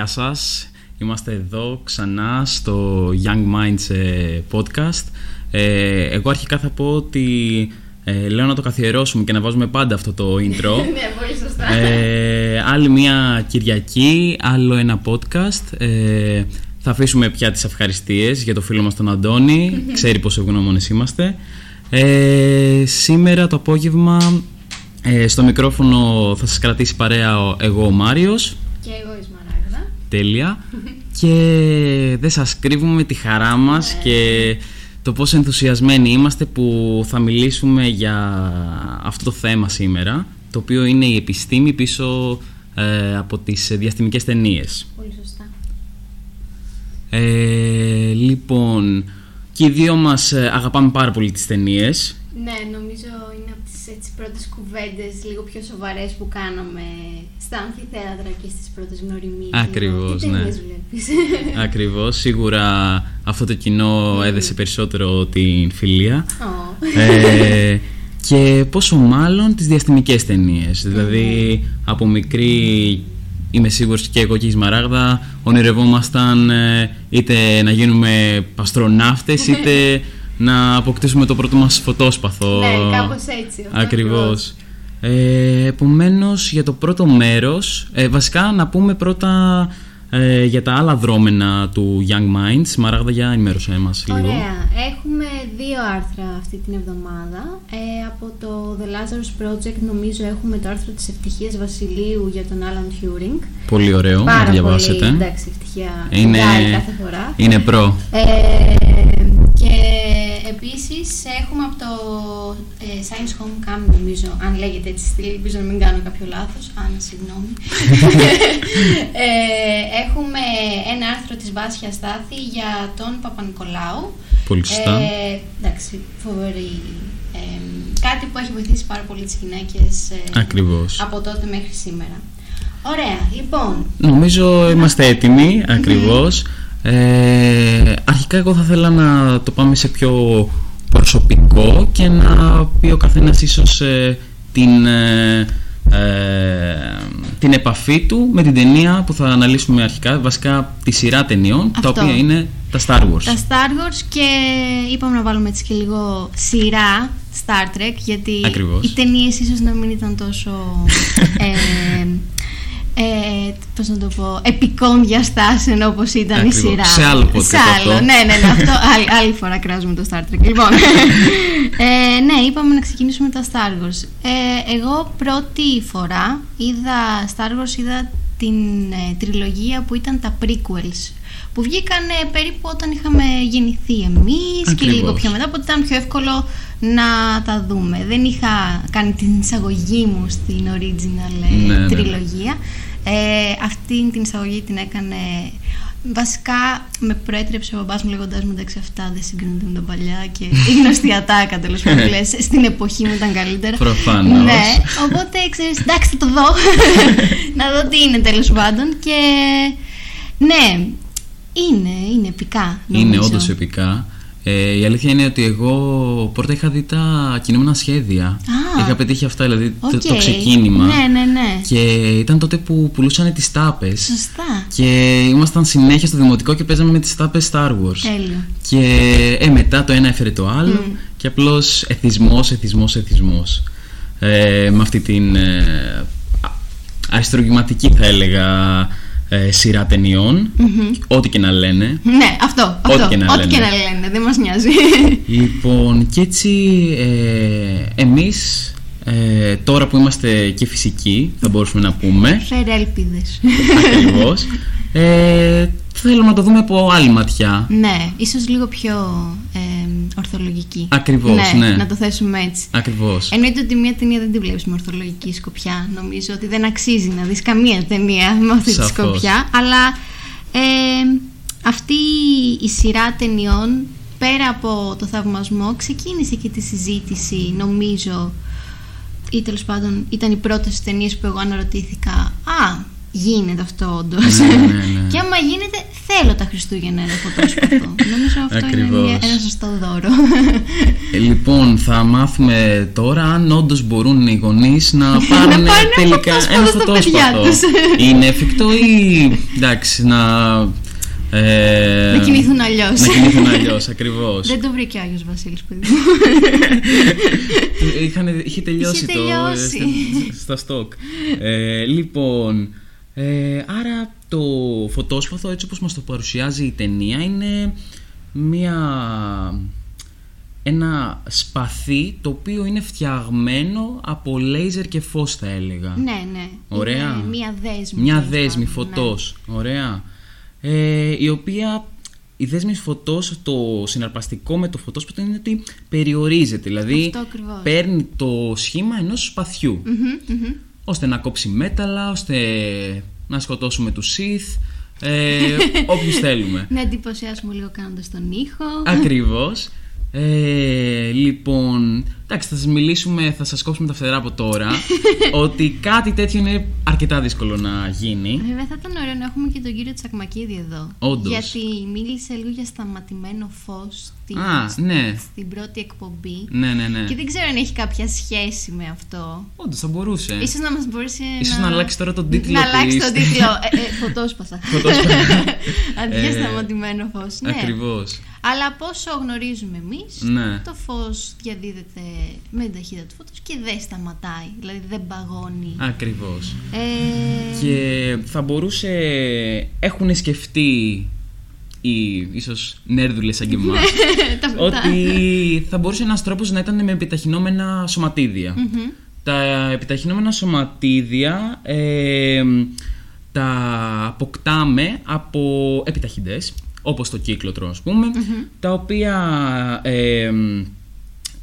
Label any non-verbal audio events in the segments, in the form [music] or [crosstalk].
Γεια σας. Είμαστε εδώ ξανά στο Young Minds ε, podcast. Ε, εγώ αρχικά θα πω ότι ε, λέω να το καθιερώσουμε και να βάζουμε πάντα αυτό το intro. [laughs] ναι, πολύ σωστά. Ε, άλλη μια Κυριακή, άλλο ένα podcast. Ε, θα αφήσουμε πια τις ευχαριστίες για το φίλο μας τον Αντώνη. [laughs] Ξέρει πόσο ευγνώμονες είμαστε. Ε, σήμερα το απόγευμα ε, στο μικρόφωνο θα σας κρατήσει παρέα ο- εγώ ο Μάριος. Και εγώ η Σμαράγδα. Τέλεια. και δεν σας κρύβουμε τη χαρά μας και το πόσο ενθουσιασμένοι είμαστε που θα μιλήσουμε για αυτό το θέμα σήμερα, το οποίο είναι η επιστήμη πίσω ε, από τις διαστημικές ταινίες. Πολύ σωστά. Ε, λοιπόν, και οι δύο μας ε, αγαπάμε πάρα πολύ τις ταινίες. Ναι, νομίζω είναι από τις έτσι, πρώτες κουβέντες λίγο πιο σοβαρές που κάναμε στα αμφιθέατρα και στις πρώτες γνωριμίες. Ακριβώς, Τι ναι. ταινίες βλέπεις; [laughs] Ακριβώς, σίγουρα αυτό το κοινό έδεσε περισσότερο την φιλία. Ω. ε, και πόσο μάλλον τις διαστημικές ταινίες. Δηλαδή από μικρή είμαι σίγουρος και εγώ και η Σμαράγδα ονειρευόμασταν ε, είτε να γίνουμε παστροναύτες [laughs] είτε να αποκτήσουμε το πρώτο μας φωτόσπαθο. Ναι, κάπως έτσι. αυτό Ακριβώς. Ε, επομένως για το πρώτο μέρος, ε, βασικά να πούμε πρώτα ε, για τα άλλα δρόμενα του Young Minds. Σμαράγδα για ενημέρωσέ μας λίγο. Ωραία. Έχουμε δύο άρθρα αυτή την εβδομάδα. Ε, από το The Lazarus Project νομίζω έχουμε το άρθρο της Ευτυχίας Βασιλείου για τον Alan Turing. Πολύ ωραίο Πάρα να διαβάσετε. πολύ, εντάξει, ευτυχία Είναι, είναι... κάθε φορά. είναι προ. Ε, και επίσης έχουμε από το ε, Science Homecoming νομίζω, αν λέγεται έτσι στυλ, ελπίζω να μην κάνω κάποιο λάθος, αν συγγνώμη. [laughs] ε, έχουμε ένα άρθρο της Βάσια Στάθη για τον Παπα-Νικολάου. Πολύ σωστά. Ε, εντάξει, φοβερή. Ε, κάτι που έχει βοηθήσει πάρα πολύ τις γυναίκες ε, Ακριβώς. από τότε μέχρι σήμερα. Ωραία, λοιπόν, Νομίζω είμαστε έτοιμοι, ακριβώς. Ε, αρχικά εγώ θα ήθελα να το πάμε σε πιο προσωπικό και να πει ο καθένας ίσως ε, την, ε, ε, την επαφή του με την ταινία που θα αναλύσουμε αρχικά, βασικά τη σειρά ταινιών, τα Αυτό. οποία είναι τα Star Wars. Τα Star Wars και είπαμε να βάλουμε έτσι και λίγο σειρά Star Trek γιατί Ακριβώς. οι ταινίες ίσως να μην ήταν τόσο [laughs] ε, ε, πώς να το πω, επικών διαστάσεων όπως ήταν Ακριβώς. η σειρά. Σε άλλο podcast Σε άλλο, αυτό. ναι, ναι, ναι, [laughs] αυτό άλλη, άλλη φορά κράζουμε το Star Trek. Λοιπόν, ε, ναι, είπαμε να ξεκινήσουμε με τα Star Wars. Ε, εγώ πρώτη φορά είδα Star Wars, είδα την ε, τριλογία που ήταν τα prequels που βγήκαν ε, περίπου όταν είχαμε γεννηθεί εμείς και Ακριβώς. λίγο πιο μετά, οπότε ήταν πιο εύκολο να τα δούμε. Δεν είχα κάνει την εισαγωγή μου στην original ε, Ναι, ναι, ναι. τριλογία. Ε, αυτή την εισαγωγή την έκανε. Βασικά με προέτρεψε ο μπαμπάς μου λέγοντάς μου εντάξει αυτά δεν συγκρίνονται με τα παλιά και η γνωστή ατάκα τέλος πάντων λες, στην εποχή μου ήταν καλύτερα. Προφανώς. Ναι, οπότε ξέρεις εντάξει θα το δω [laughs] να δω τι είναι τέλος πάντων και ναι είναι, είναι επικά Είναι νομίζω. όντως επικά. Ε, η αλήθεια είναι ότι εγώ πρώτα είχα δει τα κινούμενα σχέδια. Α. είχα πετύχει αυτά, δηλαδή το, Οκ. το ξεκίνημα. Ναι, ναι, ναι. Και ήταν τότε που πουλούσαν τις τάπες Σωστά. Και ήμασταν συνέχεια στο δημοτικό και παίζαμε με τις τάπες Star Wars. Τέλειο. Και ε, μετά το ένα έφερε το άλλο Μμ. και απλώς εθισμός, εθισμός, εθισμός. Ε, με αυτή την ε, α- αριστουργηματική θα έλεγα ε, σειρά ταινιών. Μμμ. Ό,τι και να λένε. Ναι, αυτό. Ό,τι αυτό. και να Ό,τι και λένε. να λένε, δεν μας νοιάζει. Λοιπόν, και έτσι ε, εμείς ε, τώρα που είμαστε και φυσικοί, θα μπορούσαμε να πούμε, Φέρε ελπίδες. ακριβώς, ε, θέλουμε να το δούμε από άλλη ματιά. ναι, ίσως λίγο πιο ε, ορθολογική. Ακριβώς, ναι. Να το θέσουμε έτσι. Ακριβώς. Εννοείται ότι μια ταινία δεν τη βλέπεις με ορθολογική σκοπιά. Νομίζω ότι δεν αξίζει να δεις καμία ταινία με αυτή τη Σαφώς. σκοπιά. Αλλά ε, αυτή η σειρά ταινιών, πέρα από το θαυμασμό, ξεκίνησε και τη συζήτηση, νομίζω, ή τέλος πάντων ήταν οι πρώτες ταινίες που εγώ αναρωτήθηκα «Α, γίνεται αυτό όντως». Ναι, ναι, ναι. και άμα γίνεται, θέλω τα Χριστούγεννα ένα φωτόσπαθο. Νομίζω αυτό Ακριβώς. είναι μια- ένα σωστό δώρο. Ε, λοιπόν, θα μάθουμε τώρα αν όντως μπορούν οι γονείς να πάρουν πάρουν τελικά φωτόσπαθο ένα στα παιδιά φωτόσπαθο. τους. Είναι εφικτό ή εντάξει να. Ε, να κινηθούν αλλιώς. Να κινηθούν αλλιώς, ακριβώς. Δεν το βρήκε ο Άγιος Βασίλης, παιδί μου. είχε τελειώσει Είχε το. τελειώσει. ε, στα στόκ. Ε, λοιπόν. Ε, άρα το φωτόσπαθο έτσι όπως μας το παρουσιάζει η ταινία είναι μια ένα σπαθί το οποίο είναι φτιαγμένο από λέιζερ και φως θα έλεγα. ναι, ναι. Ωραία. Είναι μία δέσμη. Μια τέλος δέσμη πάντων, ναι. φωτός. Ωραία. Ε, η οποία η δέσμη φωτός, το συναρπαστικό με το φωτόσπαθο είναι ότι περιορίζεται. Δηλαδή Αυτό ακριβώς. παίρνει το σχήμα ενός σπαθιού. Μμμ, μμμ. Ώστε να κόψει μέταλλα, ώστε να σκοτώσουμε τους Sith, ε, [laughs] όποιους θέλουμε. Να εντυπωσιάσουμε λίγο κάνοντας τον ήχο. Ακριβώς. Ε, λοιπόν, εντάξει, θα σας μιλήσουμε, θα σας κόψουμε τα φτερά από τώρα, [laughs] ότι κάτι τέτοιο είναι αρκετά δύσκολο να γίνει. Βέβαια θα ήταν ωραίο να έχουμε και τον κύριο Τσακμακίδη εδώ. Όντως. Γιατί μίλησε λίγο για σταματημένο φως στην, Α, ναι. στην πρώτη εκπομπή. Ναι, ναι, ναι. Και δεν ξέρω αν έχει κάποια σχέση με αυτό. Όντως, θα μπορούσε. Ίσως να μας μπορούσε Ίσως να αλλάξει τώρα τον τίτλο Να αλλάξει της. τον τίτλο. Ε, ε, [laughs] φωτόσπαθα. Φωτόσπαθα. [laughs] Αντί για Ε, σταματημένο φως. Ναι. Ακριβώς. Αλλά από όσο γνωρίζουμε εμείς, Ναι. το φως διαδίδεται με την ταχύτητα του φώτος και δεν σταματάει. Δηλαδή δεν παγώνει. Ακριβώς. Ε, Και θα μπορούσε, έχουν σκεφτεί οι ίσως νέρδουλες σαν και εμάς, [laughs] τα τα- ότι θα μπορούσε ένας τρόπος να ήταν με επιταχυνόμενα σωματίδια. Μμμ. Τα επιταχυνόμενα σωματίδια ε, τα αποκτάμε από επιταχυντές, όπως το κύκλωτρο ας πούμε, τα οποία ε,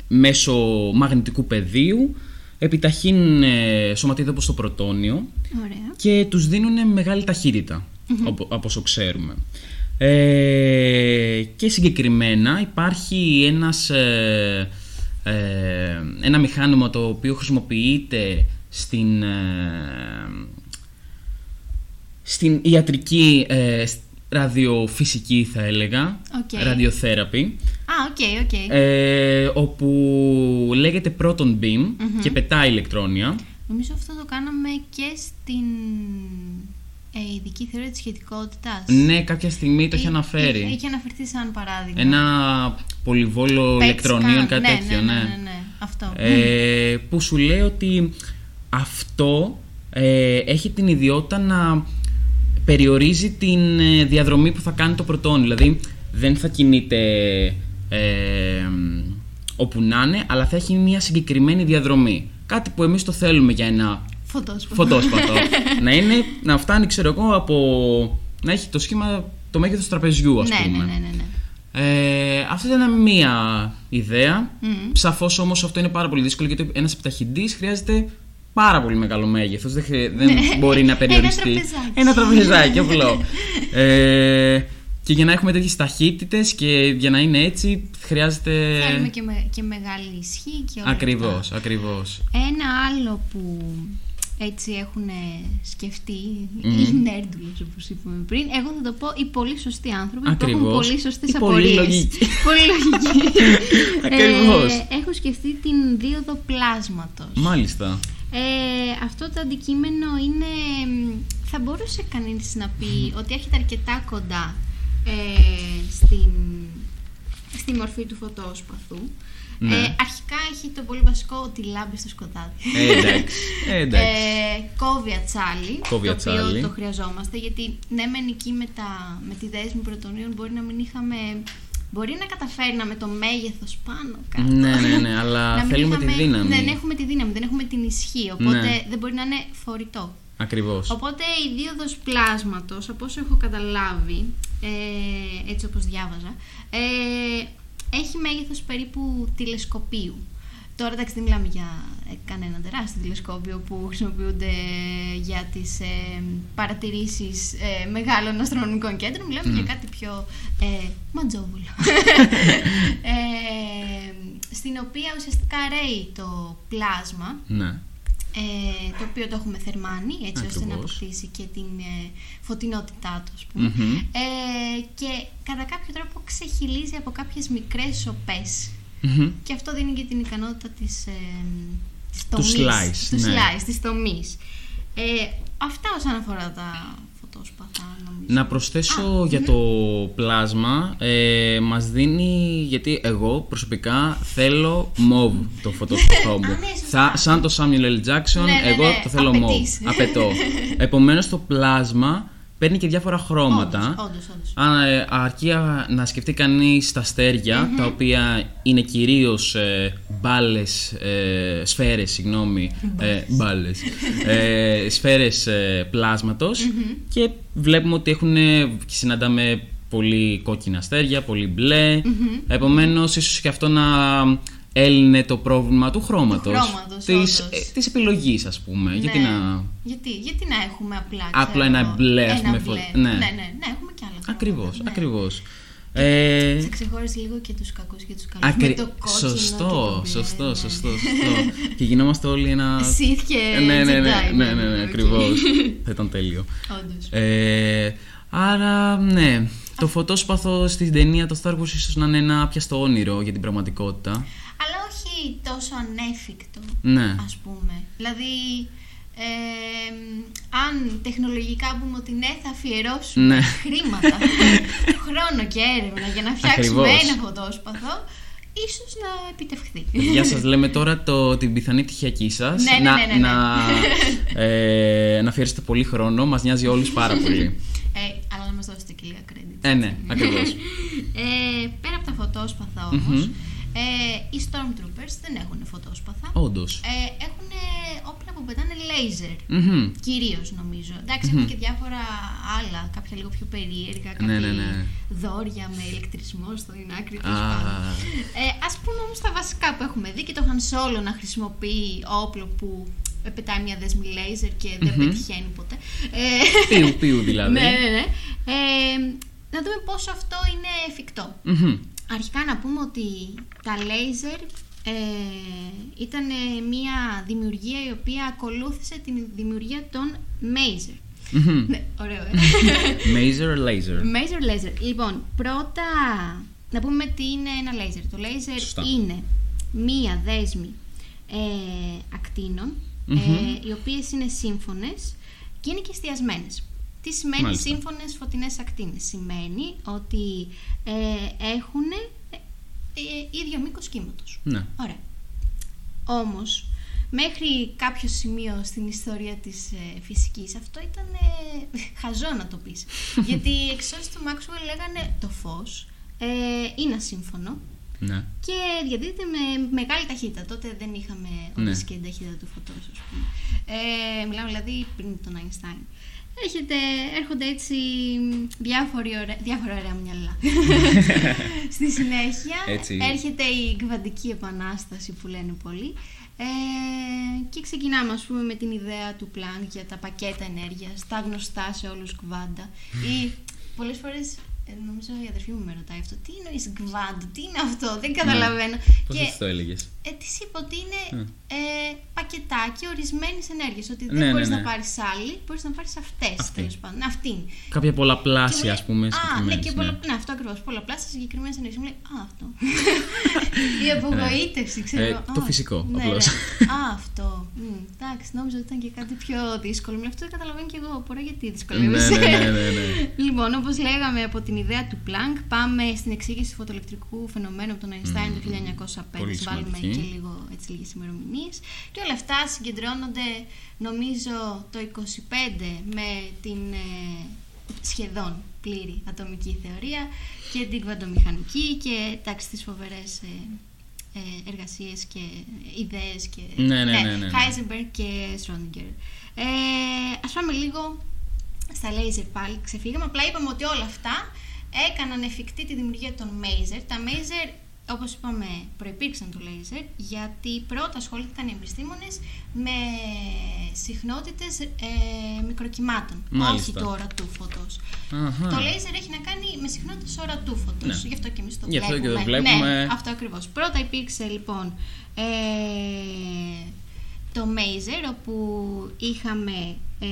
μέσω μαγνητικού πεδίου επιταχύνουν ε, σωματίδια όπως το πρωτόνιο Ωραία. και τους δίνουν μεγάλη ταχύτητα, οπο- από όσο ξέρουμε. Ε, και συγκεκριμένα υπάρχει ένας, ε, ε, ένα μηχάνημα το οποίο χρησιμοποιείται στην, ε, στην ιατρική ε, σ- ραδιοφυσική θα έλεγα, Οκ. ραδιοθέραπη, Α, OK, OK. ε, όπου λέγεται proton beam και πετάει ηλεκτρόνια. Νομίζω αυτό το κάναμε και στην ε, ειδική θεωρία της σχετικότητας. Ναι, κάποια στιγμή το έχει Εί- αναφέρει. Έχει, έχει αναφερθεί σαν παράδειγμα. Ένα πολυβόλο PET ηλεκτρονίων, scan. κάτι ναι, τέτοιο, ναι, ναι. ναι, ναι, ναι. Αυτό. Ε, που σου λέει ότι αυτό ε, έχει την ιδιότητα να περιορίζει την ε, διαδρομή που θα κάνει το πρωτόνιο. Δηλαδή δεν θα κινείται ε, όπου να είναι, αλλά θα έχει μια συγκεκριμένη διαδρομή. Κάτι που εμείς το θέλουμε για ένα Φωτόσπαθο. φωτόσπαθο. [laughs] να, είναι, να φτάνει, ξέρω εγώ, από. να έχει το σχήμα το μέγεθος του τραπεζιού, ας ναι, πούμε. ναι, ναι, ναι, ναι. Ε, αυτή ήταν μία ιδέα. Μμμ. Σαφώς όμως αυτό είναι πάρα πολύ δύσκολο γιατί ένας επιταχυντής χρειάζεται πάρα πολύ μεγάλο μέγεθος. Δεν, χρει- δεν μπορεί να [laughs] περιοριστεί. Ναι. τραπεζάκι. Ένα τραπεζάκι, απλό. ε, και για να έχουμε τέτοιες ταχύτητες και για να είναι έτσι, χρειάζεται. Θέλουμε και, με, και μεγάλη ισχύ και όλα Ακριβώ, αυτά. ακριβώς. Ένα άλλο που έτσι έχουν σκεφτεί οι νέρντουλες όπως είπαμε πριν εγώ θα το πω οι πολύ σωστοί άνθρωποι που έχουν Ακριβώς. πολύ σωστές Η πολύ απορίες λογική. [laughs] πολύ λογική [laughs] Ακριβώς. Ε, έχουν σκεφτεί την δίωδο πλάσματος Μάλιστα. Ε, αυτό το αντικείμενο είναι μ, θα μπορούσε κανείς να πει ότι έρχεται αρκετά κοντά ε, στην, στη μορφή του φωτόσπαθου Ναι. ε, αρχικά έχει το πολύ βασικό ότι λάμπει στο σκοτάδι. Ε, εντάξει. Ε, εντάξει. Ε, κόβει ατσάλι, Κόβει το ατσάλι. οποίο το χρειαζόμαστε, γιατί ναι μεν εκεί με, τα, με τη δέσμη πρωτονίων μπορεί να μην είχαμε... Μπορεί να καταφέρναμε το μέγεθος πάνω κάτω. Ναι, ναι, ναι, αλλά [laughs] Να μην θέλουμε τη είχαμε- δύναμη. Δεν έχουμε τη δύναμη, δεν έχουμε την ισχύ, οπότε Ναι. δεν μπορεί να είναι φορητό. Ακριβώς. Οπότε η δίωδος πλάσματος, από όσο έχω καταλάβει, ε, έτσι όπως διάβαζα, ε, έχει μέγεθος περίπου τηλεσκοπίου. Τώρα εντάξει δεν μιλάμε για ε, κανένα τεράστιο τηλεσκόπιο που χρησιμοποιούνται για τις ε, παρατηρήσεις ε, μεγάλων αστρονομικών κέντρων. Μιλάμε για κάτι πιο ε, ματζόβουλο. [laughs] ε, στην οποία ουσιαστικά ρέει το πλάσμα Ναι. ε, το οποίο το έχουμε θερμάνει έτσι ώστε να Ακριβώς. αποκτήσει και την ε, φωτεινότητά του ας πούμε. Μμμ. Ε, και κατά κάποιο τρόπο ξεχυλίζει από κάποιες μικρές σοπές Μμμ. και αυτό δίνει και την ικανότητα της, ε, της Του τομής, slice, του ναι. slice, της τομής. Ε, αυτά όσον αφορά τα φωτόσπαθα νομίζω. Να προσθέσω για το πλάσμα, ε, μας δίνει, γιατί εγώ προσωπικά θέλω μοβ το φωτόσπαθό μου. [laughs] Α, ναι, σωστά. Θα, σαν το Samuel L. Jackson, Ναι, ναι, εγώ ναι, το θέλω απαιτείς. μοβ. Απαιτώ. [laughs] Επομένως το πλάσμα παίρνει και διάφορα χρώματα. Όντως, όντως, όντως. Α, ε, αρκεί α, να σκεφτεί κανείς τα αστέρια, τα οποία είναι κυρίως ε, μπάλες, ε, σφαίρες, συγγνώμη, ε, μπάλες, ε, σφαίρες ε, πλάσματος και βλέπουμε ότι έχουν, ε, και συναντάμε πολύ κόκκινα αστέρια, πολύ μπλε, επομένως ίσως και αυτό να έλυνε το πρόβλημα του χρώματος, χρώματος, της, όντως. ε, της επιλογής ας πούμε, γιατί Ναι. να... Γιατί, γιατί να έχουμε απλά. Απλά ξέρω ένα εγώ, μπλε, ας ένα πούμε, μπλε. φω- Ναι, ναι. ναι, ναι, έχουμε και άλλα. χρώματα, Ακριβώς, ναι. ακριβώς. Ε, Θα ξεχώρισε λίγο και τους κακούς και τους καλούς. Ακρι... Με το κόκκινο Σωστό, και το μπλε, σωστό, ναι. σωστό, σωστό. και γινόμαστε όλοι ένα. Sith και ναι, ναι, ναι, Jedi, ναι, ναι, ναι, οκ. ακριβώς. Θα ήταν τέλειο. Όντως. Ε, άρα, ναι. Το φωτόσπαθο στην ταινία το Star Wars ίσως να είναι ένα πιαστό όνειρο για την πραγματικότητα. Αλλά όχι τόσο ανέφικτο, Ναι. ας πούμε. Δηλαδή, ε, αν τεχνολογικά πούμε ότι ναι, θα αφιερώσουμε Ναι. χρήματα, [laughs] χρόνο και έρευνα για να φτιάξουμε Ακριβώς. ένα φωτόσπαθο, ίσως να επιτευχθεί. Γεια σας, [laughs] λέμε τώρα το, την πιθανή τυχιακή σας. Ναι, ναι, να, ναι, ναι, ναι. να, ε, να αφιερώσετε πολύ χρόνο, μας νοιάζει όλους πάρα [laughs] πολύ. Ε, αλλά να μας δώσετε και λίγα credits. ε, ναι, ακριβώς. Ε, πέρα από τα φωτόσπαθα όμως, ε, οι Stormtroopers δεν έχουν φωτόσπαθα. Όντως. Ε, έχουν όπλα που πετάνε laser. Μμμ. Κυρίως νομίζω. Εντάξει, έχουμε και διάφορα άλλα, κάποια λίγο πιο περίεργα, κάποια Ναι, ναι, ναι. δόρια με ηλεκτρισμό στην άκρη τους Α. Ε, ας πούμε όμως τα βασικά που έχουμε δει και το Han Solo να χρησιμοποιεί όπλο που πετάει μια δέσμη laser και δεν πετυχαίνει ποτέ. Ε, Πίου, πίου δηλαδή. ναι, ναι, ναι. Ε, να δούμε πόσο αυτό είναι εφικτό. Μμμ. Αρχικά να πούμε ότι τα λέιζερ ε, ήταν ε, μια δημιουργία η οποία ακολούθησε την δημιουργία των Μέιζερ. Μμμ. ναι, ωραίο, ε. [laughs] Maser laser. Μέιζερ λέιζερ. Λοιπόν, πρώτα να πούμε τι είναι ένα λέιζερ. Το λέιζερ Σωστά. είναι μία δέσμη ε, ακτίνων, Μμμ. ε, οι οποίες είναι σύμφωνες και είναι και εστιασμένες. Τι σημαίνει Μάλιστα. σύμφωνες φωτεινές ακτίνες; Σημαίνει ότι ε, έχουν ε, ε, ίδιο μήκος κύματος. Ναι. Ωραία. Όμως, μέχρι κάποιο σημείο στην ιστορία της ε, φυσικής, αυτό ήταν ε, [laughs] χαζό να το πεις. [laughs] Γιατί οι εξώσεις του Maxwell λέγανε το φως ε, είναι ασύμφωνο Ναι. και διαδίδεται με μεγάλη ταχύτητα. Τότε δεν είχαμε Ναι. ορίσει και την ταχύτητα του φωτός, ας πούμε. Ε, μιλάμε δηλαδή πριν τον Einstein. Έρχεται, έρχονται έτσι διάφοροι ωραία, διάφορα ωραία μυαλά. [laughs] Στη συνέχεια Έτσι. έρχεται η κβαντική επανάσταση που λένε πολλοί ε, και ξεκινάμε ας πούμε με την ιδέα του Planck για τα πακέτα ενέργειας, τα γνωστά σε όλους κουβάντα ή πολλές φορές ε, νομίζω η αδερφή μου με ρωτάει αυτό, τι εννοείς γκβάντ, τι είναι αυτό, δεν καταλαβαίνω. Πώς και έτσι το έλεγες; Ε, της είπα ότι είναι Ε. ε, πακετάκι ορισμένη ενέργεια. Ότι δεν Ναι, ναι, μπορείς ναι. να πάρεις άλλη, μπορείς να πάρεις αυτές. Αυτή. Τέλος πάντων. Αυτή. Κάποια Και πολλαπλάσια, μου ας πούμε, λέει, Α, ναι, συγκεκριμένες, και ναι. πολλα... ναι, αυτό ακριβώς. Πολλαπλάσια συγκεκριμένες ενέργειες. Μου λέει Α, αυτό. [laughs] Η απογοήτευση, ξέρω. Ε, εγώ. το «Α, φυσικό, ναι, απλώς». ναι. Α, αυτό. Μμ, εντάξει, νόμιζα ότι ήταν και κάτι πιο δύσκολο. Με αυτό καταλαβαίνω και εγώ. Μπορώ γιατί Ναι, δυσκολεύεσαι. ναι, ναι, ναι, ναι. [laughs] Λοιπόν, όπως λέγαμε από την ιδέα του Planck, πάμε στην εξήγηση του φωτοελεκτρικού φαινομένου από τον Einstein το 1905. πολύ Ας Βάλουμε σημαντική. Και λίγο, έτσι, λίγες ημερομηνίες. Και όλα αυτά συγκεντρώνονται, νομίζω, το 25 με την ε, σχεδόν πλήρη ατομική θεωρία και την κβαντομηχανική και εντάξει, τις φοβερές ε, ε, εργασίες και ιδέες και Ναι, ναι, ναι, ναι, ναι. Heisenberg και Schrödinger. Ε, ας πάμε λίγο στα laser πάλι, ξεφύγαμε. Απλά είπαμε ότι όλα αυτά έκαναν εφικτή τη δημιουργία των Maser. Τα Maser, όπως είπαμε, προϋπήρξαν το laser γιατί πρώτα ασχολήθηκαν οι επιστήμονες με συχνότητες ε, μικροκυμάτων, Μάλιστα. όχι του ορατού φωτός. Αχα. Το laser έχει να κάνει με συχνότητες ορατού φωτός, Ναι. γι' αυτό και εμείς το Γι' αυτό και βλέπουμε. το βλέπουμε. Ναι, αυτό ακριβώς. Πρώτα υπήρξε λοιπόν ε, το Maser όπου είχαμε ε,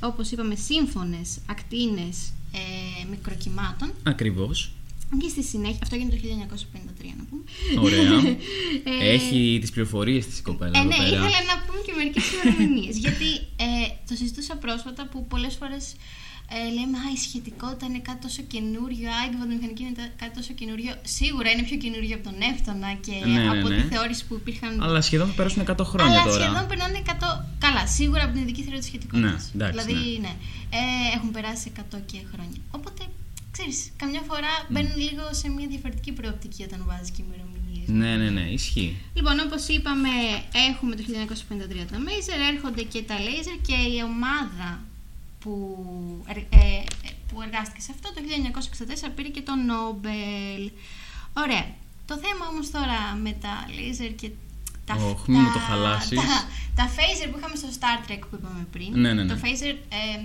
όπως είπαμε σύμφωνες ακτίνες ε, μικροκυμάτων Ακριβώς. Και στη συνέχεια, αυτό έγινε το 1953 να πούμε. Ωραία. [laughs] Ε, Έχει τις πληροφορίες της η κοπέλα ε, εδώ ναι, πέρα. ήθελα να πούμε και μερικές ημερομηνίες. γιατί ε, το συζητούσα πρόσφατα που πολλές φορές ε, λέμε Α, η σχετικότητα είναι κάτι τόσο καινούριο. Α, η κυβερνομηχανική είναι τα- κάτι τόσο καινούριο. Σίγουρα είναι πιο καινούριο από τον Εύτονα και Ναι, ναι, από ναι. τη θεώρηση που υπήρχαν. Αλλά σχεδόν θα περάσουν 100 χρόνια Αλλά τώρα. σχεδόν περνάνε 100. Καλά, σίγουρα από την ειδική θεωρία της σχετικότητας. Ναι, εντάξει, δηλαδή, ναι. Ε, έχουν περάσει 100 και χρόνια. Οπότε, ξέρεις, καμιά φορά μπαίνουν λίγο σε μια διαφορετική προοπτική όταν βάζεις και ημερομηνίες. Ναι, ναι, ναι, ισχύει. Λοιπόν, όπως είπαμε, έχουμε το 1953 τα Maser, έρχονται και τα Laser και η ομάδα που, ερ- ε, ε, που εργάστηκε σε αυτό το 1964 πήρε και το Νόμπελ. Ωραία. Το θέμα όμως τώρα με τα Laser και τα, Ωχ, μη μου το χαλάσεις. Τα, τα phaser που είχαμε στο Star Trek που είπαμε πριν. Ναι, ναι, ναι. Το phaser ε,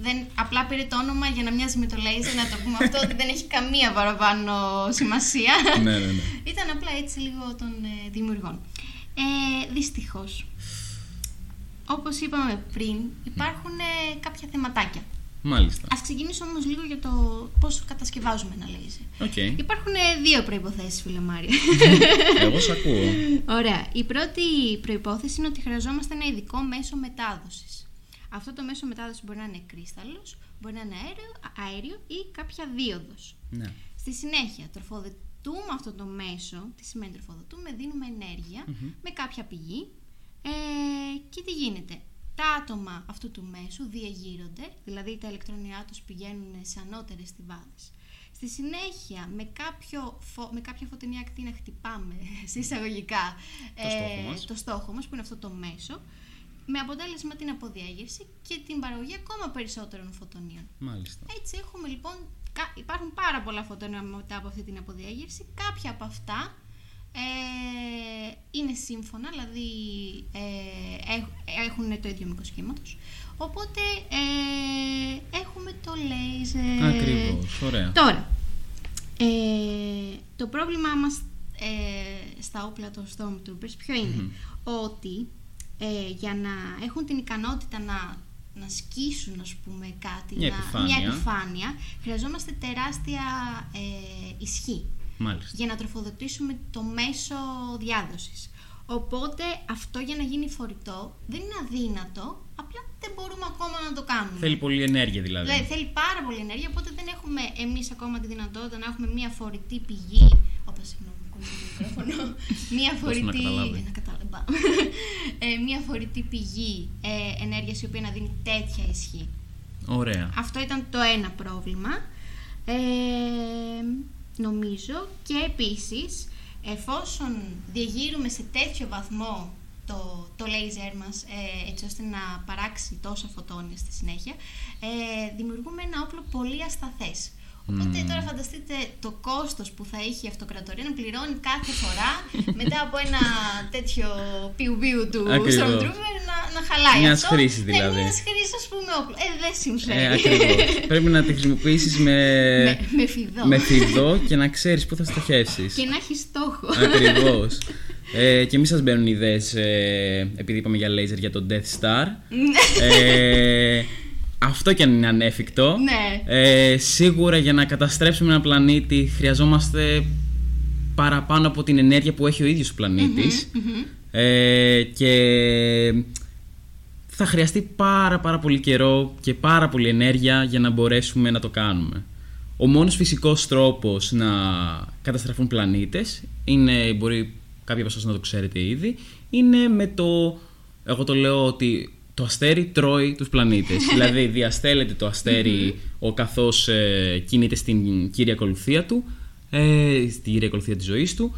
δεν, απλά πήρε το όνομα για να μοιάζει με το laser, να το πούμε αυτό ότι δεν έχει καμία παραπάνω σημασία. ναι, ναι, ναι. Ήταν απλά έτσι λίγο των ε, δημιουργών. Ε, δυστυχώς, όπως είπαμε πριν, υπάρχουν ε, κάποια θεματάκια. Μάλιστα. Ας ξεκινήσω όμως λίγο για το πώς κατασκευάζουμε ένα λέιζερ. Οκ. Υπάρχουν ε, δύο προϋποθέσεις, φίλε Μάρια. [laughs] Εγώ σ' ακούω. Ωραία. Η πρώτη προϋπόθεση είναι ότι χρειαζόμαστε ένα ειδικό μέσο μετάδοσης. Αυτό το μέσο μετάδοσης μπορεί να είναι κρύσταλλος, μπορεί να είναι αέριο, αέριο ή κάποια δίωδος. Ναι. Στη συνέχεια, τροφοδοτούμε αυτό το μέσο. Τι σημαίνει τροφοδοτούμε, δίνουμε ενέργεια με κάποια πηγή. Ε, και τι γίνεται. Τα άτομα αυτού του μέσου διαγείρονται, δηλαδή τα ηλεκτρονιά τους πηγαίνουν σε ανώτερες στιβάδες. Στη συνέχεια, με, κάποιο φω- με κάποια φωτεινή ακτίνα χτυπάμε [laughs] σε εισαγωγικά Το στόχο μας. το στόχο μας, που είναι αυτό το μέσο, με αποτέλεσμα την αποδιάγερση και την παραγωγή ακόμα περισσότερων φωτονίων. Μάλιστα. Έτσι έχουμε λοιπόν, κα- υπάρχουν πάρα πολλά φωτόνια μετά από αυτή την αποδιάγερση. Κάποια από αυτά ε, είναι σύμφωνα, δηλαδή ε, έχ- έχουν το ίδιο μήκος κύματος. Οπότε ε, έχουμε το λέιζερ. Ακριβώς. Ωραία. Τώρα, ε, το πρόβλημά μας ε, στα όπλα των Stormtroopers ποιο είναι, ότι ε, για να έχουν την ικανότητα να, να σκίσουν ας πούμε κάτι, Μια να, επιφάνεια. μια επιφάνεια, χρειαζόμαστε τεράστια ε, ισχύ Μάλιστα. για να τροφοδοτήσουμε το μέσο διάδοσης. Οπότε αυτό για να γίνει φορητό δεν είναι αδύνατο, απλά δεν μπορούμε ακόμα να το κάνουμε. Θέλει πολύ ενέργεια δηλαδή. Δηλαδή θέλει πάρα πολύ ενέργεια, οπότε δεν έχουμε εμείς ακόμα τη δυνατότητα να έχουμε μια φορητή πηγή. Όπα, συγγνώμη, κόλλησε το μικρόφωνο. [laughs] μια να φορητή. καταλάβει. να κατάλαβα. ε, μια φορητή πηγή ε, ενέργειας η οποία να δίνει τέτοια ισχύ. Ωραία. Αυτό ήταν το ένα πρόβλημα. Ε, νομίζω και επίσης εφόσον διαγείρουμε σε τέτοιο βαθμό το, το λέιζερ μας ε, έτσι ώστε να παράξει τόσα φωτόνια στη συνέχεια ε, δημιουργούμε ένα όπλο πολύ ασταθές. Οπότε τώρα φανταστείτε το κόστος που θα έχει η αυτοκρατορία να πληρώνει κάθε φορά μετά από ένα τέτοιο πιου-πιου του Ακριβώς. Stormtrooper να, να χαλάει Μιας αυτό. χρήσης Ναι, δηλαδή. μιας χρήσης ας πούμε όπλο. Ε, δεν συμφέρει. Ε, ακριβώς. [laughs] Πρέπει να τη χρησιμοποιήσεις με, με, με φιδό. με φιδό και να ξέρεις πού θα στοχεύσεις. Και να έχεις στόχο. Ακριβώς. [laughs] Ε, και μη σας μπαίνουν ιδέες ε, επειδή είπαμε για laser για το Death Star. ε, αυτό και αν είναι ανέφικτο. Ναι. Ε, σίγουρα για να καταστρέψουμε ένα πλανήτη χρειαζόμαστε παραπάνω από την ενέργεια που έχει ο ίδιος ο πλανητης Ε, και θα χρειαστεί πάρα πάρα πολύ καιρό και πάρα πολύ ενέργεια για να μπορέσουμε να το κάνουμε. Ο μόνος φυσικός τρόπος να καταστραφούν πλανήτες είναι, μπορεί κάποιοι από εσάς να το ξέρετε ήδη, είναι με το, εγώ το λέω ότι το αστέρι τρώει τους πλανήτες. [laughs] δηλαδή διαστέλλεται το αστέρι ο καθώς ε, κινείται στην κύρια ακολουθία του, ε, στην κύρια ακολουθία της ζωής του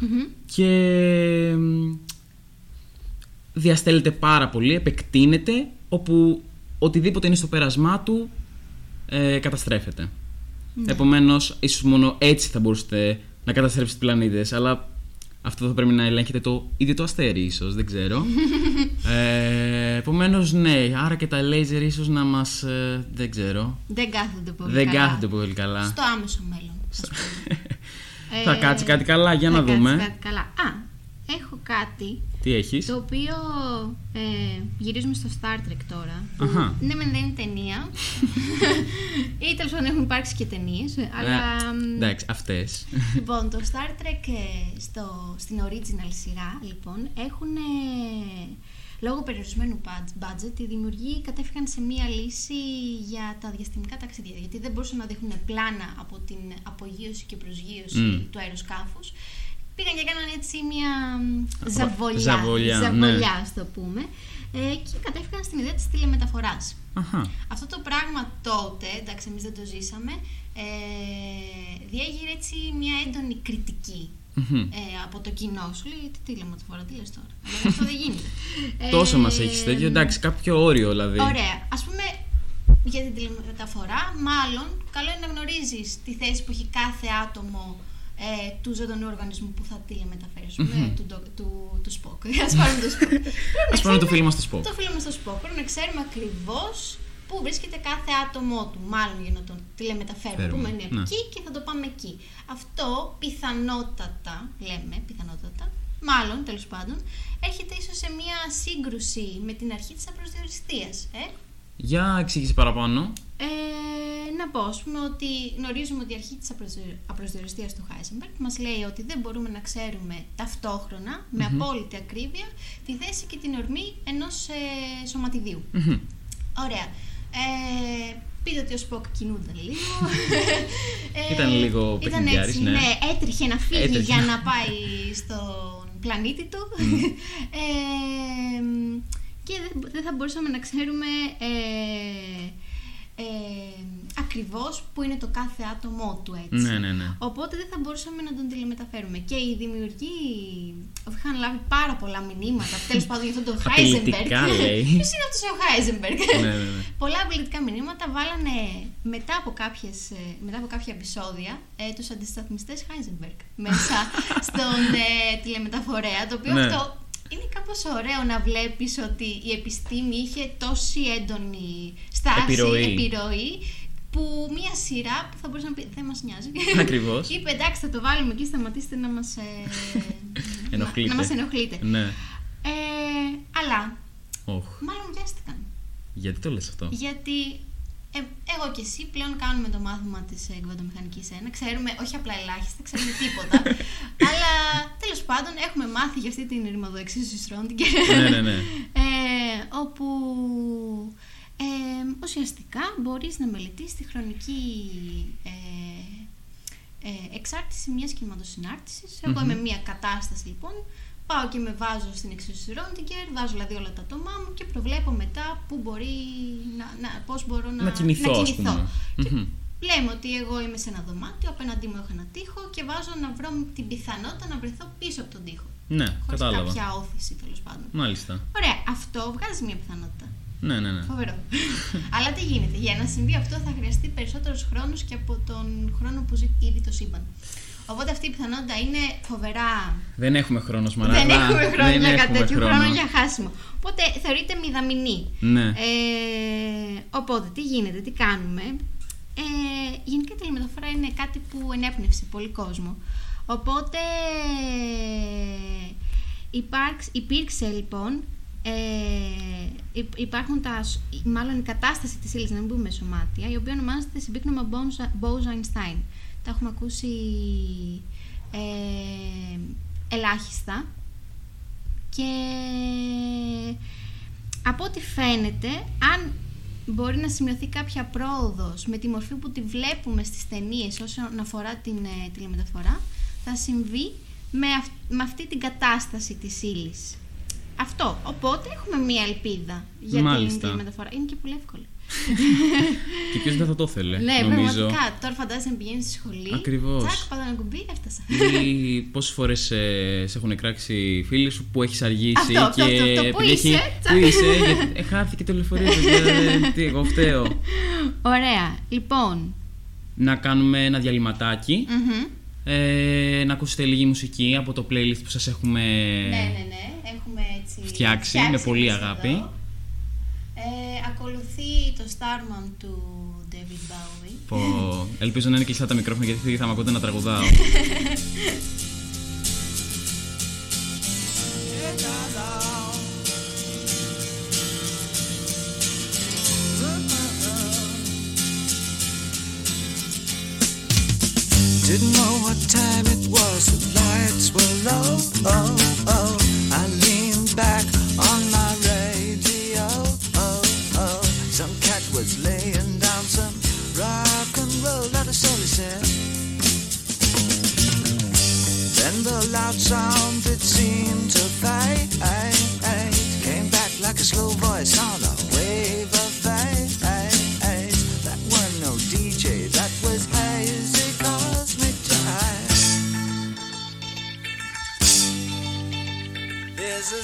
και μ, διαστέλλεται πάρα πολύ, επεκτείνεται, όπου οτιδήποτε είναι στο πέρασμά του ε, καταστρέφεται. Επομένως, ίσως μόνο έτσι θα μπορούσατε να καταστρέψετε πλανήτες, αλλά αυτό θα πρέπει να ελέγχετε το ίδιο το αστέρι, ίσως, δεν ξέρω. [laughs] ε, επομένως, ναι, άρα και τα λέιζερ ίσως να μας... ε, δεν ξέρω. Δεν κάθονται πολύ δεν καλά. κάθεται πολύ καλά. Στο άμεσο μέλλον. ας πούμε. θα Ε, [laughs] κάτσει κάτι καλά, για θα να κάτσει δούμε. κάτι καλά. Α, έχω κάτι Τι έχεις; Το οποίο ε, γυρίζουμε στο Star Trek τώρα. που Αχα. Ναι, μεν δεν είναι ταινία. [laughs] ή τέλος πάντων έχουν υπάρξει και ταινίες. Αλλά. Ε, μ, εντάξει, αυτές. Λοιπόν, το Star Trek ε, στο, στην original σειρά, λοιπόν, έχουν ε, λόγω περιορισμένου budg- budget, οι δημιουργοί κατέφυγαν σε μία λύση για τα διαστημικά ταξίδια. Γιατί δεν μπορούσαν να δείχνουν πλάνα από την απογείωση και προσγείωση Μμ. του αεροσκάφους. Πήγαν και έκαναν έτσι μία μ, Απο- ζαβολιά, ζαβολιά, ναι. ζαβολιά, ας το πούμε. Ε, και κατέφυγαν στην ιδέα της τηλεμεταφοράς. Αχα. Αυτό το πράγμα τότε, εντάξει εμείς δεν το ζήσαμε, ε, διέγειρε έτσι μια έντονη κριτική Μμμ. ε, από το κοινό. Σου λέει τι τηλεμεταφορά, τι λες τώρα; Αλλά αυτό δεν γίνεται. [laughs] Τόσο Ε, μας έχεις τέτοιο, εντάξει, κάποιο όριο δηλαδή. Ωραία. Ας πούμε για την τηλεμεταφορά, μάλλον καλό είναι να γνωρίζεις τη θέση που έχει κάθε άτομο ε, του ζωντανού οργανισμού που θα τηλεμεταφέρει. Ας πούμε, Μμμ. του, ντο- του, του Spock. [laughs] Ας πάρουμε το Spock. Ας πούμε το φίλο μας το Spock. Το φίλο μας το Spock. Πρέπει να ξέρουμε ακριβώς πού βρίσκεται κάθε άτομό του. Μάλλον για να τον τηλεμεταφέρουμε. Φέρουμε, Πού μένει από ναι. εκεί και θα το πάμε εκεί. Αυτό πιθανότατα, λέμε πιθανότατα, μάλλον τέλος πάντων, έρχεται ίσως σε μία σύγκρουση με την αρχή της απροσδιοριστίας. Ε; Για εξήγηση παραπάνω. Ε, να πω, ας πούμε, ότι γνωρίζουμε ότι η αρχή της απροσδιο- απροσδιοριστίας του Heisenberg μας λέει ότι δεν μπορούμε να ξέρουμε ταυτόχρονα, με απόλυτη ακρίβεια, τη θέση και την ορμή ενός ε, σωματιδίου. Μμμ. Ωραία. Ε, πείτε ότι ο Σποκ κινούνταν λίγο. [laughs] Ε, Ήταν λίγο ήταν παιχνιδιάρης, έτσι, ναι. ναι. έτρεχε να φύγει Έτρεχε. για να πάει στον πλανήτη του. [laughs] ε, και δεν, δεν θα μπορούσαμε να ξέρουμε ε, ε, ακριβώς που είναι το κάθε άτομό του έτσι. Ναι, ναι, ναι. Οπότε δεν θα μπορούσαμε να τον τηλεμεταφέρουμε. Και οι δημιουργοί είχαν λάβει πάρα πολλά μηνύματα, [laughs] τέλος πάντων για αυτόν τον Heisenberg. Απειλητικά, λέει. [laughs] Ποιος είναι αυτός ο Heisenberg; Ναι, ναι, ναι. πολλά απειλητικά μηνύματα βάλανε μετά από, κάποιες, ε, μετά από κάποια επεισόδια ε, τους αντισταθμιστές Heisenberg μέσα [laughs] στον ε, τηλεμεταφορέα, το οποίο Ναι. αυτό είναι κάπως ωραίο να βλέπεις ότι η επιστήμη είχε τόση έντονη στάση, Επιρροή. επιρροή που μία σειρά που θα μπορούσε να πει δεν μας νοιάζει. Ακριβώς. [laughs] Είπε εντάξει θα το βάλουμε εκεί, σταματήστε να μας, ε, [laughs] Ενοχλείτε. να, να μας ενοχλείτε. Ναι. Ε, αλλά Οχ. μάλλον βιάστηκαν. Γιατί το λες αυτό; Γιατί ε, εγώ και εσύ πλέον κάνουμε το μάθημα της ε, εκβατομηχανικής 1. Ξέρουμε, όχι απλά ελάχιστα, ξέρουμε τίποτα. [laughs] αλλά τέλος πάντων έχουμε μάθει για αυτή την ρημοδοεξίσωση Σρόντιγκερ. ναι, ναι, ναι. Ε, όπου ε, ουσιαστικά μπορείς να μελετήσεις τη χρονική ε, ε, εξάρτηση μιας κυματοσυνάρτησης. Εγώ Μμμ. είμαι μια κατάσταση λοιπόν, πάω και με βάζω στην εξίσωση Ρόντιγκερ, βάζω δηλαδή όλα τα άτομά μου και προβλέπω μετά που μπορεί να, να, πώς μπορώ να, Να κινηθώ, ας κινηθώ. πούμε. Και Μμμ. λέμε ότι εγώ είμαι σε ένα δωμάτιο, απέναντί μου έχω ένα τοίχο και βάζω να βρω την πιθανότητα να βρεθώ πίσω από τον τοίχο. Ναι, Χωρίς κατάλαβα. κάποια όθηση τέλος πάντων. Μάλιστα. Ωραία, αυτό βγάζει μια πιθανότητα. Ναι, ναι, ναι. Φοβερό. [laughs] Αλλά τι γίνεται, για να συμβεί αυτό θα χρειαστεί περισσότερο χρόνο και από τον χρόνο που ζει ήδη το σύμπαν. Οπότε αυτή η πιθανότητα είναι φοβερά. Δεν έχουμε χρόνος, Μαράδα. δεν έχουμε χρόνο Δεν για κάτι έχουμε τέτοιο χρόνο. για χάσιμο. Οπότε θεωρείται μηδαμινή. Ναι. Ε, οπότε τι γίνεται, τι κάνουμε; Ε, γενικά η τηλεμεταφορά είναι κάτι που ενέπνευσε πολύ κόσμο. Οπότε υπάρξ, υπήρξε λοιπόν ε, υ- υπάρχουν τα, σ- μάλλον η κατάσταση της ύλης, να μην πούμε σωμάτια, η οποία ονομάζεται συμπίκνωμα Bose-Einstein. Τα έχουμε ακούσει ε, ελάχιστα και από ό,τι φαίνεται, αν μπορεί να σημειωθεί κάποια πρόοδος με τη μορφή που τη βλέπουμε στις ταινίες όσον αφορά την ε, τηλεμεταφορά, θα συμβεί με, αυ- με αυτή την κατάσταση της ύλης. Αυτό. Οπότε έχουμε μία ελπίδα για Μάλιστα. την τηλεμεταφορά. Είναι και πολύ εύκολο. Και ποιος δεν θα το ήθελε, ναι, νομίζω. πραγματικά. Τώρα φαντάζεσαι να πηγαίνεις στη σχολή. Ακριβώς. Τσακ, πατά ένα κουμπί, έφτασα. Ή πόσες φορές σε έχουν κράξει φίλοι σου που έχεις αργήσει Αυτό, αυτό, και. αυτό, αυτό. Πού επειδή είσαι, έχει- τσακ. Πού είσαι, γιατί ε, χάθηκε το λεωφορείο. παιδιά, ε, Τι, εγώ φταίω. Ωραία. Λοιπόν. Να κάνουμε ένα διαλυματάκι. μμμ. Ε, να ακούσετε λίγη μουσική από το playlist που σας έχουμε Ναι, ναι, ναι. Έχουμε έτσι. Φτιάξει, με πολύ εμείς αγάπη. εδώ. Ε, ακολουθεί το Starman του David Bowie. Πω, ελπίζω να είναι κλειστά τα μικρόφωνα γιατί θα με ακούτε να τραγουδάω. loud sound that seemed to fade. Came back like a slow voice on a wave of fate. That were no DJ, that was hazy cosmic time. There's a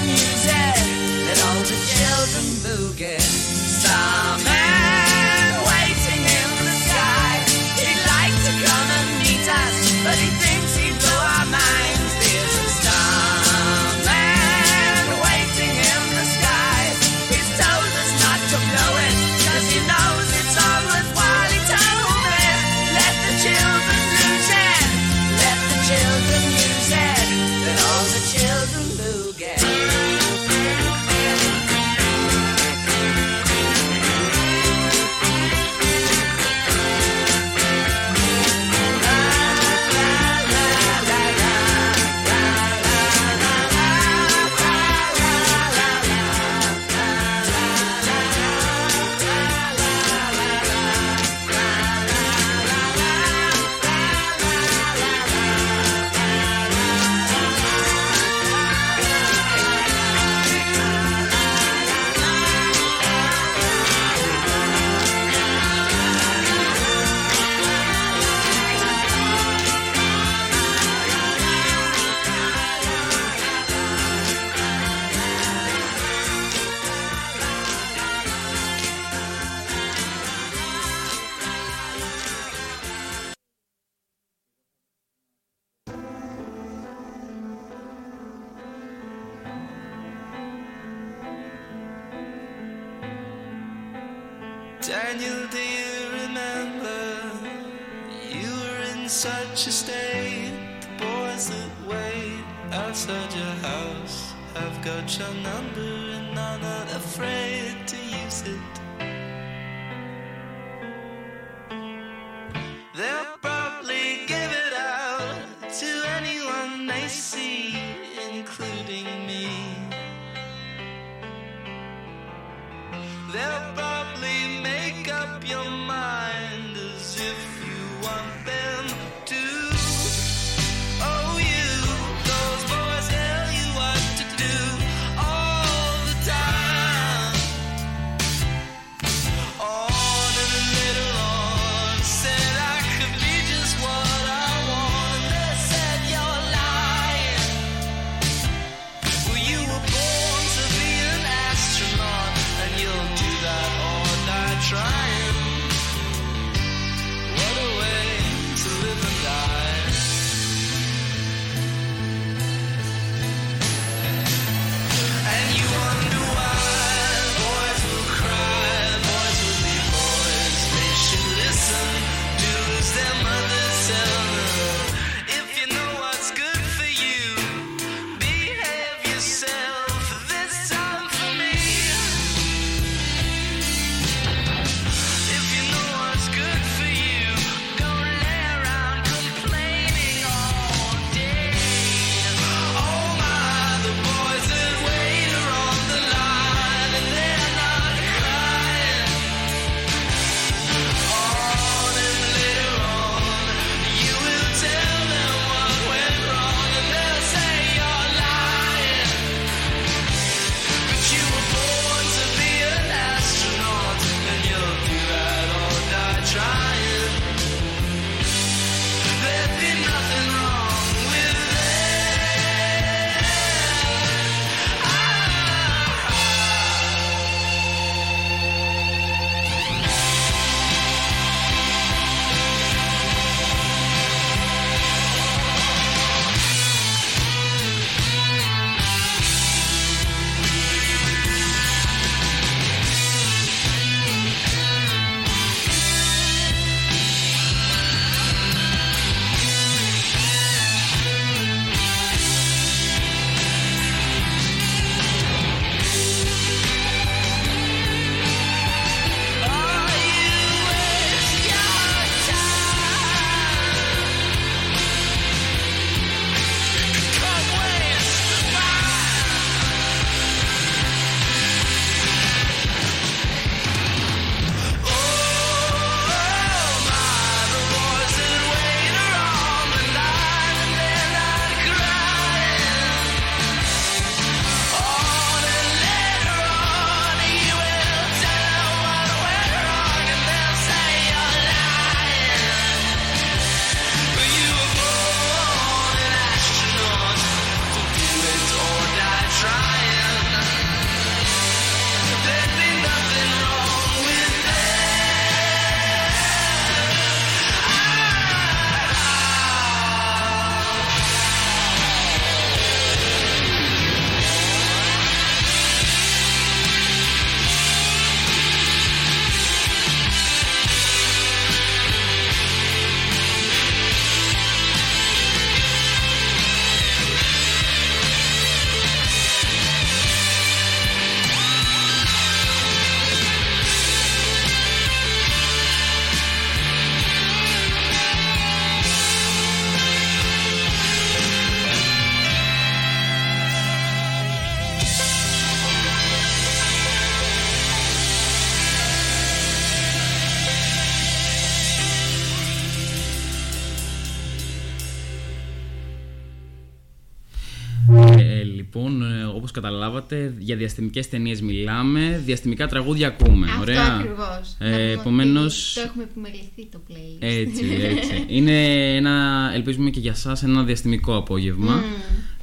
καταλάβατε, για διαστημικές ταινίες μιλάμε, διαστημικά τραγούδια ακούμε. Αυτό Ωραία. ακριβώς. Ε, Να πούμε επομένως, ότι Το έχουμε επιμεληθεί το playlist. έτσι, [laughs] έτσι. Είναι ένα, ελπίζουμε και για σας, ένα διαστημικό απόγευμα.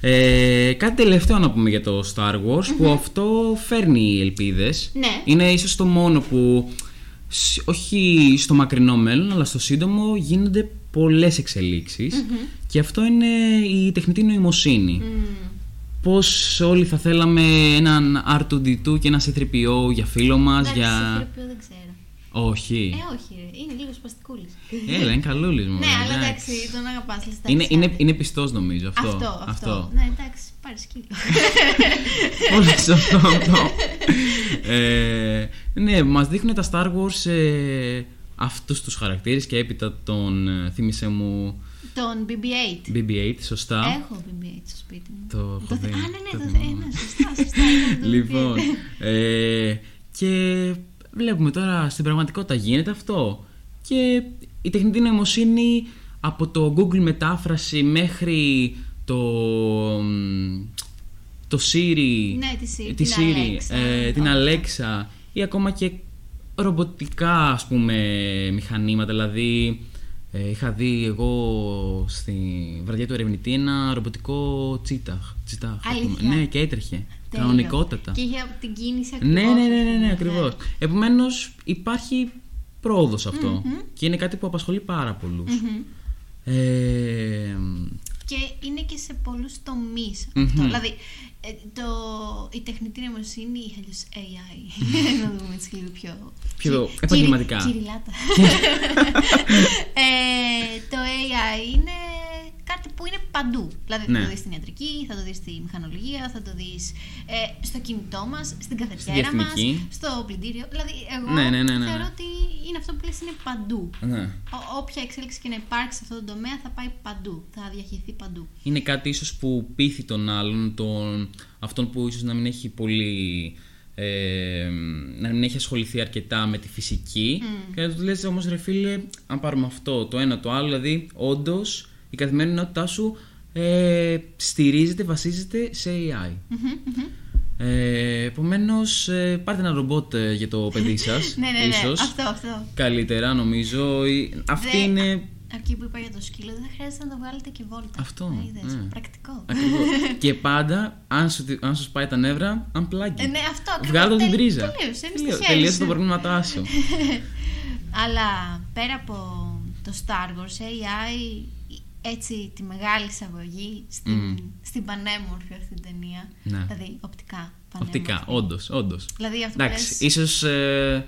Ε, κάτι τελευταίο να πούμε για το Star Wars, που αυτό φέρνει ελπίδες. Ναι. Είναι ίσως το μόνο που, σ- όχι στο μακρινό μέλλον, αλλά στο σύντομο γίνονται πολλές εξελίξεις. Και αυτό είναι η τεχνητή νοημοσύνη. Μμμ. Πώς όλοι θα θέλαμε έναν R2D2 και ένα C3PO για φίλο μας, Εντάξει, για... C-3PO δεν ξέρω. Όχι. Ε, όχι, ρε. είναι λίγο σπαστικούλης. Έλα, είναι καλούλης μου. ναι, αλλά εντάξει, τον αγαπάς, λες, Είναι, εντάξει, είναι, άντε. είναι πιστός νομίζω αυτό. αυτό, αυτό. Ναι, εντάξει, πάρε σκύλο. [laughs] Πολύ σωστό αυτό. ε, ναι, μας δείχνουν τα Star Wars ε, αυτούς τους χαρακτήρες και έπειτα τον ε, θύμισε μου τον BB-8. BB-8, σωστά. Έχω BB-8 στο σπίτι μου. Το έχω θε- δει, Α, ναι, ναι, το το θυμάμαι. θε- ε, ναι, σωστά, σωστά. ήταν το λοιπόν, BB-8. ε, και βλέπουμε τώρα στην πραγματικότητα γίνεται αυτό. Και η τεχνητή νοημοσύνη από το Google μετάφραση μέχρι το, μ, το Siri, Ναι, τη Siri, τη την Siri, Alexa, ε, την όλα Alexa ή ακόμα και ρομποτικά ας πούμε μηχανήματα δηλαδή ε, είχα δει εγώ στη βραδιά του ερευνητή ένα ρομποτικό τσίταχ, τσιτάχ ας πούμε. Αλήθεια; ναι και έτρεχε Τέλειο. κανονικότατα Και είχε από την κίνηση ακριβώς. ναι, ναι, ναι, ναι, ναι, Ναι. ακριβώς. Επομένως υπάρχει πρόοδος αυτό Μμμ. και είναι κάτι που απασχολεί πάρα πολλούς. Μμμ. Ε, Και είναι και σε πολλούς τομείς Μμμ. αυτό. Δηλαδή, ε, το, η τεχνητή νοημοσύνη ή αλλιώς AI, να το δούμε έτσι λίγο πιο... Πιο κυρι- επαγγελματικά. κυριλάτα. [laughs] ε, το AI είναι κάτι που είναι παντού. Δηλαδή θα Ναι. το δεις στην ιατρική, θα το δεις στη μηχανολογία, θα το δεις ε, στο κινητό μας, στην καφετιέρα μας, διαστημική. στο πλυντήριο. Δηλαδή εγώ Ναι, ναι, ναι, ναι, ναι. θεωρώ ότι είναι αυτό που λες είναι παντού. ναι. Ό- όποια εξέλιξη και να υπάρξει σε αυτό το τομέα θα πάει παντού, θα διαχειριστεί παντού. Είναι κάτι ίσως που πείθει τον άλλον, τον, αυτόν που ίσως να μην έχει πολύ... Ε, να μην έχει ασχοληθεί αρκετά με τη φυσική και να του λες όμως ρε φίλε αν πάρουμε αυτό το ένα το άλλο δηλαδή όντως η καθημερινότητά σου ε, στηρίζεται, βασίζεται σε AI ε, Επομένως, πάρτε ένα ρομπότ ε, για το παιδί σας. [laughs] Ναι, ναι, ναι, ίσως. αυτό, αυτό. Καλύτερα, νομίζω. Ή- Αυτή Δε- είναι. α- Εκεί που είπα για το σκύλο, δεν χρειάζεται να το βγάλετε και βόλτα. Αυτό, Να είδες, ναι. Πρακτικό. Ακριβώς. [laughs] και πάντα, αν σου, αν σου σπάει τα νεύρα, unplug. Ε, ναι, αυτό ακριβώς. Βγάλω την Τελ- τρίζα. τελείωσε, είναι στη Τελείω- χέρι Τελείωσε σου. τα προβλήματά σου. [laughs] Αλλά πέρα από το Star Wars, AI, έτσι τη μεγάλη εισαγωγή στην, Μμμ. στην πανέμορφη αυτή την ταινία. Ναι. Δηλαδή, οπτικά. πανέμορφη. Οπτικά, όντως, όντως. Δηλαδή, αυτό που Εντάξει, λες, ίσως ε,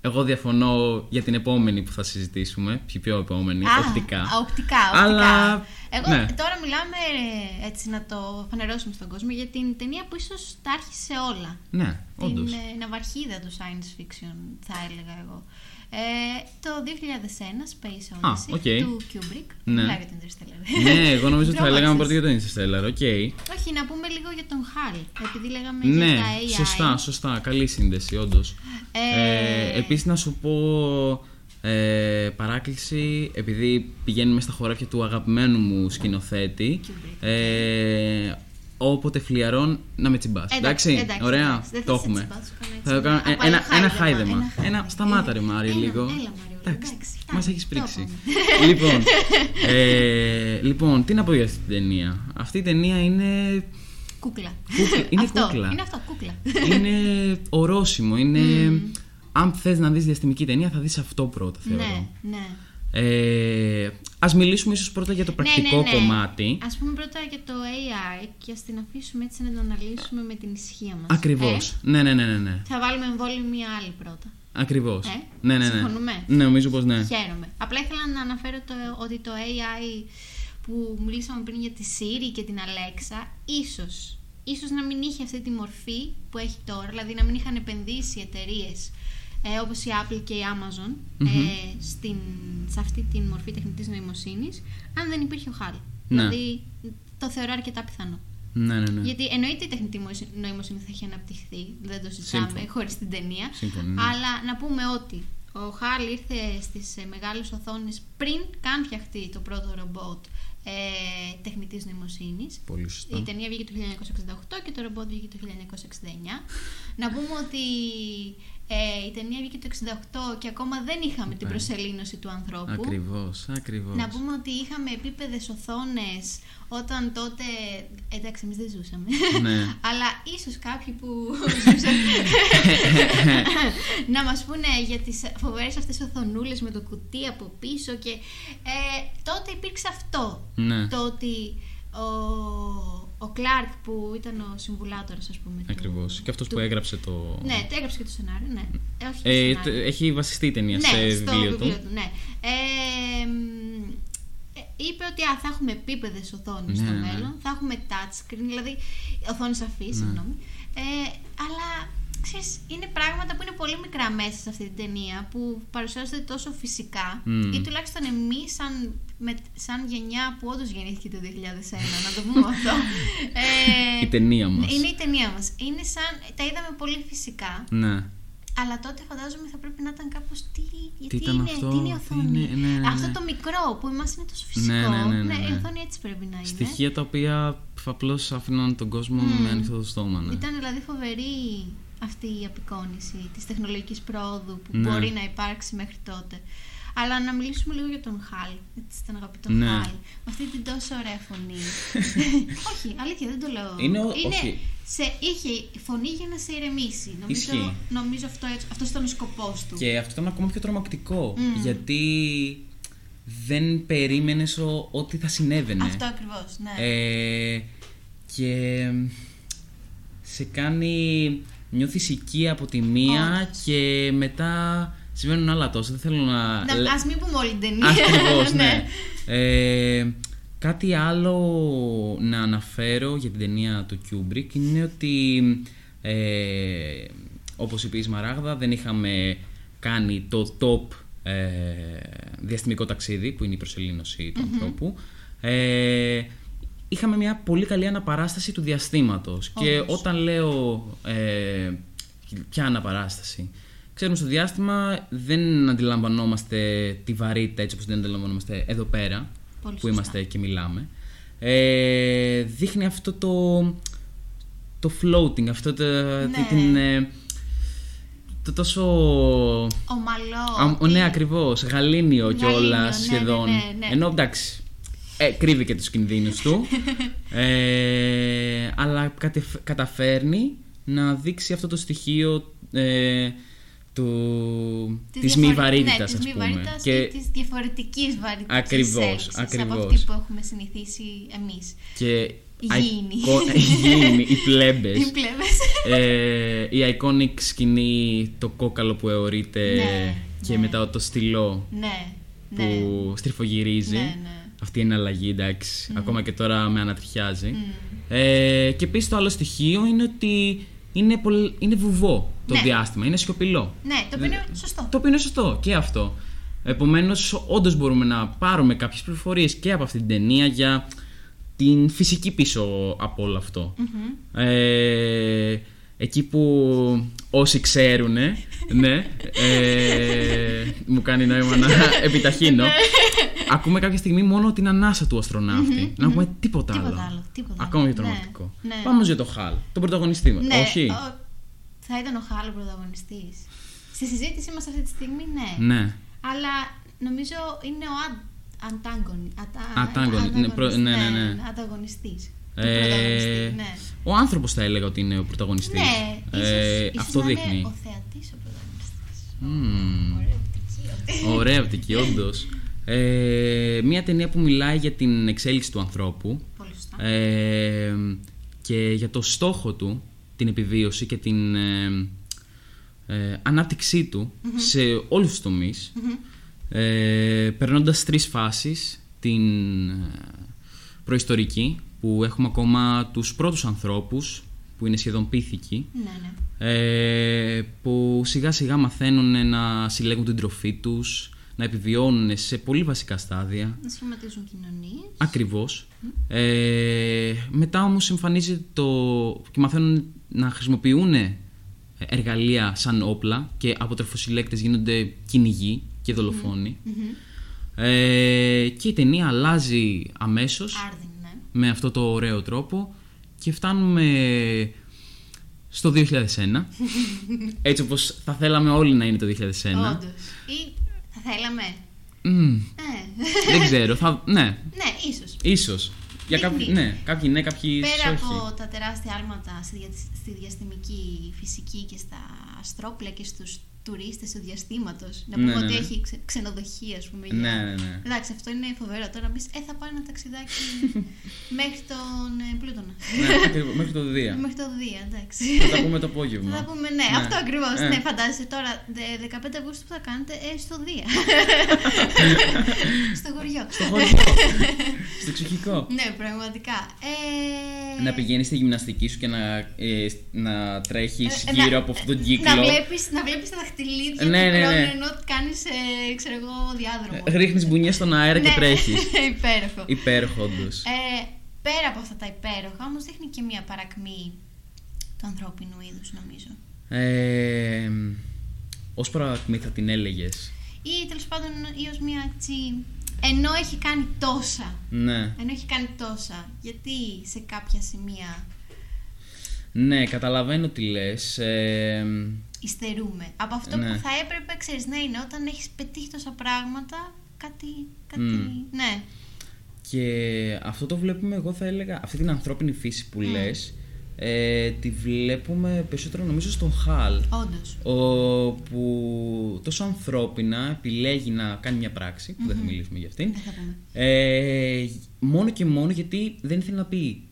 εγώ διαφωνώ για την επόμενη που θα συζητήσουμε. Ποιο πιο επόμενη, Α, οπτικά. α, οπτικά, οπτικά. Αλλά, Εγώ ναι. τώρα μιλάμε ε, έτσι να το φανερώσουμε στον κόσμο για την ταινία που ίσως τα άρχισε όλα. Ναι, Την όντως. ε, ναυαρχίδα του science fiction, θα έλεγα εγώ. Ε, το 2001, Space A, Odyssey, ok. του Kubrick. Ναι. Μιλάω για το Interstellar. ναι, εγώ νομίζω ότι θα Τρόμαξες. λέγαμε πρώτα για το Interstellar, ok. Όχι, να πούμε λίγο για τον Χάλ, επειδή λέγαμε Ναι, για τα AI. σωστά, σωστά. Καλή σύνδεση, όντως. Ε, Ε, Επίσης, να σου πω ε, παράκληση, επειδή πηγαίνουμε στα χωράφια του αγαπημένου μου σκηνοθέτη. Kubrick. Ε, όποτε φλιαρών να με τσιμπάς. Εντάξει, εντάξει, ωραία, εντάξει. Δεν θα το σε έχουμε. τσιμπάσω, κάνω έτσι. Θα το κάνω, ε, Απλά ένα, ένα ένα χάιδεμα, χάιδεμα. ένα χάιδεμα. Ένα, σταμάτα ρε Έλα, Μάριο έλα, λίγο. έλα, Μάριο, Εντάξει, εντάξει, μας φτάνει, έχεις το πρίξει. είπαμε. [laughs] λοιπόν, ε, λοιπόν, τι να πω για αυτή την ταινία. Αυτή η ταινία είναι Κούκλα. Κούκλα, είναι αυτό, κούκλα. Είναι αυτό, κούκλα. είναι ορόσημο. Είναι... Αν θες να δεις διαστημική ταινία, θα δεις αυτό πρώτα, θεωρώ. ναι, ναι. Ε, ας μιλήσουμε ίσως πρώτα για το πρακτικό ναι, ναι, ναι. κομμάτι. Ας πούμε πρώτα για το AI και ας την αφήσουμε έτσι να το αναλύσουμε με την ισχύα μας. Ακριβώς. Ε, Ναι, ναι, ναι, ναι, ναι. θα βάλουμε εμβόλυμη μία άλλη πρώτα. Ακριβώς. Ε, ναι, ναι, ναι. συμφωνούμε. Ναι, νομίζω πως ναι. Χαίρομαι. Απλά ήθελα να αναφέρω το, ότι το AI που μιλήσαμε πριν για τη Siri και την Alexa, ίσως, ίσως να μην είχε αυτή τη μορφή που έχει τώρα, δηλαδή να μην είχαν επενδύσει εταιρείες ε, όπως η Apple και η Amazon Μμμ. ε, στην, σε αυτή τη μορφή τεχνητής νοημοσύνης, αν δεν υπήρχε ο Χάλ. Ναι. Δηλαδή το θεωρώ αρκετά πιθανό. Ναι, ναι, ναι. Γιατί εννοείται η τεχνητή μοση- νοημοσύνη θα έχει αναπτυχθεί, δεν το συζητάμε Σύμφωνο. χωρίς την ταινία. Σύμφωνο, ναι. Αλλά να πούμε ότι ο Χάλ ήρθε στις μεγάλες οθόνες πριν καν φτιαχτεί το πρώτο ρομπότ ε, τεχνητής νοημοσύνης. Πολύ σωστά. Η ταινία βγήκε το 1968 και το ρομπότ βγήκε το 1969. [laughs] Να πούμε ότι ε, η ταινία βγήκε το 68 και ακόμα δεν είχαμε την Ναι. προσελήνωση του ανθρώπου. Ακριβώς, ακριβώς. Να πούμε ότι είχαμε επίπεδες οθόνες όταν τότε. Εντάξει, εμείς δεν ζούσαμε. Ναι. [laughs] Αλλά ίσως κάποιοι που [laughs] ζούσαν. [laughs] να μας πούνε για τις φοβερές αυτές οθονούλες με το κουτί από πίσω. Και ε, τότε υπήρξε αυτό. Ναι. Το ότι ο, ο Κλάρκ που ήταν ο συμβουλάτορας, ας πούμε. του- Ακριβώς. Και αυτός του- που έγραψε το... Ναι, το έγραψε και το σενάριο, ναι. Ε, όχι το Ε, σενάριο. το- έχει βασιστεί η ταινία Ναι, σε στο βιβλίο βιβλίο του. του. ναι. Ε, μ, ε, είπε ότι α, θα έχουμε επίπεδες οθόνε Ναι, στο ναι. μέλλον, θα έχουμε touchscreen, δηλαδή οθόνη αφή, συγγνώμη. Ε, αλλά ξέρεις, είναι πράγματα που είναι πολύ μικρά μέσα σε αυτή την ταινία που παρουσιάζονται τόσο φυσικά Μμμ. ή τουλάχιστον εμείς σαν, με- σαν γενιά που όντως γεννήθηκε το 2001, να το πούμε [laughs] αυτό. Ε, Η ταινία μας. Είναι η ταινία μας. Είναι σαν, τα είδαμε πολύ φυσικά. Ναι. Αλλά τότε φαντάζομαι θα πρέπει να ήταν κάπως τι, γιατί ήταν είναι, αυτό, τι είναι η τι οθόνη; είναι, ναι, ναι, Αυτό ναι. το μικρό που εμάς είναι τόσο φυσικό. Ναι, ναι, ναι, ναι, η ναι. οθόνη έτσι πρέπει να είναι. Στοιχεία τα οποία απλώς άφηναν τον κόσμο Μμμ. με ανοιχτό το στόμα. Ναι. Ήταν δηλαδή φοβερή αυτή η απεικόνηση της τεχνολογικής πρόοδου που Ναι. μπορεί να υπάρξει μέχρι τότε. Αλλά να μιλήσουμε λίγο για τον Χαλ, έτσι τον αγαπητό Ναι. Χαλ, με αυτή την τόσο ωραία φωνή. [laughs] όχι, αλήθεια δεν το λέω. Είναι ο- όχι. Σε, είχε φωνή για να σε ηρεμήσει. Νομίζω, Ισχύει. νομίζω αυτό, έτσι- αυτός ήταν ο σκοπός του. Και αυτό ήταν ακόμα πιο τρομακτικό. Μμ. Γιατί δεν περίμενες ό,τι θα συνέβαινε. Αυτό ακριβώς, ναι. Ε, και σε κάνει νιώθεις οικία από τη μία Όντως. και μετά συμβαίνουν άλλα τόσα. Δεν θέλω να... Να, ας μην πούμε όλη την ταινία. Ακριβώς, [laughs] ναι. Ε, κάτι άλλο να αναφέρω για την ταινία του Kubrick είναι ότι ε, όπως είπε η Σμαράγδα δεν είχαμε κάνει το top ε, διαστημικό ταξίδι που είναι η προσελήνωση του ανθρώπου ε, είχαμε μια πολύ καλή αναπαράσταση του διαστήματος και Όντως. όταν λέω ε, ποια αναπαράσταση Ξέρουμε στο διάστημα δεν αντιλαμβανόμαστε τη βαρύτητα έτσι όπως δεν αντιλαμβανόμαστε εδώ πέρα Πολύ που σωστά. είμαστε και μιλάμε. Ε, δείχνει αυτό το, το floating, αυτό το, Ναι. την, ε, το τόσο... Ομαλό. Α, ναι, τι- ακριβώς, γαλήνιο Γαλήνιο, κιόλας ναι, σχεδόν. ναι, ναι, ναι. Ενώ εντάξει, ε, κρύβει και τους κινδύνους του. [laughs] ε, αλλά κατεφ- καταφέρνει να δείξει αυτό το στοιχείο ε, του, της, μη διαφορε- βαρύτητας, ναι, ας της μη πούμε. βαρύτητας Και- και της διαφορετικής βαρύτητας Ακριβώς, της έλξης από ακριβώς. αυτή που έχουμε συνηθίσει εμείς. Και Γήινοι. icon- γήινοι, οι πλέμπες. Οι πλευρές. ε, η iconic σκηνή, το κόκαλο που αιωρείται Ναι, και ναι. μετά το στυλό ναι, που ναι. στριφογυρίζει. Ναι, ναι. Αυτή είναι αλλαγή, εντάξει. Ακόμα και τώρα με ανατριχιάζει. Μμ. Ε, και επίσης το άλλο στοιχείο είναι ότι είναι, πολ- είναι βουβό το Ναι. διάστημα, είναι σιωπηλό. Ναι, το οποίο είναι σωστό. Το οποίο είναι σωστό και αυτό. Επομένως, όντως μπορούμε να πάρουμε κάποιες πληροφορίες και από αυτή την ταινία για την φυσική πίσω από όλο αυτό. Μμμ. Ε, εκεί που όσοι ξέρουν, ναι, ε, μου κάνει νόημα να επιταχύνω. Ναι. Ακούμε κάποια στιγμή μόνο την ανάσα του αστροναύτη. Να ακούμε τίποτα, Τίποτα άλλο. άλλο, τίποτα Ακόμα άλλο. πιο Ναι, τρομακτικό. ναι. Πάμε όμως για το Χαλ, τον πρωταγωνιστή μας. Ναι, Όχι. ο- θα ήταν ο Χάλο πρωταγωνιστής. Στη συζήτησή μας αυτή τη στιγμή, ναι. Ναι. Αλλά νομίζω είναι ο αν, αντάγωνι, ατα- Αντάγωνι, ναι, προ- ανταγωνιστής, ναι, ναι, ναι. ανταγωνιστής. Του Ε, πρωταγωνιστή, ναι. Ο άνθρωπος θα έλεγα ότι είναι ο πρωταγωνιστής. Ναι, ίσως, Ε, ίσως αυτό να δείχνει. Είναι ο θεατής ο πρωταγωνιστής. Μμμ. Ωραία οπτική αυτή. Ωραία οπτική, όντως. Ε, μια ταινία που μιλάει για την εξέλιξη του ανθρώπου Πολύ σωστά. ε, και για το στόχο του, την επιβίωση και την ε, ε, ανάπτυξή του σε όλους τους τομείς ε, περνώντας τρεις φάσεις την ε, προϊστορική που έχουμε ακόμα τους πρώτους ανθρώπους που είναι σχεδόν πίθηκοι Ναι, ναι. ε, που σιγά σιγά μαθαίνουν να συλλέγουν την τροφή τους, να επιβιώνουν σε πολύ βασικά στάδια. Να σχηματίζουν κοινωνίες. Ακριβώς. Ε, μετά όμως εμφανίζεται το... και μαθαίνουν να χρησιμοποιούν εργαλεία σαν όπλα και από τροφοσυλλέκτες γίνονται κυνηγοί και δολοφόνοι. Ε, και η ταινία αλλάζει αμέσως Άρδιν, ναι. Με αυτό το ωραίο τρόπο και φτάνουμε στο 2001 [laughs] έτσι όπως θα θέλαμε όλοι να είναι το 2001 Όντως. Ή θα θέλαμε. Μμμ, Ναι. δεν ξέρω, θα, ναι, ναι, ίσως. ίσως για Δείχνει. κάποιοι, ναι, κάποιοι ναι, κάποιοι Πέρα όχι από τα τεράστια άλματα στη, δια- στη διαστημική φυσική και στα αστρόπλαια και στους τουρίστες του διαστήματος. Να πούμε Ναι, ναι, ότι ναι. έχει ξε- ξενοδοχεία, ας πούμε. Ναι, για- ναι, ναι. Εντάξει, αυτό είναι φοβερό. Τώρα να πεις, ε, θα πάω ένα ταξιδάκι [laughs] μέχρι τον ε, Πλούτονα. ναι, ακριβώς, μέχρι το Δία [laughs] μέχρι το Δία, εντάξει. θα τα πούμε το απόγευμα Θα πούμε ναι, Ναι. αυτό ακριβώς. Ε. Ναι, φαντάζεσαι τώρα δε- 15 Αυγούστου που θα κάνετε ε, στο Δία. [laughs] στο χωριό. στο χωριό, στο εξοχικό Ναι, πραγματικά. Ε, να πηγαίνεις στη γυμναστική σου και να, ε, να τρέχεις ε, γύρω να- από αυτόν τον κύκλο Να βλέπεις, να βλέπεις τα δαχτυλίδια Ναι, του ναι, ναι. χρόνου ενώ κάνεις, ε, ξέρω εγώ, διάδρομο. Ρίχνεις μπουνιές στον αέρα και Ναι, τρέχεις [laughs] Υπέροχο. Υπέροχο όντως Ε, πέρα από αυτά τα υπέροχα, όμως δείχνει και μια παρακμή του ανθρώπινου είδους, νομίζω. Ε, ως παρακμή θα την έλεγες Ή τέλος πάντων ή ως μια έτσι... Ενώ έχει κάνει τόσα, Ναι, ενώ έχει κάνει τόσα, γιατί σε κάποια σημεία ναι, καταλαβαίνω τι λες ε, υστερούμε. Από αυτό Ναι. που θα έπρεπε, ξέρεις, να είναι όταν έχεις πετύχει τόσα πράγματα, κάτι... κάτι Μμ. Ναι. Και αυτό το βλέπουμε, εγώ θα έλεγα, αυτή την ανθρώπινη φύση που λες ε, τη βλέπουμε περισσότερο νομίζω στον Χαλ Όντως. ο, που τόσο ανθρώπινα επιλέγει να κάνει μια πράξη, που δεν θα μιλήσουμε για αυτήν, Δεν θα πούμε. ε, μόνο και μόνο γιατί δεν ήθελε να πει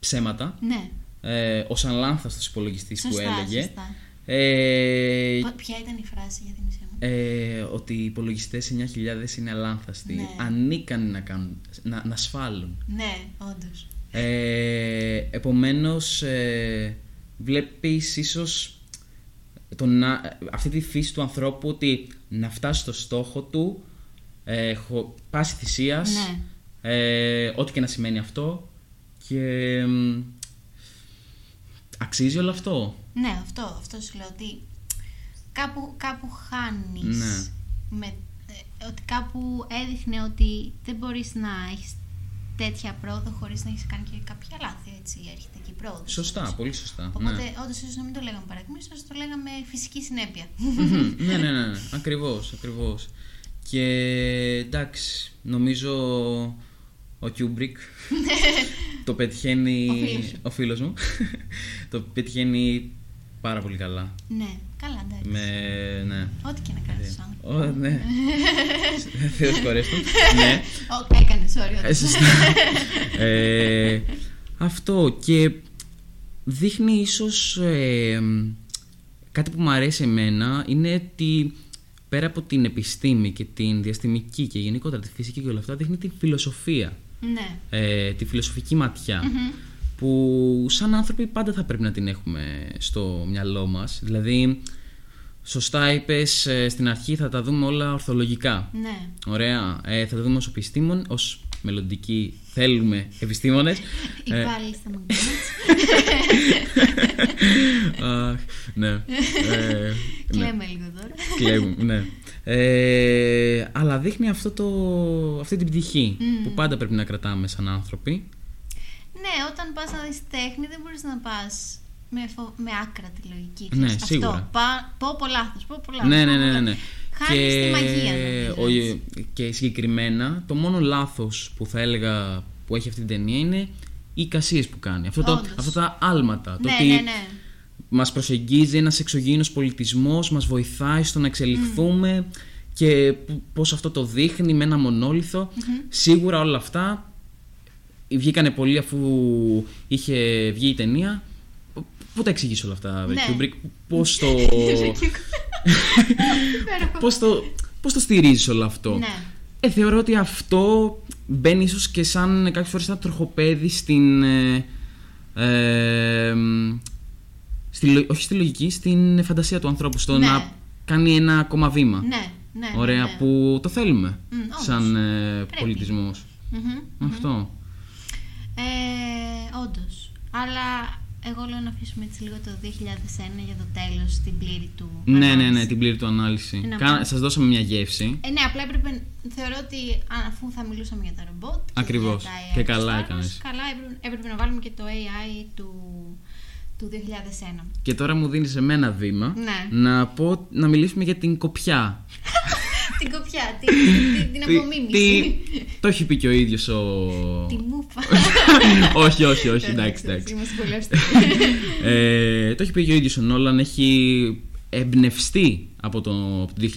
ψέματα, Ναι. ε, ως ανλάνθαστος υπολογιστής που Σωστά, έλεγε, σωστά. Ε, Πο- Ποια ήταν η φράση για θυμίσέ μου; ε, ότι οι υπολογιστές 9.000 είναι αλάνθαστοι, Ναι. ανίκανοι να, κάνουν, να, να σφάλουν. Ναι, όντως. Ε, επομένως, ε, βλέπεις ίσως τον, να- αυτή τη φύση του ανθρώπου ότι να φτάσει στο στόχο του ε, χω- πάση θυσίας, Ναι. ε, ό,τι και να σημαίνει αυτό και μ, αξίζει όλο αυτό. Ναι, αυτό, αυτό σου λέω ότι κάπου, κάπου χάνεις Ναι. με, ε, ότι κάπου έδειχνε ότι δεν μπορείς να έχεις τέτοια πρόοδο χωρίς να έχεις κάνει και κάποια λάθη, έτσι, έρχεται και η πρόοδος. Σωστά, όντως. πολύ σωστά. Οπότε, ναι. όντως, ίσως να μην το λέγαμε παρακμή, ίσως το λέγαμε φυσική συνέπεια. Μμμ, [laughs] ναι, ναι, ναι, ναι. Ακριβώς, ακριβώς. Και εντάξει, νομίζω ο Κιούμπρικ [laughs] το πετυχαίνει. Ο φίλος σου. ο φίλος μου. [laughs] το πετυχαίνει πάρα πολύ καλά. ναι, καλά, εντάξει. Με. Ναι. Ό,τι και να κάνεις σαν. Ω, ναι. [laughs] Θεός σχωρέσ' τον. ναι. Ω, έκανε, sorry. Ε, όντως. σωστά. Ε, αυτό και δείχνει ίσως ε, κάτι που μου αρέσει εμένα είναι ότι πέρα από την επιστήμη και την διαστημική και γενικότερα τη φυσική και όλα αυτά δείχνει τη φιλοσοφία, ναι. ε, τη φιλοσοφική ματιά Μμμ. Που σαν άνθρωποι πάντα θα πρέπει να την έχουμε στο μυαλό μας δηλαδή σωστά είπες ε, στην αρχή θα τα δούμε όλα ορθολογικά Ναι. Ωραία. Ε, θα το δούμε ως επιστήμον, ως μελλοντικοί θέλουμε επιστήμονες. Η [laughs] Ε, πάλι στα McDonald's. αχ, ναι. Ε, [laughs] ναι. Κλαίμε λίγο τώρα. Κλαίουμε, ναι. Ε, αλλά δείχνει αυτό το, αυτή την πτυχή που πάντα πρέπει να κρατάμε σαν άνθρωποι. Ναι, όταν πας να δεις τέχνη δεν μπορείς να πας με, φο... με άκρα τη λογική. Ναι, ξέρεις. σίγουρα. Αυτό. Πα... Πω πω λάθος, πω πω λάθος. Ναι, πω, ναι, πω ναι, ναι, ναι. λάθος. Χάνεις τη μαγεία νομίζω, έτσι. ο- και συγκεκριμένα το μόνο λάθος που θα έλεγα που έχει αυτή την ταινία είναι οι εικασίες που κάνει. Αυτό το, Όντως. αυτά τα άλματα. το Ναι, ότι ναι, ναι. μας προσεγγίζει ένας εξωγήινος πολιτισμός, μας βοηθάει στο να εξελιχθούμε και π- πώς αυτό το δείχνει με ένα μονόλιθο. Σίγουρα όλα αυτά βγήκανε πολύ αφού είχε βγει η ταινία. Π- Πού τα εξηγείς όλα αυτά, βρε Ναι. Kubrick? Πώς το... [laughs] Υπέροχο. [laughs] πώς το, πώς το στηρίζεις όλο αυτό; Ναι. Ε, θεωρώ ότι αυτό μπαίνει ίσως και σαν κάποιες φορές ένα τροχοπέδι στην... Ε, ε, στη, λο- όχι στη λογική, στην φαντασία του ανθρώπου, στο Ναι. να κάνει ένα ακόμα βήμα. Ναι, ναι. ναι, Ωραία, ναι. που το θέλουμε Μμ, όντως. σαν ε, Πρέπει. πολιτισμός. Μμμ. Αυτό. Ε, Όντως. Αλλά Εγώ λέω να αφήσουμε έτσι λίγο το 2001 για το τέλος, την πλήρη του Ναι, ναι, ανάλυση. ναι, την πλήρη του ανάλυση. Να Κα... πάμε. Σας δώσαμε μια γεύση. Ε, ναι, απλά έπρεπε. Θεωρώ ότι α, αφού θα μιλούσαμε για τα ρομπότ. και Ακριβώς. για τα AI Και του καλά Star Wars, έκανες. Καλά έπρεπε, έπρεπε να βάλουμε και το AI του, του 2001. Και τώρα μου δίνεις εμένα βήμα Ναι. να, πω, να μιλήσουμε για την κοπιά. [laughs] [laughs] την κοπιά, την, την, την Τι- απομίμηση. τι- Το έχει πει και ο ίδιος ο... Τη μούφα. [laughs] όχι, όχι, όχι, εντάξει, εντάξει. Είμαστε πολύ αυστηροί. [laughs] ε, το έχει πει και ο ίδιος ο Νόλαν, έχει εμπνευστεί από το, από το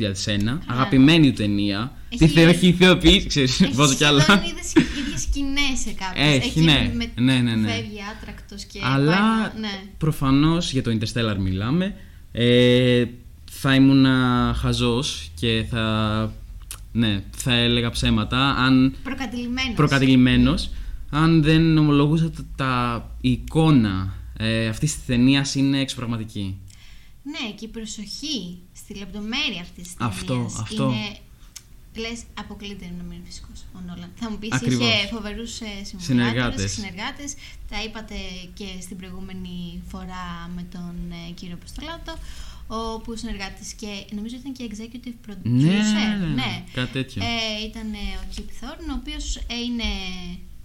2001, αγαπημένη του ταινία. Έχει- Τι θεό έχει ηθοποιήσει, ξέρεις, βάζω κι άλλα. Σχεδόν είδες ίδιες σκηνές σε κάποιες. Έχει, ναι. με, Ναι, ναι, ναι. Φεύγει άτρακτος και Αλλά πάει να- ναι. προφανώς για το Interstellar μιλάμε. Ε, θα ήμουν χαζός και θα, ναι, θα έλεγα ψέματα αν Προκατηλημένος. προκατηλημένος αν δεν ομολογούσα τα, τα η εικόνα ε, αυτής της ταινίας είναι εξωπραγματική. Ναι, και η προσοχή στη λεπτομέρεια αυτής της ταινίας. Αυτό, αυτό. Είναι. Λες, αποκλείται να μην είναι φυσικός ο Νόλαν. Θα μου πεις Ακριβώς. είχε φοβερού Συνεργάτες. συνεργάτες. συνεργάτες. Τα είπατε και στην προηγούμενη φορά με τον ε, κύριο Ποστολάτο. Όπου συνεργάτης και νομίζω ήταν και executive producer. Ναι, ναι, ναι, ναι, κάτι τέτοιο. Ε, ήταν ε, ο Kip Thorne, ο οποίος είναι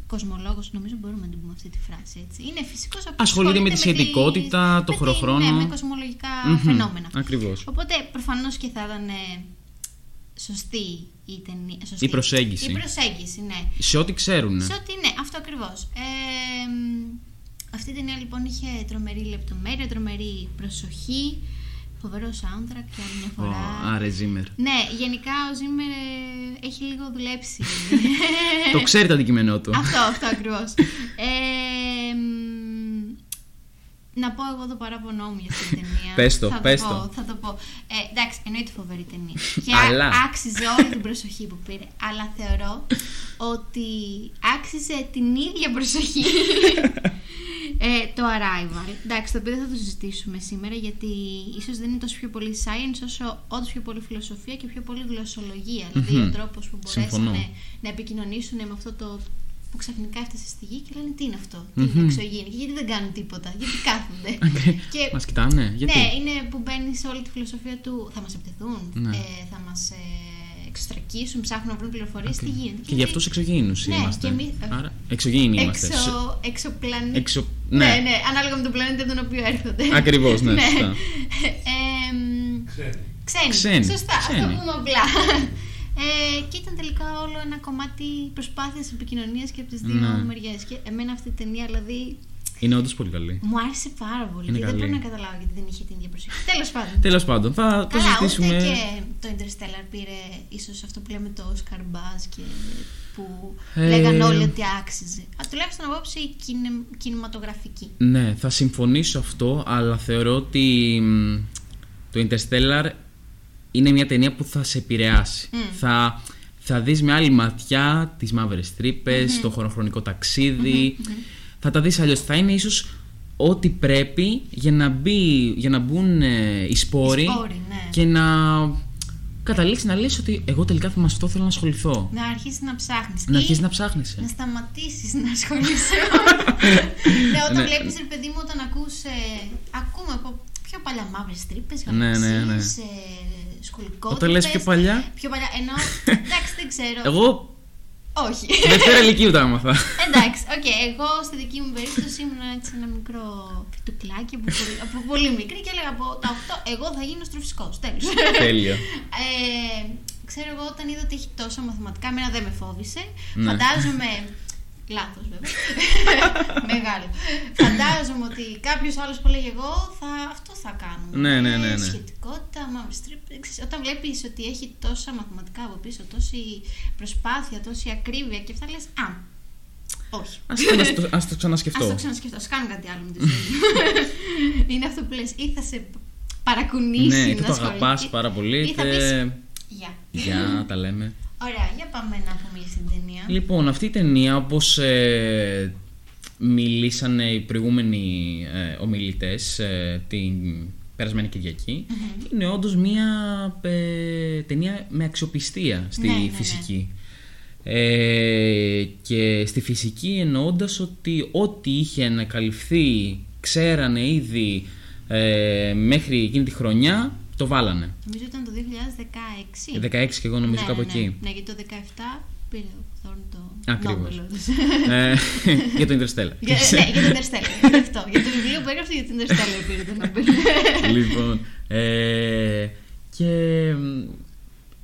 κοσμολόγος, νομίζω μπορούμε να την πούμε αυτή τη φράση έτσι. Είναι φυσικός Ασχολείται με τη σχετικότητα, το χωροχρόνο. Ναι, με κοσμολογικά Μμμ, φαινόμενα. ακριβώς. Οπότε προφανώς και θα ήταν ε, σωστή η ταινία. Σωστή. Η προσέγγιση. Η προσέγγιση, ναι. Σε ό,τι ξέρουν. Σε ότι ναι, αυτό ακριβώς. Ε, μ, αυτή η ταινία λοιπόν είχε τρομερή λεπτομέρεια, τρομερή προσοχή, φοβερός soundtrack και άλλη μια Ω, φορά. Άρε Ζήμερ. Ναι, γενικά ο Ζήμερ ε, έχει λίγο δουλέψει. [laughs] Το ξέρει το αντικείμενό του. αυτό, αυτό ακριβώς. Ε, μ, να πω εγώ το παράπονό μου για αυτή την ταινία. Πες το, θα πες το. το. Πω, θα το πω. Ε, εντάξει, εννοείται φοβερή ταινία. [laughs] Και Αλλά. άξιζε όλη την προσοχή που πήρε. Αλλά θεωρώ ότι άξιζε την ίδια προσοχή [laughs] ε, το Arrival. Εντάξει, το οποίο δεν θα το συζητήσουμε σήμερα γιατί ίσως δεν είναι τόσο πιο πολύ science όσο όντως πιο πολύ φιλοσοφία και πιο πολύ γλωσσολογία. Δηλαδή Μμμ. ο τρόπος που Συμφωνώ. μπορέσανε να επικοινωνήσουν με αυτό το που ξαφνικά έφτασε στη γη και λένε τι είναι αυτό, τι Μμμ. είναι εξωγήινη και γιατί δεν κάνουν τίποτα, γιατί κάθονται; [laughs] και Μας κοιτάνε, γιατί; ναι, είναι που μπαίνει σε όλη τη φιλοσοφία του. Θα μας επιτεθούν, Ναι. ε, θα μας ε, εξωστρακίσουν, ψάχνουν να βρουν πληροφορίες. Τι γίνεται. Και για αυτούς εξωγήινους Ναι, είμαστε. και εμείς- Άρα, εξωγήινοι είμαστε. Εξω, εξωπλανήτη. Εξω... Ναι. Ναι, ναι, ανάλογα με τον πλανήτη από τον οποίο έρχονται. Ακριβώς, ναι, σωστά. [laughs] Ε, μ, ξένοι. Ξένοι, Σωστά, αυτό ξένοι. πούμε απλά. Ε, και ήταν τελικά όλο ένα κομμάτι προσπάθειας επικοινωνίας και από τις δύο Ναι. μεριές. Και εμένα αυτή η ταινία, δηλαδή, είναι όντως πολύ καλή. μου άρεσε πάρα πολύ. Είναι και δεν καλή. μπορώ να καταλάβω γιατί δεν είχε την ίδια προσοχή. Τέλος πάντων. Τέλος πάντων, θα το Καλά, συζητήσουμε. ούτε και το Interstellar πήρε ίσως αυτό που λέμε το Oscar Buzz και που Ε, λέγαν όλοι ότι άξιζε. Α, τουλάχιστον από άποψη κινε- κινηματογραφική. Ναι, θα συμφωνήσω αυτό, αλλά θεωρώ ότι μ, το Interstellar είναι μια ταινία που θα σε επηρεάσει. Μμ. Θα, θα δεις με άλλη ματιά τις μαύρες τρύπες, το χωροχρονικό ταξίδι. Θα τα δεις αλλιώς. Θα είναι ίσως ό,τι πρέπει για να, μπει, για να μπουν ε, οι σπόροι, Οι σπόροι, ναι. και να καταλήξεις να λες ότι εγώ τελικά θα με αυτό θέλω να ασχοληθώ. Να αρχίσεις να ψάχνεις. Να αρχίσεις να ψάχνεσαι. Να σταματήσεις να ασχολείσαι. [laughs] ναι, όταν Ναι. βλέπεις, ρε παιδί μου, όταν ακούς, ε, ακούμε από πιο παλιά μαύρες τρύπες, Ναι, ναι, ναι. σκουληκότρυπες. Όταν λες πιο παλιά; Πιο παλιά, ενώ. [laughs] εντάξει, δεν ξέρω. Εγώ Όχι. Δευτέρα Λυκείου τα έμαθα. Εντάξει, οκ. Εγώ στη δική μου περίπτωση ήμουν έτσι ένα μικρό φυτουκλάκι από πολύ, από πολύ μικρή και έλεγα από τα 8 εγώ θα γίνω αστροφυσικός, τέλος. Τέλειο. Ε, ξέρω εγώ όταν είδα ότι έχει τόσα μαθηματικά, εμένα δεν με φόβησε. Ναι. Φαντάζομαι. Λάθος βέβαια. [laughs] Μεγάλο. Φαντάζομαι ότι κάποιος άλλος που έλεγε εγώ θα, αυτό θα κάνουμε. Ναι, ναι, ναι, ναι. Σχετικότητα, μαύρη τρύπα. Όταν βλέπεις ότι έχει τόσα μαθηματικά από πίσω, τόση προσπάθεια, τόση ακρίβεια και αυτά λες. Α, όχι. Ας το, ας το, ας το Α ξανασκεφτώ. το ξανασκεφτώ. Α κάνω κάτι άλλο με τη ζωή μου. [laughs] Είναι αυτό που λες. Ή θα σε παρακουνήσει Ναι, να είτε το ασχοληθεί, αγαπάς πάρα πολύ, Ή θα είτε... πεις, Γεια. Για τα λέμε. Ωραία, για πάμε να πούμε για αυτήν την ταινία. Λοιπόν, αυτή η ταινία, όπως ε, μιλήσανε οι προηγούμενοι ε, ομιλητές ε, την περασμένη Κυριακή, είναι όντως μια ε, ταινία με αξιοπιστία στη Ναι, ναι, ναι. φυσική. Ε, και στη φυσική εννοώντας ότι ό,τι είχε ανακαλυφθεί ξέρανε ήδη ε, μέχρι εκείνη τη χρονιά, το βάλανε. Νομίζω ήταν το 2016. 16 και εγώ νομίζω ναι, κάπου ναι, εκεί. Ναι, γιατί το 17 πήρε ο Θόρν το Ακριβώς. Νόμπελ, όντως. ε, [laughs] [laughs] για το Interstellar. Για, ναι, για το Interstellar. γι' αυτό. Για το βιβλίο που έγραψε για το Interstellar πήρε το Νόμπελ. [laughs] λοιπόν, ε, και μ,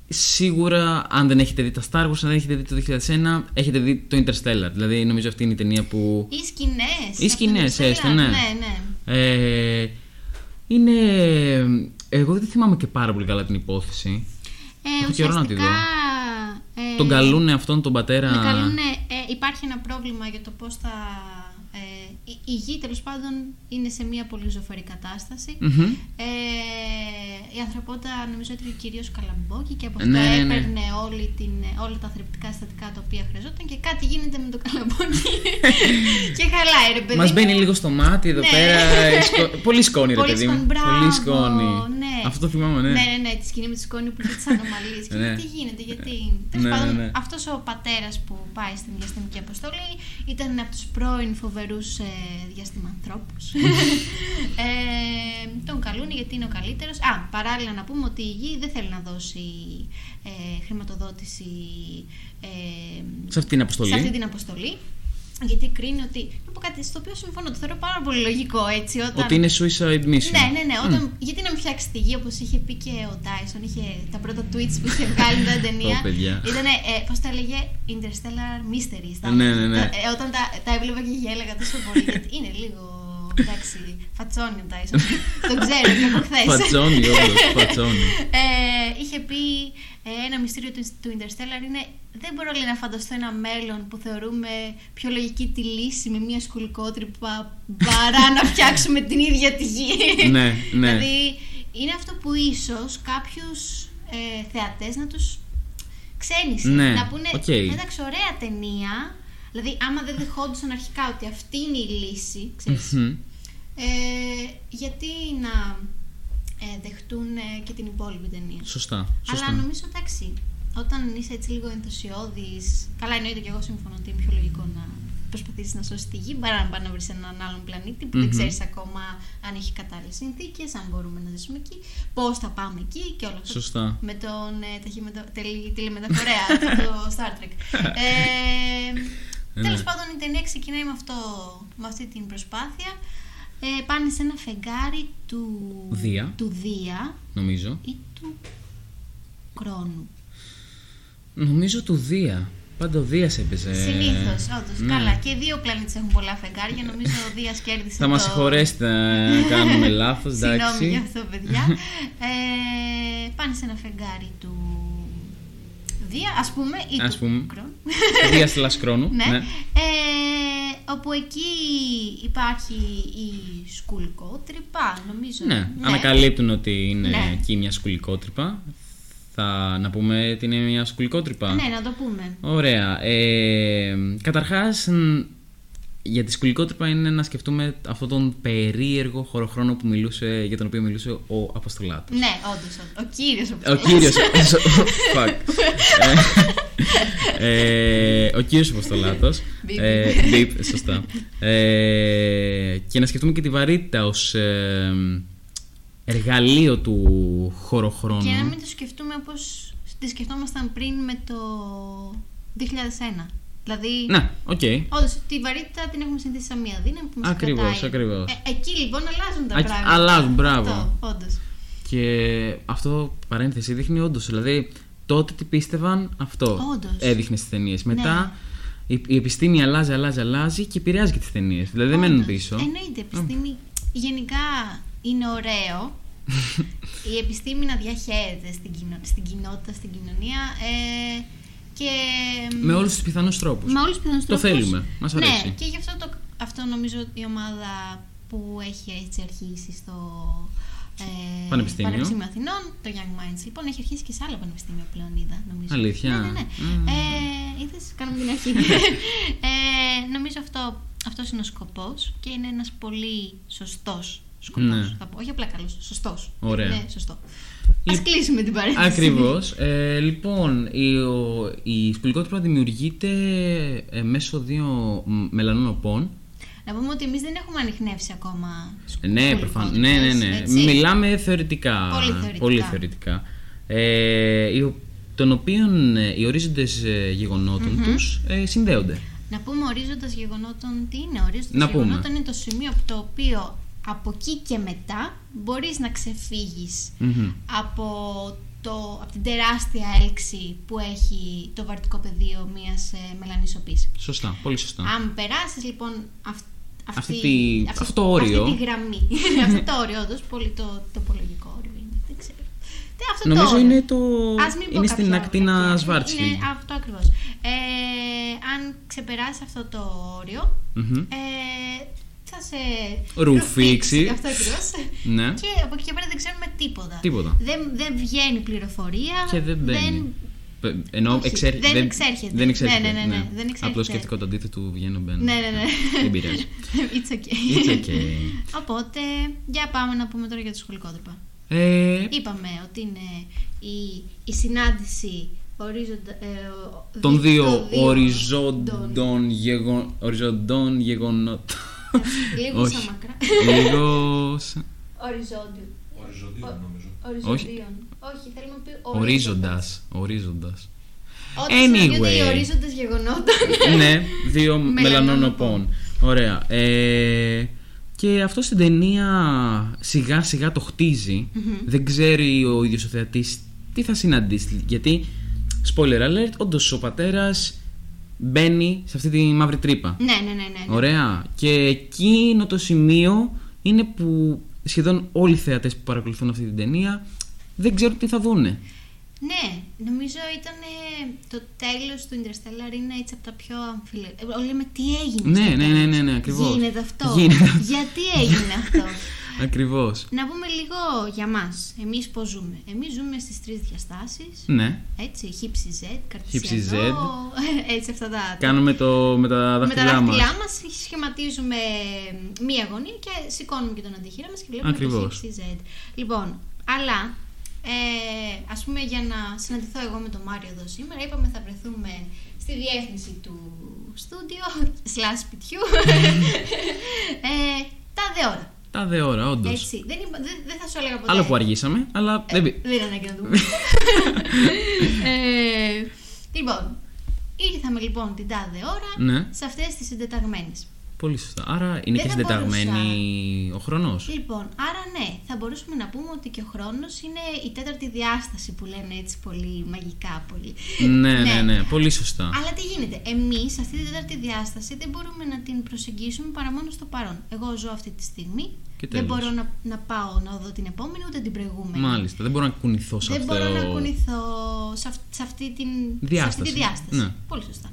σίγουρα αν δεν έχετε δει τα Star Wars, αν δεν έχετε δει το 2001, έχετε δει το Interstellar. Δηλαδή νομίζω αυτή είναι η ταινία που... Ή σκηνές. Ή σκηνές, έστω, ναι. Ναι, ναι. Ε, είναι... Εγώ δεν θυμάμαι και πάρα πολύ καλά την υπόθεση. Ε, Έχω καιρό να τη δω. ουσιαστικά, ε, Τον καλούνε αυτόν τον πατέρα... Με καλούνε, ε, υπάρχει ένα πρόβλημα για το πώς θα... Ε, η, η γη τέλος πάντων είναι σε μια πολύ ζωφερή κατάσταση. Μμμ. Ε, η ανθρωπότητα νομίζω έτρωγε κυρίως καλαμπόκι και από Ναι, αυτό ναι, ναι. έπαιρνε όλη την, όλα τα θρεπτικά συστατικά τα οποία χρειαζόταν και κάτι γίνεται με το καλαμπόκι [laughs] και χαλάει ρε παιδί Μας μου. μπαίνει λίγο στο μάτι εδώ Ναι. πέρα. ε, σκο- [laughs] Πολύ σκόνη, ρε Πολύ παιδί μου. σκόνη, μπράβο, Πολύ σκόνη. ναι. Αυτό το θυμάμαι, ναι. Ναι, ναι, ναι, τη σκηνή με τη σκόνη που είχε τις ανομαλίες. Και Ναι. λέει, τι γίνεται, γιατί. Τέλος Ναι, πάντων, ναι, ναι. αυτός ο πατέρας που πάει στην διαστημική αποστολή ήταν από τους πρώην φοβερούς ε, διαστημανθρώπου. ε, τον καλούν γιατί είναι ο καλύτερος. Α, παράλληλα να πούμε ότι η γη δεν θέλει να δώσει ε, χρηματοδότηση ε, Σε αυτή την αποστολή. σε αυτή την αποστολή. Γιατί κρίνει ότι. Να πω κάτι στο οποίο συμφωνώ, το θεωρώ πάρα πολύ λογικό έτσι. Όταν... Ότι είναι suicide mission. Ναι, ναι, ναι. Όταν, Γιατί να μην φτιάξει τη γη όπως είχε πει και ο Dyson, είχε τα πρώτα tweets που είχε βγάλει μετά την [laughs] ταινία. Ω, παιδιά. Ήταν, ε, πώς τα έλεγε, Interstellar Mysteries. τα- Ναι, ναι, ναι. τα- ε, όταν τα, τα έβλεπα και γέλαγα τόσο πολύ. γιατί είναι λίγο. Εντάξει, φατσόνι ο Dyson. Τον ξέρω και από χθες. Φατσόνι, όντως. Φατσόνι. Ε, είχε πει ε, ένα μυστήριο του, του Interstellar είναι δεν μπορώ λέει, να φανταστώ ένα μέλλον που θεωρούμε πιο λογική τη λύση με μια σκουληκότρυπα παρά να φτιάξουμε την ίδια τη γη. Ναι, ναι. Δηλαδή είναι αυτό που ίσως κάποιους ε, θεατές να τους ξένισε. Ναι, να πούνε οκ. εντάξει ωραία ταινία, δηλαδή άμα δεν δεχόντουσαν αρχικά ότι αυτή είναι η λύση, ξέρεις, Μμμ. ε, γιατί να ε, δεχτούν ε, και την υπόλοιπη ταινία; Σωστά. σωστά. Αλλά νομίζω εντάξει, όταν είσαι έτσι λίγο ενθουσιώδης, καλά εννοείται και εγώ συμφωνώ ότι είναι πιο λογικό να προσπαθήσεις να σώσεις τη γη παρά να πάει να βρεις έναν άλλον πλανήτη που δεν Μμμ. ξέρεις ακόμα αν έχει κατάλληλες συνθήκες, αν μπορούμε να ζήσουμε εκεί, πώς θα πάμε εκεί και όλα αυτά. Σωστά. Με τον ε, ταχυμετω... τελε- τηλεμεταφορέα, το Star Trek. [laughs] Ε, Ναι. Τέλος πάντων, η ταινία ξεκινάει με, αυτό, με αυτή την προσπάθεια. Ε, πάνε σε ένα φεγγάρι του Δία. του Δία Νομίζω. ή του Κρόνου. Νομίζω του Δία. Πάντα ο Δίας έπαιζε. Συνήθως, όντως. ναι. Καλά. Και οι δύο πλανήτες έχουν πολλά φεγγάρια. Νομίζω ο Δίας κέρδισε. Θα μας το... συγχωρέσετε αν [laughs] κάνουμε λάθος, Συγγνώμη γι' εντάξει. αυτό, παιδιά. ε, πάνε σε ένα φεγγάρι του Δία, ας πούμε, ή Ας του πούμε. Κρόνου. Δία [laughs] Λασκρόνου. ναι. ναι. Ε, όπου εκεί υπάρχει η σκουλικότρυπα, νομίζω. Ναι, ανακαλύπτουν ότι είναι Ναι. εκεί μια σκουλικότρυπα. Θα να πούμε ότι είναι μια σκουλικότρυπα. Ναι, να το πούμε. Ωραία. Ε, καταρχάς, μ, για τη σκουλικότρυπα είναι να σκεφτούμε αυτόν τον περίεργο χωροχρόνο που μιλούσε, για τον οποίο μιλούσε ο Αποστολάτος. Ναι, όντως. Ο κύριος Ο κύριος... [laughs] Fuck. Ε, ε, ο κύριος Αποστολάτος. Μπιπ. Ε, μπιπ, σωστά. Ε, και να σκεφτούμε και τη βαρύτητα ως ε, εργαλείο του χωροχρόνου. Και να μην το σκεφτούμε όπως τη σκεφτόμασταν πριν με το 2001. Δηλαδή, Ναι, οκ. όντως τη βαρύτητα την έχουμε συνηθίσει σαν μία δύναμη που μας Ακριβώς, κρατάει. ακριβώς. Ε, εκεί λοιπόν αλλάζουν τα Α- πράγματα. αλλάζουν, μπράβο. Αυτό, όντως. Και αυτό, παρένθεση, δείχνει όντως. Δηλαδή, τότε τι πίστευαν, αυτό Όντως. έδειχνε στις ταινίες. Ναι. Μετά η, η επιστήμη αλλάζει, αλλάζει, αλλάζει και επηρεάζει και τις ταινίες. Δηλαδή, δεν μένουν Όντως. πίσω. Εννοείται, η επιστήμη γενικά είναι ωραίο [laughs] η επιστήμη να διαχέεται στην, κοινο... στην κοινότητα, στην κοινωνία ε, και Με όλους τους πιθανούς τρόπους. με όλους τους πιθανούς Το τρόπους. θέλουμε, μας αρέσει. Ναι, και γι' αυτό, το, αυτό νομίζω η ομάδα που έχει έτσι αρχίσει στο ε, Πανεπιστήμιο. Πανεπιστήμιο Αθηνών, το Young Minds, λοιπόν, έχει αρχίσει και σε άλλα πανεπιστήμια πλέον, είδα, νομίζω. Αλήθεια; Ναι, ναι, ναι. Μμμ. Ε, είδες, κάνουμε την αρχή. [laughs] ε, νομίζω αυτό, αυτός είναι ο σκοπός και είναι ένας πολύ σωστός σκοπός. Ναι. Θα πω. Όχι απλά καλός, σωστός. Ωραία. Ναι, σωστό. Λοιπόν, Ας κλείσουμε την παρένθεση. Ακριβώς. Ε, λοιπόν, η, ο, η σπουλικότρυπα δημιουργείται ε, μέσω δύο μ, μελανών οπών. Να πούμε ότι εμείς δεν έχουμε ανοιχνεύσει ακόμα. Ναι, προφανώς. Ναι, ναι, ναι. έτσι. Μιλάμε θεωρητικά. Πολύ θεωρητικά. Πολύ θεωρητικά. Ε, οι ο- των οποίων ε, οι ορίζοντες ε, γεγονότων τους ε, συνδέονται. Να πούμε ορίζοντας γεγονότων τι είναι; Ορίζοντας Να πούμε. γεγονότων είναι το σημείο από το οποίο από εκεί και μετά μπορείς να ξεφύγεις Μμμ. από, το, από την τεράστια έλξη που έχει το βαρτικό πεδίο μιας ε, μελανισοπής. Σωστά, πολύ σωστά. Αν περάσεις λοιπόν αυ- αυτή, Αυτή τη- αυτό το όριο. Αυτή τη γραμμή. [laughs] αυτό το όριο, όντως, πολύ το τοπολογικό όριο είναι. Δεν ξέρω. Τι, αυτό το Νομίζω όριο. είναι, το... Ας μην πω είναι στην κάποια ακτίνα βλακεία. Σβάρτσλινγκ. Είναι αυτό ακριβώς. Ε, αν ξεπεράσει αυτό το όριο, Μμμ. ε, θα σε Ρουφήξει. Αυτό ακριβώς. Ναι. Και από εκεί και πέρα δεν ξέρουμε τίποτα. Τίποτα. Δεν, δεν βγαίνει πληροφορία. Και δεν μπαίνει. Πε- Ενώ Όχι, εξέρ- δεν εξέρχεται. Δεν εξέρχεται. Ναι, ναι, ναι, ναι, δεν εξέρχεται. Απλώς σκέφτηκα το αντίθετο του βγαίνω μπαίνω. Ναι, ναι, ναι. Δεν πειράζει. [laughs] It's okay. It's okay. [laughs] Οπότε, για πάμε να πούμε τώρα για το σχολικό τρύπα. Ε, Είπαμε ότι είναι η, η συνάντηση ορίζοντα, ε, ο- των δι- δύο των οριζόντων γεγον- οριζόντων γεγονότων. Λίγο Όχι. σαν μακρά. Λίγο. [laughs] σαν- Οριζόντιο. Οριζοντίων νομίζω. Οριζοντίων. Όχι, θέλουμε να πει Ορίζοντας. Ορίζοντα. Όταν συναντιόνται οι Anyway. ορίζοντε γεγονότων. [laughs] ναι, δύο [laughs] Μελανονοπών. μελανονοπών. Ωραία. Ε, και αυτό στην ταινία σιγά σιγά το χτιζει Δεν ξέρει ο ίδιος ο θεατής τι θα συναντήσει. Γιατί, spoiler alert, όντως ο πατέρας μπαίνει σε αυτή τη μαύρη τρύπα. ναι, ναι, ναι, ναι. ναι. Ωραία. Και εκείνο το σημείο είναι που σχεδόν όλοι οι θεατές που παρακολουθούν αυτή την ταινία δεν ξέρουν τι θα δούνε. Ναι, νομίζω ήταν το τέλος του Interstellar είναι έτσι από τα πιο αμφιλε... Ε, Όλοι λέμε τι έγινε. Ναι, στο ναι, τέλος; ναι, ναι, ναι, ακριβώς. Γίνεται αυτό. Γίνεται. Γιατί έγινε αυτό; [laughs] Ακριβώς. να πούμε λίγο για μας. Εμείς πώς ζούμε; Εμείς ζούμε στις τρεις διαστάσεις. Ναι. Έτσι, χύψη Z, Χύψη καρτισιανό, [laughs] έτσι αυτά τα... Κάνουμε το με τα με τα δάχτυλά μας. δάχτυλά μας σχηματίζουμε μία γωνία και σηκώνουμε και τον αντιχείρα μας και βλέπουμε Ακριβώς. το χύψη Z. Λοιπόν, αλλά ε, ας πούμε για να συναντηθώ εγώ με τον Μάριο εδώ σήμερα είπαμε θα βρεθούμε στη διεύθυνση του στούντιο slash σπιτιού [laughs] ε, τα δε ώρα. Τα δε ώρα, όντως. Έτσι. Δεν, είπα- δεν, δεν θα σου έλεγα ποτέ. Άλλο που αργήσαμε, αλλά Ε, δεν πει- δεν ήταν και να το πούμε. [laughs] ε, λοιπόν, ήρθαμε λοιπόν την τάδε ώρα Ναι. σε αυτές τις συντεταγμένες. Πολύ σωστά. Άρα είναι Δεν και θα συντεταγμένη ο χρόνος. Λοιπόν, άρα ναι, θα μπορούσαμε να πούμε ότι και ο χρόνος είναι η τέταρτη διάσταση που λένε έτσι πολύ μαγικά πολύ. ναι, [laughs] ναι, ναι, πολύ σωστά. Αλλά τι γίνεται, εμείς αυτή την τέταρτη διάσταση δεν μπορούμε να την προσεγγίσουμε παρά μόνο στο παρόν. Εγώ ζω αυτή τη στιγμή, Και δεν τέλος. μπορώ να, να πάω να δω την επόμενη ούτε την προηγούμενη. Μάλιστα, δεν μπορώ να κουνηθώ σε Δεν αυτό. μπορώ να κουνηθώ σε, αυ- σε αυτή, την, σε αυτή Διάσταση. τη διάσταση. Ναι. Πολύ σωστά.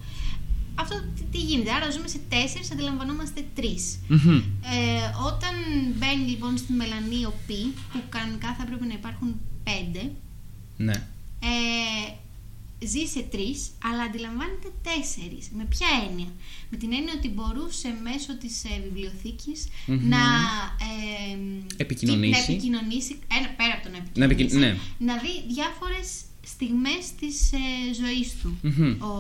Αυτό τι, τι γίνεται, άρα ζούμε σε τέσσερις, αντιλαμβανόμαστε τρεις. Μμμ. Ε, όταν μπαίνει λοιπόν στη μελανή ο π, που κανονικά θα έπρεπε να υπάρχουν πέντε, Ναι. ε, ζει σε τρεις, αλλά αντιλαμβάνεται τέσσερις. Με ποια έννοια, Με την έννοια ότι μπορούσε μέσω της ε, βιβλιοθηκης Μμμ. να, ε, Επικοινωνήσει. να επικοινωνήσει. Ένα, πέρα από το να Να επικοι- επικοινωνήσει. ναι. να δει διάφορες στιγμές της ε, ζωής του Μμμ. ο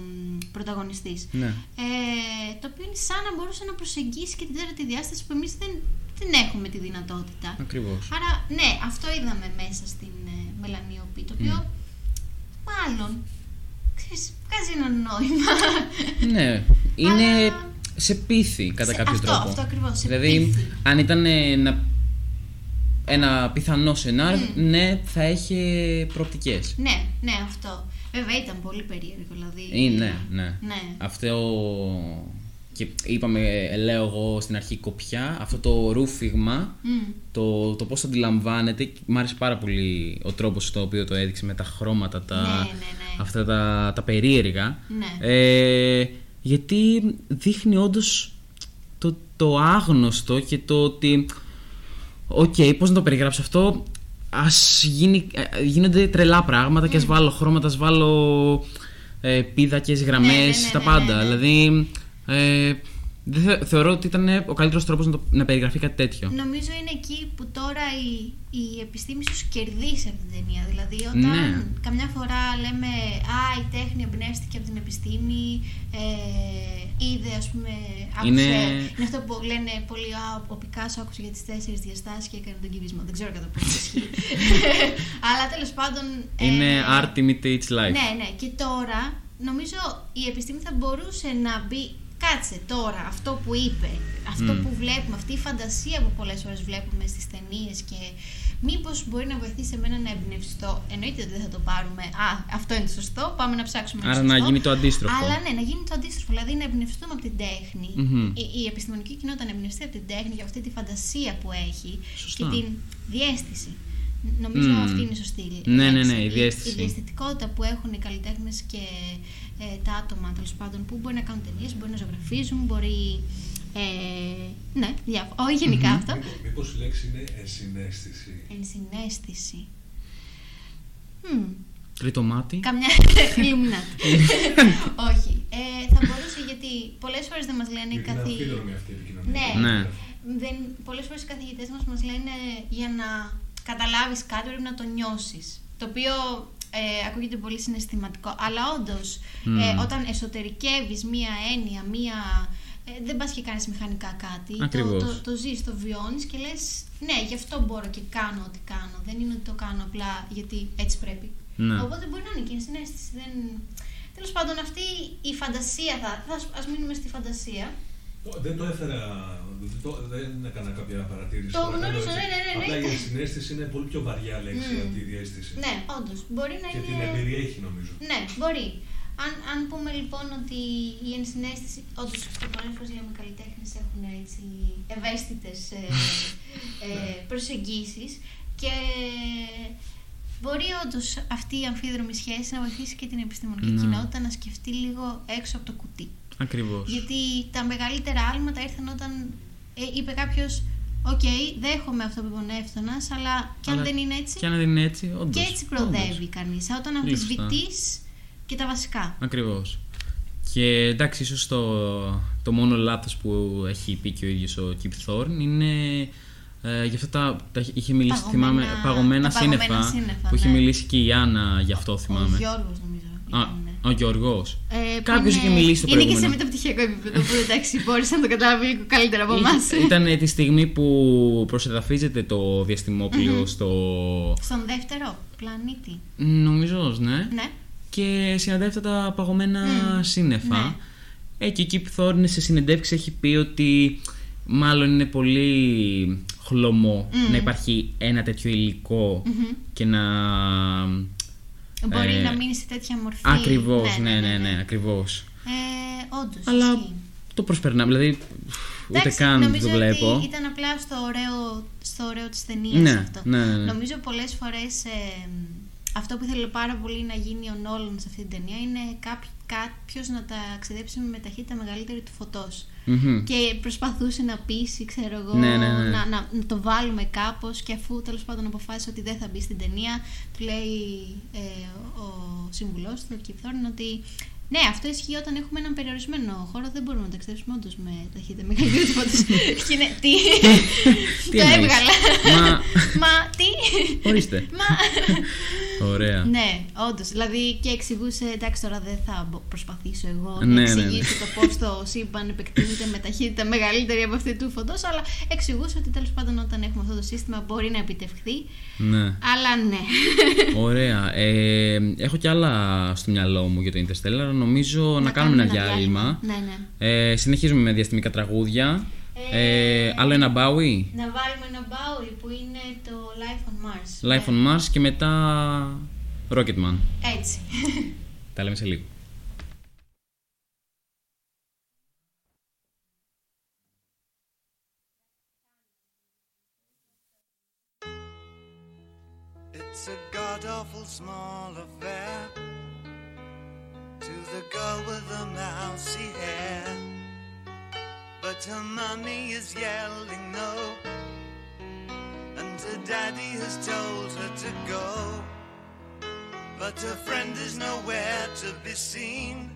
μ, πρωταγωνιστής. Ναι. Ε, το οποίο είναι σαν να μπορούσε να προσεγγίσει και την τέταρτη διάσταση που εμείς δεν, δεν έχουμε τη δυνατότητα. Ακριβώς. Άρα, ναι, αυτό είδαμε μέσα στην ε, μελανιοπή, το οποίο μάλλον, ξέρεις, βγάζει ένα νόημα. Ναι. [laughs] Είναι Αλλά- σε πίθη κατά Σε- κάποιο αυτό, τρόπο. αυτό ακριβώς, σε δηλαδή, πίθη. αν ήταν ένα, ένα πιθανό σενάριο, ναι, θα είχε προοπτικές. ναι, ναι, αυτό. Βέβαια ήταν πολύ περίεργο, δηλαδή. Ή, ναι, ναι. Ναι. Αυτό. Και είπαμε, λέω εγώ στην αρχή κοπιά, αυτό το ρούφιγμα, Μμ. το, το πώς το αντιλαμβάνεται, μ' άρεσε πάρα πολύ ο τρόπος στο οποίο το έδειξε με τα χρώματα, τα, Ναι, ναι, ναι. αυτά τα, τα περίεργα. Ναι. Ε, γιατί δείχνει όντως το, το άγνωστο και το ότι οκ, πώς να το περιγράψω αυτό; Ας γίνει, ε, γίνονται τρελά πράγματα και ας βάλω χρώματα, ας βάλω ε, πίδακες, γραμμές, Ναι, ναι, ναι, τα ναι, πάντα ναι, ναι. δηλαδή ε, Δεν θε- θεωρώ ότι ήταν ο καλύτερος τρόπος να, το- να περιγραφεί κάτι τέτοιο. Νομίζω είναι εκεί που τώρα η, η επιστήμη έχει κερδίσει από την ταινία. Δηλαδή, όταν Ναι. καμιά φορά λέμε Α, η τέχνη εμπνεύστηκε από την επιστήμη, ε, είδε, ας πούμε. Άκουσε, Είναι- είναι αυτό που λένε πολλοί Α, ο Πικάσο άκουσε για τις τέσσερις διαστάσεις και έκανε τον κυβισμό. Δεν ξέρω κατά πόσο ισχύει. [laughs] Αλλά τέλος πάντων. ε, Είναι art imitates life. ναι, ναι. Και τώρα νομίζω η επιστήμη θα μπορούσε να μπει. Κάτσε τώρα, αυτό που είπε, αυτό Μμ. που βλέπουμε, αυτή η φαντασία που πολλές φορές βλέπουμε στις ταινίες και μήπως μπορεί να βοηθήσει εμένα να εμπνευστώ. Εννοείται ότι δεν θα το πάρουμε. Α, αυτό είναι το σωστό, πάμε να ψάξουμε. το Άρα να σωστό. γίνει το αντίστροφο. Αλλά ναι, να γίνει το αντίστροφο. Δηλαδή να εμπνευστούμε από την τέχνη. Μμμ. Η, η επιστημονική κοινότητα να εμπνευστεί από την τέχνη για αυτή τη φαντασία που έχει Σωστά. και την διέστηση. Νομίζω Μμ. αυτή είναι η σωστή Ναι, ναι, λέξη. ναι, η διαίσθηση. Η, διαισθητικότητα που έχουν οι καλλιτέχνες και ε, τα άτομα τέλος πάντων που μπορεί να κάνουν ταινίες, μπορεί να ζωγραφίζουν, μπορεί. Ε, ναι, διάφορα. Όχι γενικά αυτό. Μήπως η λέξη είναι ενσυναίσθηση. Ενσυναίσθηση. Μμ, Τρίτο μάτι. Καμιά [laughs] Illuminati. [laughs] Όχι. Ε, θα μπορούσε γιατί πολλές φορές δεν μας λένε οι Γιατί είναι καθηγητές. αμφίδρομη αυτή η επικοινωνία. Ναι. Ναι. Δεν, πολλές φορές οι καθηγητές μας μας λένε για να καταλάβεις κάτι πρέπει να το νιώσεις. Το οποίο ε, ακούγεται πολύ συναισθηματικό. Αλλά όντως, ε, Μμμ. όταν εσωτερικεύεις μία έννοια, μία... Ε, δεν πας και κάνεις μηχανικά κάτι. Το, Ακριβώς. το, το ζεις, το βιώνεις και λες ναι, γι' αυτό μπορώ και κάνω ό,τι κάνω. Δεν είναι ότι το κάνω απλά γιατί έτσι πρέπει. Ναι. Οπότε μπορεί να είναι και η συνέστηση. Δεν... Τέλος πάντων, αυτή η φαντασία θα. θα ας μείνουμε στη φαντασία. Δεν το έφερα, δεν, το, δεν έκανα κάποια παρατήρηση. Το τώρα, γνωρίζω, κάνω έτσι. ναι, ναι, ναι, Απλά ναι. η ενσυναίσθηση είναι πολύ πιο βαριά λέξη Μμμ. από τη διέστηση. Ναι, όντως. Μπορεί να Και είναι. την εμπεριέχει νομίζω. Ναι, μπορεί. Αν, αν πούμε λοιπόν ότι η ενσυναίσθηση. Όντως, πολλές φορές λέμε καλλιτέχνε έχουν έτσι ευαίσθητες ε, [laughs] ε, προσεγγίσεις και μπορεί όντως αυτή η αμφίδρομη σχέση να βοηθήσει και την επιστημονική Ναι. κοινότητα να σκεφτεί λίγο έξω από το κουτί. Ακριβώς. Γιατί τα μεγαλύτερα άλματα ήρθαν όταν ε, είπε κάποιος: Οκ, δέχομαι αυτό που είπε ο Νεύτωνας, αλλά και αν Αλλά δεν είναι έτσι. Και αν δεν είναι έτσι, όντως. Και έτσι προοδεύει κανείς. Όταν Πολύ σωστά. αμφισβητεί και τα βασικά. Ακριβώς. Και εντάξει, ίσως το, το μόνο λάθος που έχει πει και ο ίδιος ο Κιπ Θόρν είναι. Ε, γι' αυτό τα, τα είχε μιλήσει, Παγωμένα- θυμάμαι, παγωμένα, τα παγωμένα σύννεφα, σύννεφα, που είχε ναι. μιλήσει και η Άννα γι' αυτό Ο θυμάμαι. Γιώργος, νομίζω. Α, ήταν, ναι. Ο Γιώργος. Ε, που Κάποιος είναι- είχε μιλήσει το Είναι και σε προηγούμενο. μεταπτυχιακό επίπεδο που εντάξει, μπόρεσε να το καταλάβεις λίγο καλύτερα από εμάς. Ήταν τη στιγμή που προσεδαφίζεται το διαστημόπλιο στο. Στον δεύτερο πλανήτη. Νομίζω, ναι. Ναι. Και συναντεύεται τα παγωμένα Μμμ, σύννεφα. ναι. Ε, και εκεί που Θόρν σε συνεντεύξεις έχει πει ότι μάλλον είναι πολύ χλωμό Μμ. να υπάρχει ένα τέτοιο υλικό Μμμ. και να... Μπορεί Ε, να μείνει σε τέτοια μορφή. Ακριβώς, ναι, ναι, ναι, ακριβώς. Ε, Όντως. Αλλά το προσπερνάμε, δηλαδή ούτε καν νομίζω το βλέπω. Ότι ήταν απλά στο ωραίο, στο ωραίο της ταινίας Ναι, αυτό. ναι, ναι, ναι. Νομίζω πολλές φορές ε, αυτό που ήθελε πάρα πολύ να γίνει ο Νόλαν σε αυτή την ταινία είναι κάπο- κάποιος να ταξιδέψει με ταχύτητα μεγαλύτερη του φωτός. Μμμ. Και προσπαθούσε να πείσει, ξέρω εγώ, Ναι, ναι, ναι. Να, να, να το βάλουμε κάπως και αφού τέλος πάντων αποφάσισε ότι δεν θα μπει στην ταινία, του λέει ε, ο, ο σύμβουλός του, ο Kip Thorne, ότι ναι, αυτό ισχύει όταν έχουμε έναν περιορισμένο χώρο, δεν μπορούμε να ταξιδέψουμε όντως με ταχύτητα μεγαλύτερη [laughs] του φωτός. και είναι, τι, Τι [laughs] το εννοείς; έβγαλα. Μα- [laughs] Μα, τι; Ορίστε. Μα, Ωραία. ναι, όντως. Δηλαδή και εξηγούσε, εντάξει τώρα δεν θα μπο- προσπαθήσω εγώ Ναι, να ναι, εξηγήσω το πώς το σύμπαν επεκτείνεται με ταχύτητα μεγαλύτερη από αυτή του φωτός, αλλά εξηγούσε ότι τέλος πάντων όταν έχουμε αυτό το σύστημα μπορεί να επιτευχθεί. Ναι. Αλλά ναι. Ωραία. Ε, έχω κι άλλα στο μυαλό μου για το Interstellar. Νομίζω να, κάνουμε ένα διάλειμμα. Ναι, ναι. Ε, συνεχίζουμε με διαστημικά τραγούδια. Ε, άλλο ένα Bowie. Να βάλουμε ένα Bowie που είναι το Life on Mars. Life on Mars και μετά Rocketman. Έτσι. [laughs] Τα λέμε σε λίγο. It's a god awful small affair the girl with the mousy hair. But her mummy is yelling no, and her daddy has told her to go. But her friend is nowhere to be seen.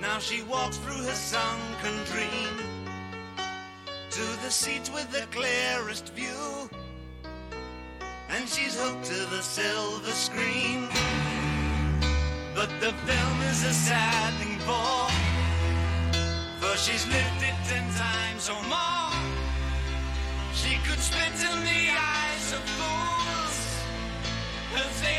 Now she walks through her sunken dream to the seat with the clearest view. And she's hooked to the silver screen. But the film is a sad thing for, for she's lived it ten times or more. She could spit in the eyes of fools as they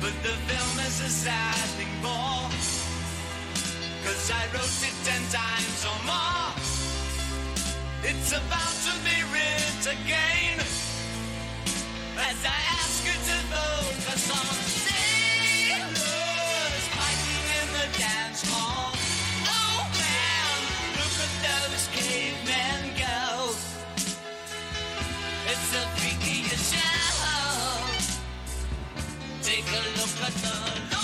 But the film is a sad thing for. Cause I wrote it ten times or more. It's about to be writ again. As I ask you to focus on sailors fighting in the dance hall. de los catalanes.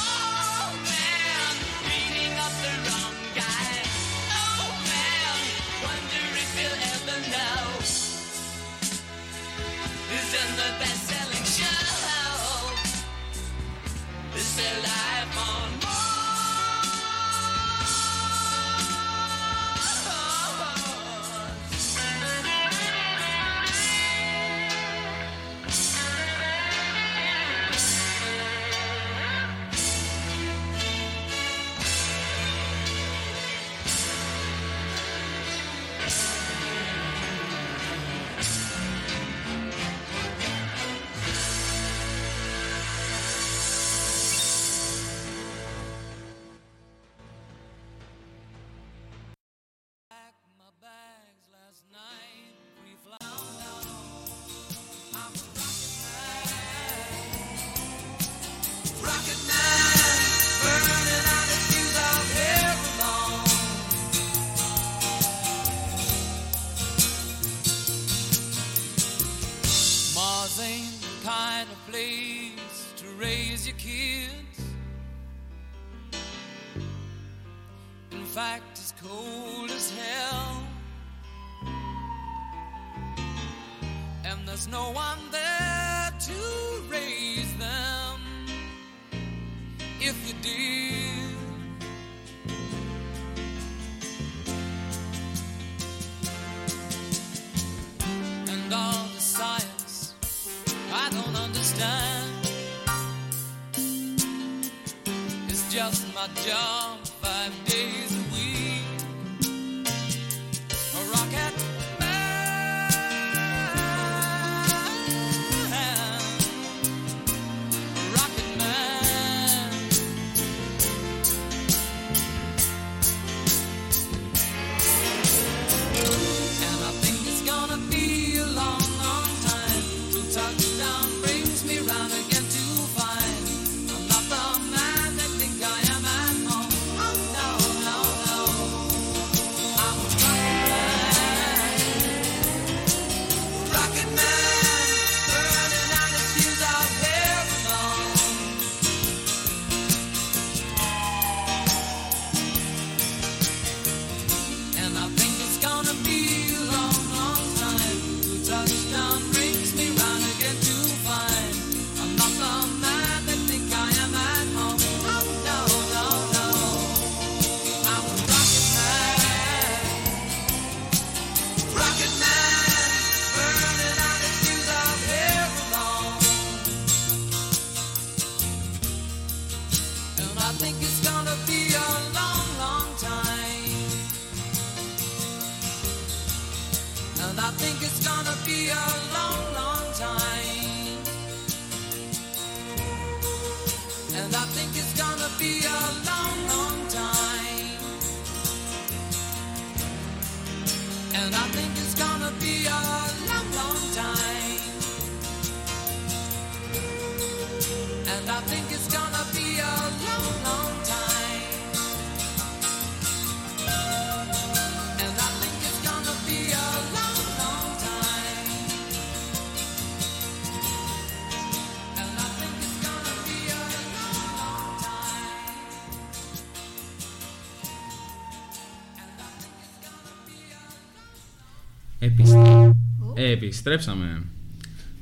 A Επιστρέψαμε. Επιστρέψαμε.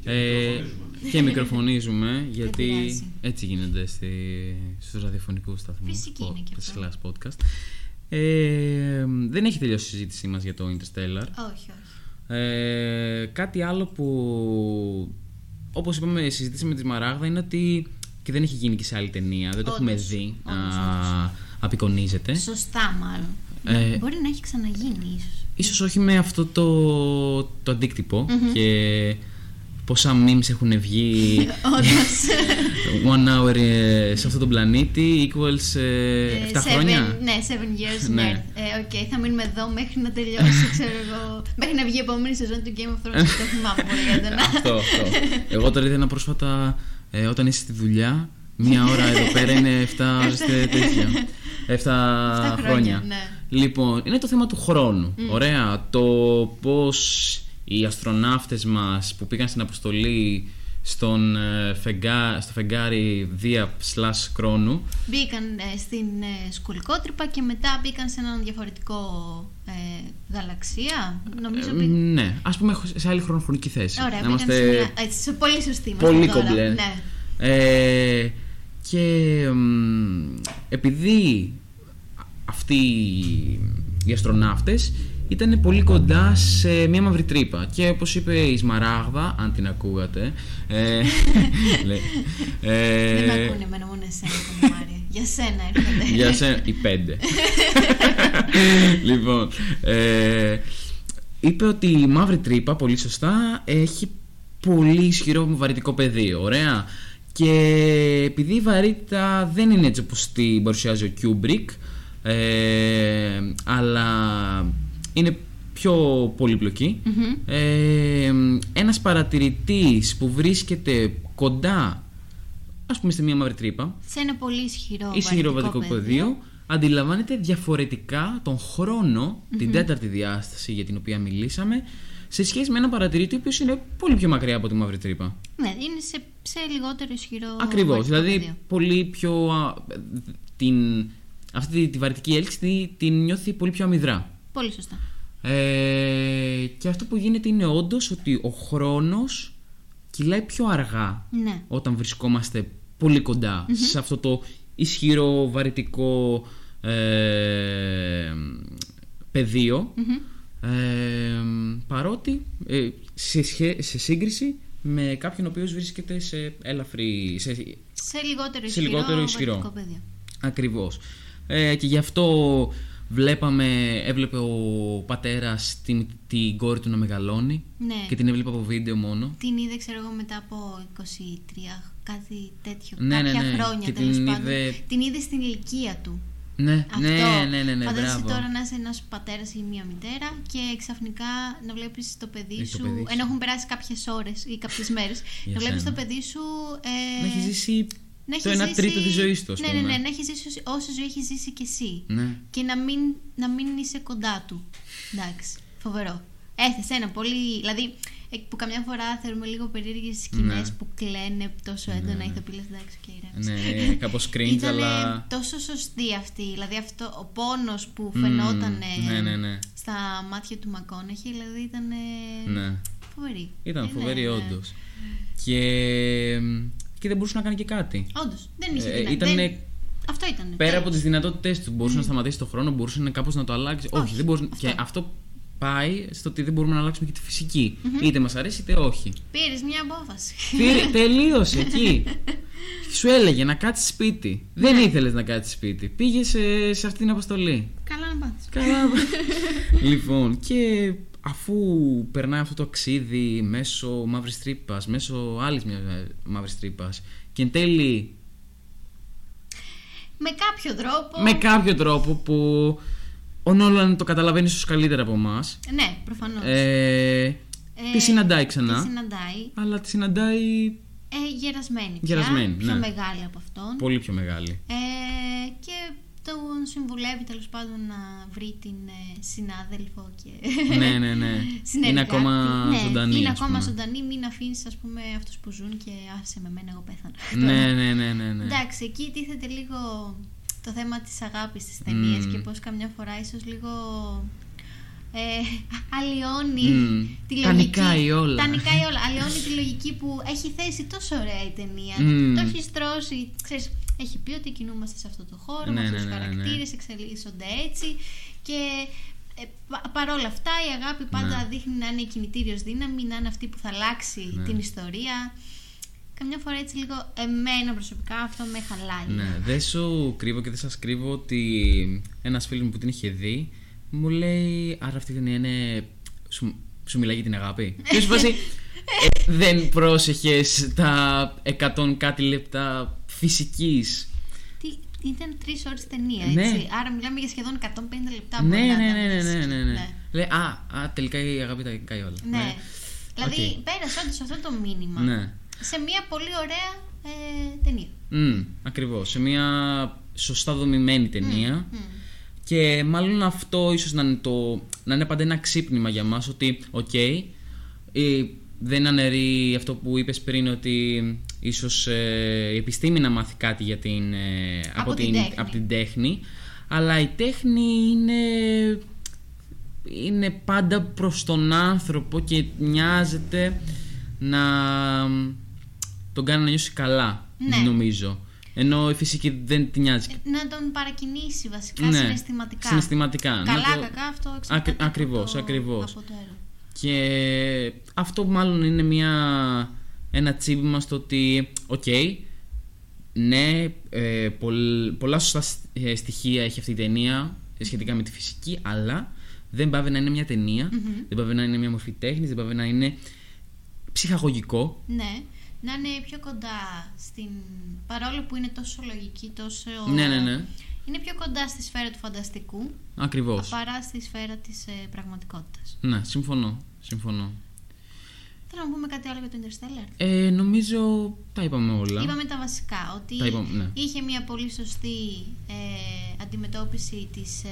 Ε, και μικροφωνίζουμε γιατί πειράζει. έτσι γίνονται στη, στους ραδιοφωνικούς σταθμούς Φυσική είναι και αυτό. slash podcast ε, δεν έχει τελειώσει η συζήτησή μας για το Interstellar Όχι, όχι. ε, κάτι άλλο που όπως είπαμε συζητήσαμε με τη Μαράγδα είναι ότι και δεν έχει γίνει και σε άλλη ταινία δεν το Όντως, έχουμε δει όντως, να απεικονίζεται Σωστά, μάλλον. Ε, Μπορεί να έχει ξαναγίνει, ίσως. Ίσως όχι με αυτό το, το αντίκτυπο και πόσα memes έχουν βγει [laughs] Όντως. [laughs] one hour ε, σε αυτό τον πλανήτη equals ε, 7 χρόνια. Ναι, seven years Ναι. nerd. Ε, οκ, θα μείνουμε εδώ μέχρι να τελειώσει, ξέρω εγώ. [laughs] Μέχρι να βγει η επόμενη σεζόν του Game of Thrones. το θυμάμαι πολύ έντονα. αυτό, αυτό. Εγώ τώρα είδα πρόσφατα ε, όταν είσαι στη δουλειά, μία ώρα εδώ πέρα είναι 7 στε- τέτοια. [laughs] 7 χρόνια, χρόνια. ναι. Λοιπόν, είναι το θέμα του χρόνου. Ωραία. Το πώς οι αστροναύτες μας που πήγαν στην αποστολή στον, ε, φεγγά, στο φεγγάρι Δία slash χρόνου Μπήκαν ε, στην ε, σκουλικότρυπα και μετά μπήκαν σε έναν διαφορετικό ε, γαλαξία. Νομίζω Ε, μπή- Ναι, ας πούμε σε άλλη χρονοφωνική θέση. Ωραία, Να μπήκαν σε μια. Έτσι, σε πολύ σωστή είμαστε πολύ τώρα. κομπλέ. Ναι. Ε, και μ, επειδή αυτοί οι αστροναύτες ήταν πολύ κοντά σε μια μαύρη τρύπα και όπως είπε η Σμαράγδα, αν την ακούγατε ε, [laughs] λέει, ε, Δεν με ακούνε εμένα μόνο εσένα, κομμάρια. Για σένα έρχονται. για σένα, οι πέντε. [laughs] λοιπόν, ε, είπε ότι η μαύρη τρύπα, πολύ σωστά, έχει πολύ ισχυρό βαρυτικό πεδίο. Ωραία. Και επειδή η βαρύτητα δεν είναι έτσι όπως την παρουσιάζει ο Κιούμπρικ, ε, αλλά είναι πιο πολύπλοκη, ε, ένας παρατηρητής που βρίσκεται κοντά, ας πούμε στη μία μαύρη τρύπα, Σε ένα πολύ ισχυρό, ισχυρό βαρυτικό βατικό πεδίο, αντιλαμβάνεται διαφορετικά τον χρονο την τέταρτη διάσταση για την οποία μιλήσαμε, σε σχέση με ένα παρατηρητή ο οποίος είναι πολύ πιο μακριά από τη μαύρη τρύπα. Ναι, είναι σε, σε λιγότερο ισχυρό. Ακριβώς, βαρυτικό δηλαδή πεδίο. πολύ πιο. α, την, αυτή τη βαρυτική έλξη την, την νιώθει πολύ πιο αμυδρά. Πολύ σωστά. Ε, και αυτό που γίνεται είναι όντως ότι ο χρόνος κυλάει πιο αργά Ναι. όταν βρισκόμαστε πολύ κοντά σε αυτό το ισχυρό βαρυτικό ε, πεδιο Ε, παρότι ε, σε, σχέ- σε σύγκριση με κάποιον ο οποίος βρίσκεται σε ελαφρύ σε, Σε λιγότερο Σε ισχυρό, λιγότερο ισχυρό. βαρυτικό πεδίο. Ακριβώς. Ε, και γι' αυτό βλέπαμε, έβλεπε ο πατέρας την, την κόρη του να μεγαλώνει Ναι. και την έβλεπε από βίντεο μόνο. Την είδε, ξέρω εγώ, μετά από 23, κάτι τέτοιο. Ναι, ναι, κάποια ναι. χρόνια Και τέλος την πάντων. είδε- Την είδε στην ηλικία του. Ναι, Αυτό. ναι, ναι, ναι, ναι, Φαντάζεσαι μπράβο. τώρα να είσαι ένα πατέρας ή μια μητέρα και ξαφνικά να βλέπεις το παιδί Ε, το σου. παιδί σου. ενώ έχουν περάσει κάποιες ώρες ή κάποιες μέρες. [laughs] Για να βλέπεις σένα. το παιδί σου. Ε, Να έχει ζήσει να το έχει 1 ζήσει- τρίτο της ζωής του, ας ναι, πούμε. ναι, ναι, να έχει ζήσει όση- όση ζωή έχεις ζήσει κι εσύ. Ναι. Και να μην, να μην είσαι κοντά του. Εντάξει, φοβερό. Έθεσε ένα πολύ. Δηλαδή, ε, που καμιά φορά θεωρούμε λίγο περίεργες σκηνές Ναι. που κλαίνε τόσο έντονα. Οι ηθοποιοί λες, εντάξει, και ηρέμησε. Ναι, κάπως cringe, Ήτανε αλλά. τόσο σωστή αυτή. Δηλαδή αυτό, ο πόνος που φαινόταν ναι, ναι, ναι. στα μάτια του Μακόναχη, δηλαδή ήταν Ναι. φοβερή. Ήταν Ε, φοβερή, ναι, ναι. όντως. Και, και δεν μπορούσε να κάνει και κάτι. Όντως, δεν είχε Ε, δυνα- ήτανε- δεν- Αυτό ήταν. Πέρα από τέλος. τις δυνατότητές του, μπορούσε να σταματήσει το χρόνο, μπορούσε να κάπως να το αλλάξει. Όχι, Όχι, δεν μπορούσε. αυτό. Και αυτό πάει στο ότι δεν μπορούμε να αλλάξουμε και τη φυσικη Είτε μας αρέσει είτε όχι. Πήρες μια απόφαση. Τι- [laughs] Τελείωσε εκεί. Σου έλεγε να κάτσεις σπίτι. Δεν ήθελες να κάτσεις σπίτι. Πήγες σε, σε αυτή την αποστολή. Καλά να πάθεις. Καλά. [laughs] λοιπόν, και αφού περνάει αυτό το αξίδι μέσω μαύρης τρύπας, μέσω άλλης μιας μαύρης τρύπας, και εν τέλει Με κάποιο τρόπο. με κάποιο τρόπο που ο Νόλαν το καταλαβαίνει ίσως καλύτερα από εμάς. Ναι, προφανώς. Ε, τη συναντάει ξανά. Τη συναντάει. Αλλά τη συναντάει Ε, γερασμένη. πια, Γερασμένη, Πιο ναι. μεγάλη από αυτόν. πολύ πιο μεγάλη. Ε, και τον συμβουλεύει τέλος πάντων να βρει την ε, συνάδελφο και. ναι, ναι, ναι. [laughs] συνεργάτη. Είναι ακόμα ναι, ζωντανή. Είναι ας ακόμα πούμε. ζωντανή, μην αφήνεις ας πούμε αυτούς που ζουν και άσε με μένα, εγώ πέθανα. Ναι, ναι, ναι, ναι. ναι. Εντάξει, εκεί τίθεται λίγο το θέμα της αγάπης στις ταινίες Μμμ. και πως καμιά φορά ίσως λίγο ε, αλλοιώνει Μμμ. τη Τα λογική. νικάει όλα. Τα νικάει όλα. Αλλοιώνει τη λογική που έχει θέσει τόσο ωραία η ταινία. Μμμ. Το έχει στρώσει. Ξέρεις, έχει πει ότι κινούμαστε σε αυτό το χώρο, Ναι, με αυτούς ναι, τους ναι, ναι, ναι. χαρακτήρες, εξελίσσονται έτσι και ε, πα- παρόλα αυτά η αγάπη πάντα Ναι. δείχνει να είναι η κινητήριος δύναμη, να είναι αυτή που θα αλλάξει Ναι. την ιστορία. Καμιά φορά έτσι λίγο εμένα προσωπικά αυτό με χαλάει. Ναι, δεν σου κρύβω και δεν σας κρύβω ότι ένας φίλος μου που την είχε δει μου λέει άρα αυτή η ταινία είναι... Σου, σου μιλάει για την αγάπη. [laughs] και σου φάση, «Ε, δεν πρόσεχες τα 100 κάτι λεπτά φυσικής. Τι, ήταν τρεις ώρες ταινία, Ναι. έτσι. Άρα μιλάμε για σχεδόν 150 λεπτά. ναι, μπορεί ναι, να ναι, ήταν ναι, ναι, φυσική. ναι, ναι. Λέει, α, α, τελικά η αγάπη τα κάνει όλα. Ναι. Δηλαδή Οκ. πέρασε όντως αυτό το μήνυμα Ναι. Σε μια πολύ ωραία ε, ταινία. Μμ, ακριβώς. Σε μια σωστά δομημένη ταινία. Μμ. Και μάλλον αυτό ίσως να είναι, το, να είναι πάντα ένα ξύπνημα για μας ότι οκ, ε, δεν αναιρεί αυτό που είπες πριν ότι ίσως ε, η επιστήμη να μάθει κάτι για την, ε, Από την τέχνη. από την τέχνη αλλά η τέχνη είναι, είναι πάντα προς τον άνθρωπο και νοιάζεται να τον κάνει να νιώσει καλά Ναι. νομίζω ενώ η φυσική δεν την νοιάζει Ε, Να τον παρακινήσει βασικά Ναι, συναισθηματικά. συναισθηματικά. Να Καλά, το- κακά, αυτό Ακρι- εξαρτάται ακριβώς, από το, ακριβώς. Από το έργο. Και αυτό μάλλον είναι μια, ένα τσίμπημα στο ότι, οκ, ναι, ε, πολλ- πολλά σωστά σ- ε, στοιχεία έχει αυτή η ταινία ε, σχετικά με τη φυσική, αλλά δεν πάβει να είναι μια ταινια δεν πάβει να είναι μια μορφή τέχνης, δεν πάβει να είναι ψυχαγωγικό. Ναι, να είναι πιο κοντά στην. παρόλο που είναι τόσο λογική, τόσο. Ναι, ναι, ναι. Είναι πιο κοντά στη σφαίρα του φανταστικού Ακριβώς. παρά στη σφαίρα της ε, πραγματικότητας. Ναι, συμφωνώ. συμφωνώ. Θέλω να πούμε κάτι άλλο για το Interstellar. Ε, νομίζω τα είπαμε όλα. Είπαμε τα βασικά, ότι Τα είπαμε, ναι. είχε μια πολύ σωστή ε, αντιμετώπιση της, ε,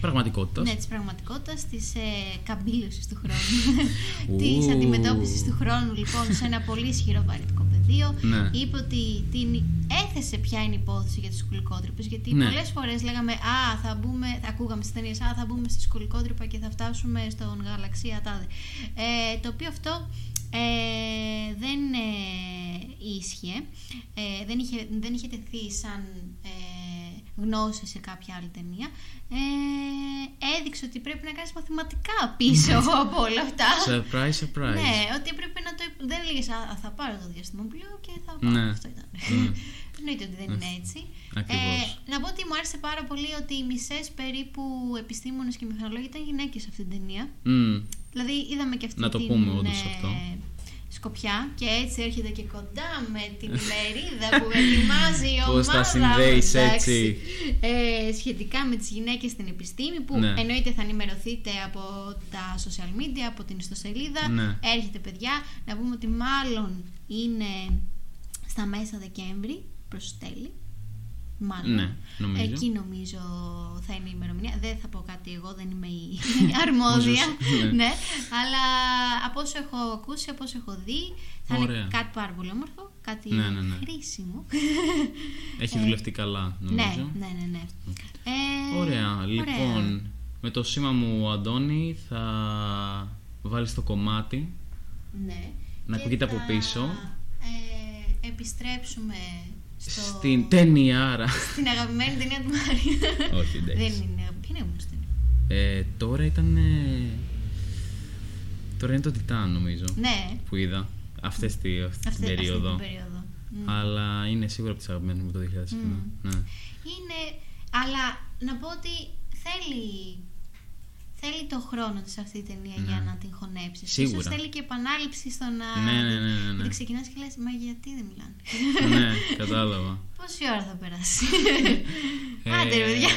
Πραγματικότητας. ναι, της πραγματικότητας, της ε, καμπύλωσης του χρόνου, [laughs] Ου. της αντιμετώπισης του χρόνου λοιπόν σε ένα πολύ ισχυρό βαρυτικό πεδίο. Ναι. Είπε ότι την έθεσε ποια είναι η υπόθεση για τις σκουλικότρυπες, γιατί Ναι. πολλές φορές λέγαμε «Α, θα μπούμε, θα ακούγαμε στις ταινίες, «Α, θα μπούμε στη σκουλικότρυπα και θα φτάσουμε στον γαλαξία τάδε». Ε, το οποίο αυτό ε, δεν ε, ίσχυε, ε, δεν, είχε, δεν είχε τεθεί σαν ε, γνώση σε κάποια άλλη ταινία. Ε, έδειξε ότι πρέπει να κάνεις μαθηματικά πίσω από όλα αυτά. Surprise, surprise. Ναι, ότι έπρεπε να το. Δεν έλεγες Α, θα πάρω το διαστημόπλαιο και θα πάω. Ναι. Αυτό ήταν. Ναι. Εννοείται ότι δεν είναι έτσι. Ακριβώς. Ε, να πω ότι μου άρεσε πάρα πολύ ότι οι μισές περίπου επιστήμονες και μηχανολόγοι ήταν γυναίκες σε αυτή την ταινία. Μμ. Δηλαδή είδαμε και αυτή Να το την πούμε όντως ε, αυτό. σκοπιά και έτσι έρχεται και κοντά με την ημερίδα που ετοιμάζει η ομάδα Πώς τα μας, συνδέεις εντάξει. έτσι. Ε, σχετικά με τις γυναίκες στην επιστήμη που Ναι. εννοείται θα ενημερωθείτε από τα social media, από την ιστοσελίδα Ναι. έρχεται παιδιά να πούμε ότι μάλλον είναι στα μέσα Δεκέμβρη προς τέλη Μάλλον. Ναι, νομίζω. Εκεί νομίζω θα είναι η ημερομηνία. Δεν θα πω κάτι εγώ, δεν είμαι η [laughs] [laughs] αρμόδια. Όσο- ναι. ναι. Αλλά από όσο έχω ακούσει, από όσο έχω δει, θα Ωραία. είναι κάτι πάρα πολύ όμορφο, κάτι Ναι, ναι, ναι. χρήσιμο. [laughs] Έχει Ε, δουλευτεί καλά, νομίζω. Ναι, ναι, ναι. ναι. Ε, Ωραία. Λοιπόν, με το σήμα μου, Αντώνη, θα βάλεις το κομμάτι. Ναι. Να Και ακούγεται από θα, πίσω. Ε, επιστρέψουμε στο... Στην ταινιάρα. στην αγαπημένη ταινία του Μάρια. Όχι, εντάξει. Δεν είναι. Ποια είναι όμως ταινία; Ε, τώρα ήταν. ε, Τώρα είναι το Τιτάν νομίζω Ναι, που είδα αυτές τη, αυτή αυτή, την περίοδο. Αυτή την περίοδο. Μμ. Αλλά είναι σίγουρα από τις αγαπημένες μου το 2007. Ναι. Είναι, αλλά να πω ότι θέλει, θέλει το χρόνο της αυτή η ταινία Ναι. για να την χωνέψεις. Σίγουρα. Ίσως θέλει και επανάληψη στο να... Ναι, ναι, ναι, ναι, ναι. Γιατί ξεκινάς και λες, μα γιατί δεν μιλάνε. ναι, κατάλαβα. [laughs] Πόση ώρα θα περάσει. Ε, [laughs] Άντε ρε παιδιά.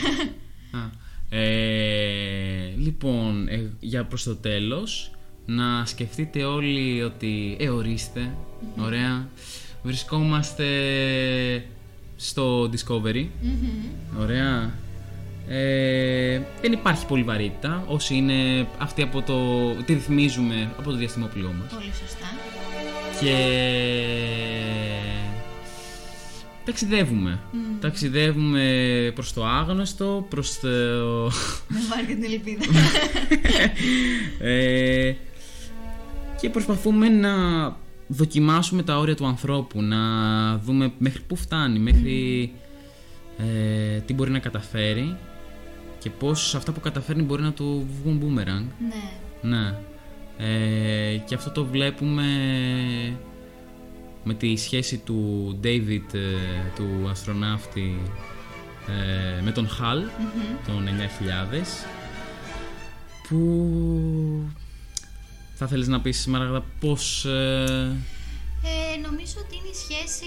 Α, ε, λοιπόν, ε, για προς το τέλος, να σκεφτείτε όλοι ότι, ε, ορίστε, ωραία, βρισκόμαστε στο Discovery, Μμμ. ωραία, ε, δεν υπάρχει πολύ βαρύτητα, όσοι είναι αυτοί από το, τη ρυθμίζουμε από το διαστημόπλοιό μας Πολύ σωστά. και ταξιδεύουμε. Ταξιδεύουμε προς το άγνωστο, προς το... Με βάρει και την ελπίδα. [laughs] ε, και προσπαθούμε να δοκιμάσουμε τα όρια του ανθρώπου, να δούμε μέχρι πού φτάνει, μέχρι ε, τι μπορεί να καταφέρει και πώς αυτά που καταφέρνει μπορεί να του βγουν boomerang. ναι. Ναι. Ε, και αυτό το βλέπουμε με τη σχέση του David, ε, του αστροναύτη, ε, με τον Hal, τον 9000, που θα θέλεις να πεις Μαραγδα πώς... ε, Ε, νομίζω ότι είναι η σχέση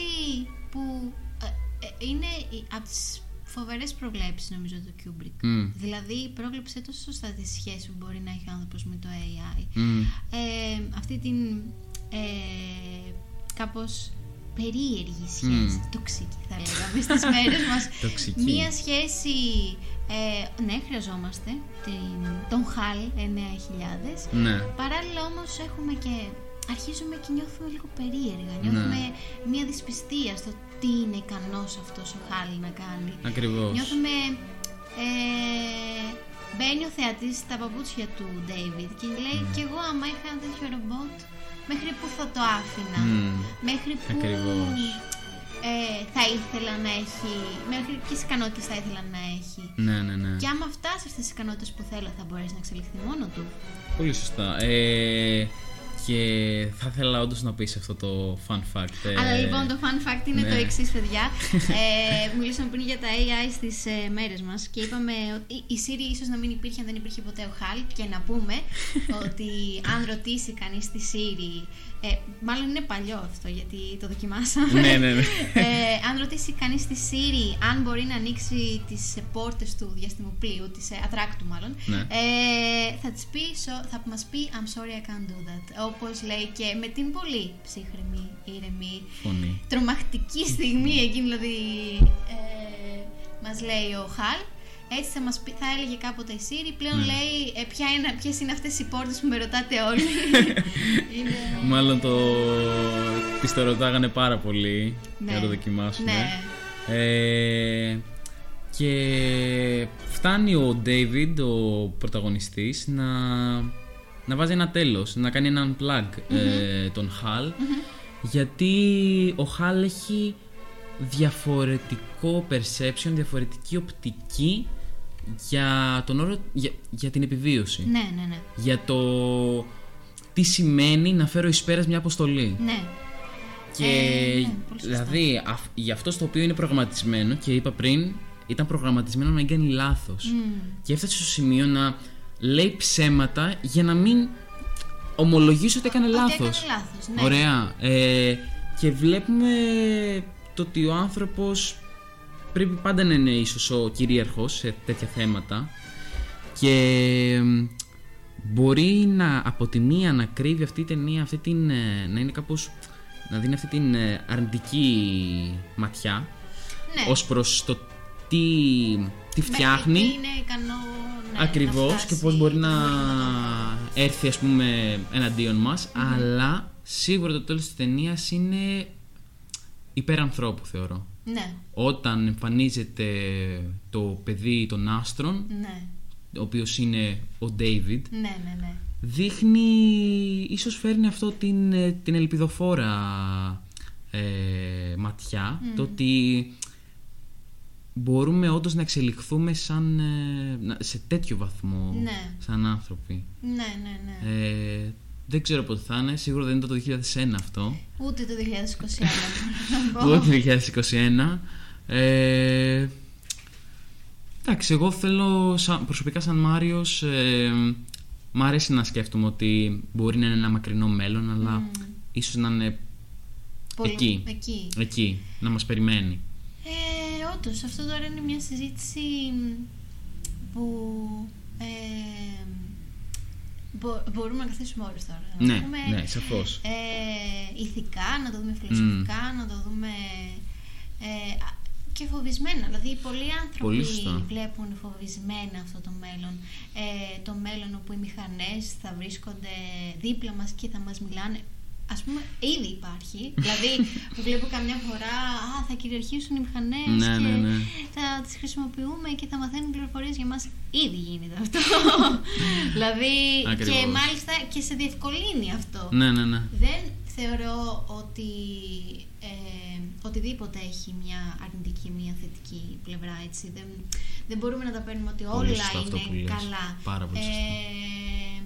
που ε, ε, είναι από τις φοβερές προβλέψεις νομίζω του Kubrick. μ, Δηλαδή πρόβλεψε τόσο σωστά τη σχέση που μπορεί να έχει ο άνθρωπος με το AI. μ, Ε, αυτή την ε, κάπως περίεργη σχέση, τοξική θα λέγαμε στις [laughs] μέρες μας. Τοξική. Μία σχέση, ε, ναι χρειαζόμαστε, την, τον HAL 9000. ναι, Παράλληλα όμως έχουμε και αρχίζουμε και νιώθουμε λίγο περίεργα. Νιώθουμε μια δυσπιστία στο τι είναι ικανός αυτός ο Χάλι να κάνει. ακριβώς. Νιώθουμε... Ε, μπαίνει ο θεατής στα παπούτσια του David και λέει Ναι. κι εγώ άμα είχα ένα τέτοιο ρομπότ μέχρι που θα το άφηνα; Μμ. Μέχρι που Ακριβώς. ε, θα ήθελα να έχει... Μέχρι ποιες ικανότητες θα ήθελα να έχει; Ναι, ναι, ναι. Και άμα φτάσεις αυτές τις ικανότητες που θέλω θα μπορέσει να εξελιχθεί μόνο του. Πολύ σωστά. Ε, και θα ήθελα όντως να πεις αυτό το fun fact. ε, Αλλά λοιπόν το fun fact είναι ναι. το εξής, παιδιά. [laughs] ε, μιλήσαμε πριν για τα AI στις ε, μέρες μας και είπαμε ότι η Siri ίσως να μην υπήρχε αν δεν υπήρχε ποτέ ο HAL. Και να πούμε [laughs] ότι αν ρωτήσει κανείς τη Siri. Ε, μάλλον είναι παλιό αυτό γιατί το δοκιμάσαμε. Ναι, ναι, ναι. Ε, αν ρωτήσει κανείς τη Siri αν μπορεί να ανοίξει τις πόρτες του διαστημοπλοίου, της ε, ατράκτου μάλλον, Ναι. ε, θα, της πει, σο- θα μας πει I'm sorry I can't do that. Όπως λέει και με την πολύ ψύχρεμη, ήρεμη, Φωνή. τρομακτική στιγμή εκείνη δηλαδή ε, μας λέει ο Χαλ έτσι θα, μας πει, θα έλεγε κάποτε η Siri πλέον Ναι. λέει ε, ποια είναι, ποιες είναι αυτές οι πόρτες που με ρωτάτε όλοι [laughs] είναι... Μάλλον το. Τη το ρωτάγανε πάρα πολύ Ναι. για να το δοκιμάσουμε. Ναι. Ε, και φτάνει ο David, ο πρωταγωνιστής, να, να βάζει ένα τέλος, να κάνει έναν plug ε, τον Hal γιατί ο Hal έχει διαφορετικό perception, διαφορετική οπτική για τον όρο, για, για την επιβίωση. ναι, ναι, ναι, Για το τι σημαίνει να φέρω εις πέρας μια αποστολή. ναι. Και Ε, ναι, πολύ σωστά. δηλαδή αυ- για αυτό στο οποίο είναι προγραμματισμένο και είπα πριν ήταν προγραμματισμένο να μην κάνει λάθος και έφτασε στο σημείο να λέει ψέματα για να μην ομολογήσει ότι έκανε Ότι λάθος. έκανε λάθος, ναι. Ωραία. Ε, και βλέπουμε το ότι ο άνθρωπος πρέπει πάντα να είναι ίσως ο κυρίαρχος σε τέτοια θέματα. Και μ, μπορεί να από τη μία να κρύβει αυτή η ταινία αυτή την, ε, να είναι κάπως να δίνει αυτή την ε, αρνητική ματιά ναι. ως προς το τι, τι Μέχρι φτιάχνει. τι είναι ικανό ναι, ακριβώς να και φτάσει πώς μπορεί να το νόημα. έρθει ας πούμε εναντίον μας. Αλλά σίγουρα το τέλος της ταινίας είναι υπερανθρώπου θεωρώ Ναι, όταν εμφανίζεται το παιδί των άστρων ναι, ο οποίος είναι ο David ναι, ναι, ναι. δείχνει ίσως φέρνει αυτό την, ε, την ελπιδοφόρα ε, ματιά το ότι μπορούμε όντως να εξελιχθούμε σαν, ε, να- σε τέτοιο βαθμό Ναι. σαν άνθρωποι Ναι, ναι, ναι. ε, Δεν ξέρω πότε θα είναι, σίγουρα δεν ήταν το 2001 αυτό. Ούτε το 2021 μπορώ να πω. Ούτε το 2021. Ε, εντάξει, εγώ θέλω σαν- προσωπικά σαν Μάριος ε, μ' αρέσει να σκέφτομαι ότι μπορεί να είναι ένα μακρινό μέλλον αλλά ίσως να είναι Πολύ- εκεί, εκεί. εκεί, να μας περιμένει. Ε, Όντως, αυτό τώρα είναι μια συζήτηση που ε, μπο- μπορούμε να καθίσουμε ώρες τώρα. να Ναι, δούμε, ναι, σαφώς. Ε, ηθικά, να το δούμε φιλοσοφικά, να το δούμε ε, α- και φοβισμένα. Δηλαδή, πολλοί άνθρωποι Πολύ σωστά. βλέπουν φοβισμένα αυτό το μέλλον. Ε, το μέλλον όπου οι μηχανές θα βρίσκονται δίπλα μας και θα μας μιλάνε. Ας πούμε, ήδη υπάρχει. δηλαδή, που βλέπω καμιά φορά, α, θα κυριαρχήσουν οι μηχανές Ναι, και ναι, ναι. θα τις χρησιμοποιούμε και θα μαθαίνουν πληροφορίες για μας. Ήδη γίνεται αυτό. [laughs] δηλαδή, και Ακριβώς. μάλιστα και σε διευκολύνει αυτό. Ναι, ναι, ναι. Δεν θεωρώ ότι ε, οτιδήποτε έχει μια αρνητική, μια θετική πλευρά, έτσι. Δεν, δεν μπορούμε να τα παίρνουμε ότι Πολύ όλα σωστό αυτό είναι που λες. καλά. Πάρα πολύ σωστό. Ε,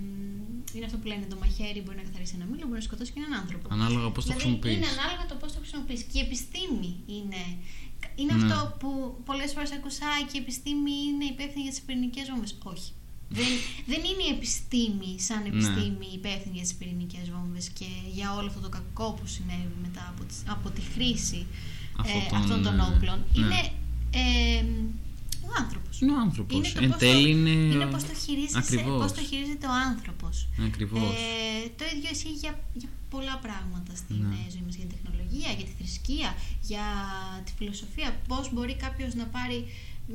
είναι αυτό που λένε το μαχαίρι μπορεί να καθαρίσει ένα μήλο, μπορεί να σκοτώσει και έναν άνθρωπο. Ανάλογα πώς το δηλαδή, χρησιμοποιείς. Είναι ανάλογα το πώς το χρησιμοποιείς. Και η επιστήμη είναι. Είναι Ναι. αυτό που πολλές φορές ακούσα «Α, και η επιστήμη είναι υπεύθυνη για τις πυρηνικές βόμβες. Όχι. Δεν, δεν είναι η επιστήμη σαν Ναι. επιστήμη υπεύθυνη για τις πυρηνικές βόμβες και για όλο αυτό το κακό που συνέβη μετά από, τις- από τη χρήση Αυτών ε, των, αυτών των ε, όπλων. ναι. Είναι ε, ο άνθρωπος. Είναι ο άνθρωπος. Είναι το Εν πώς τέλει το, είναι- είναι πώς το, χειρίζεσαι, Ακριβώς. πώς το χειρίζεται ο άνθρωπος. Ακριβώς. Ε, το ίδιο ισχύει για, για πολλά πράγματα στην Ναι. ε, ζωή μας, για την τεχνολογία, για τη θρησκεία, για τη φιλοσοφία. Πώς μπορεί κάποιος να πάρει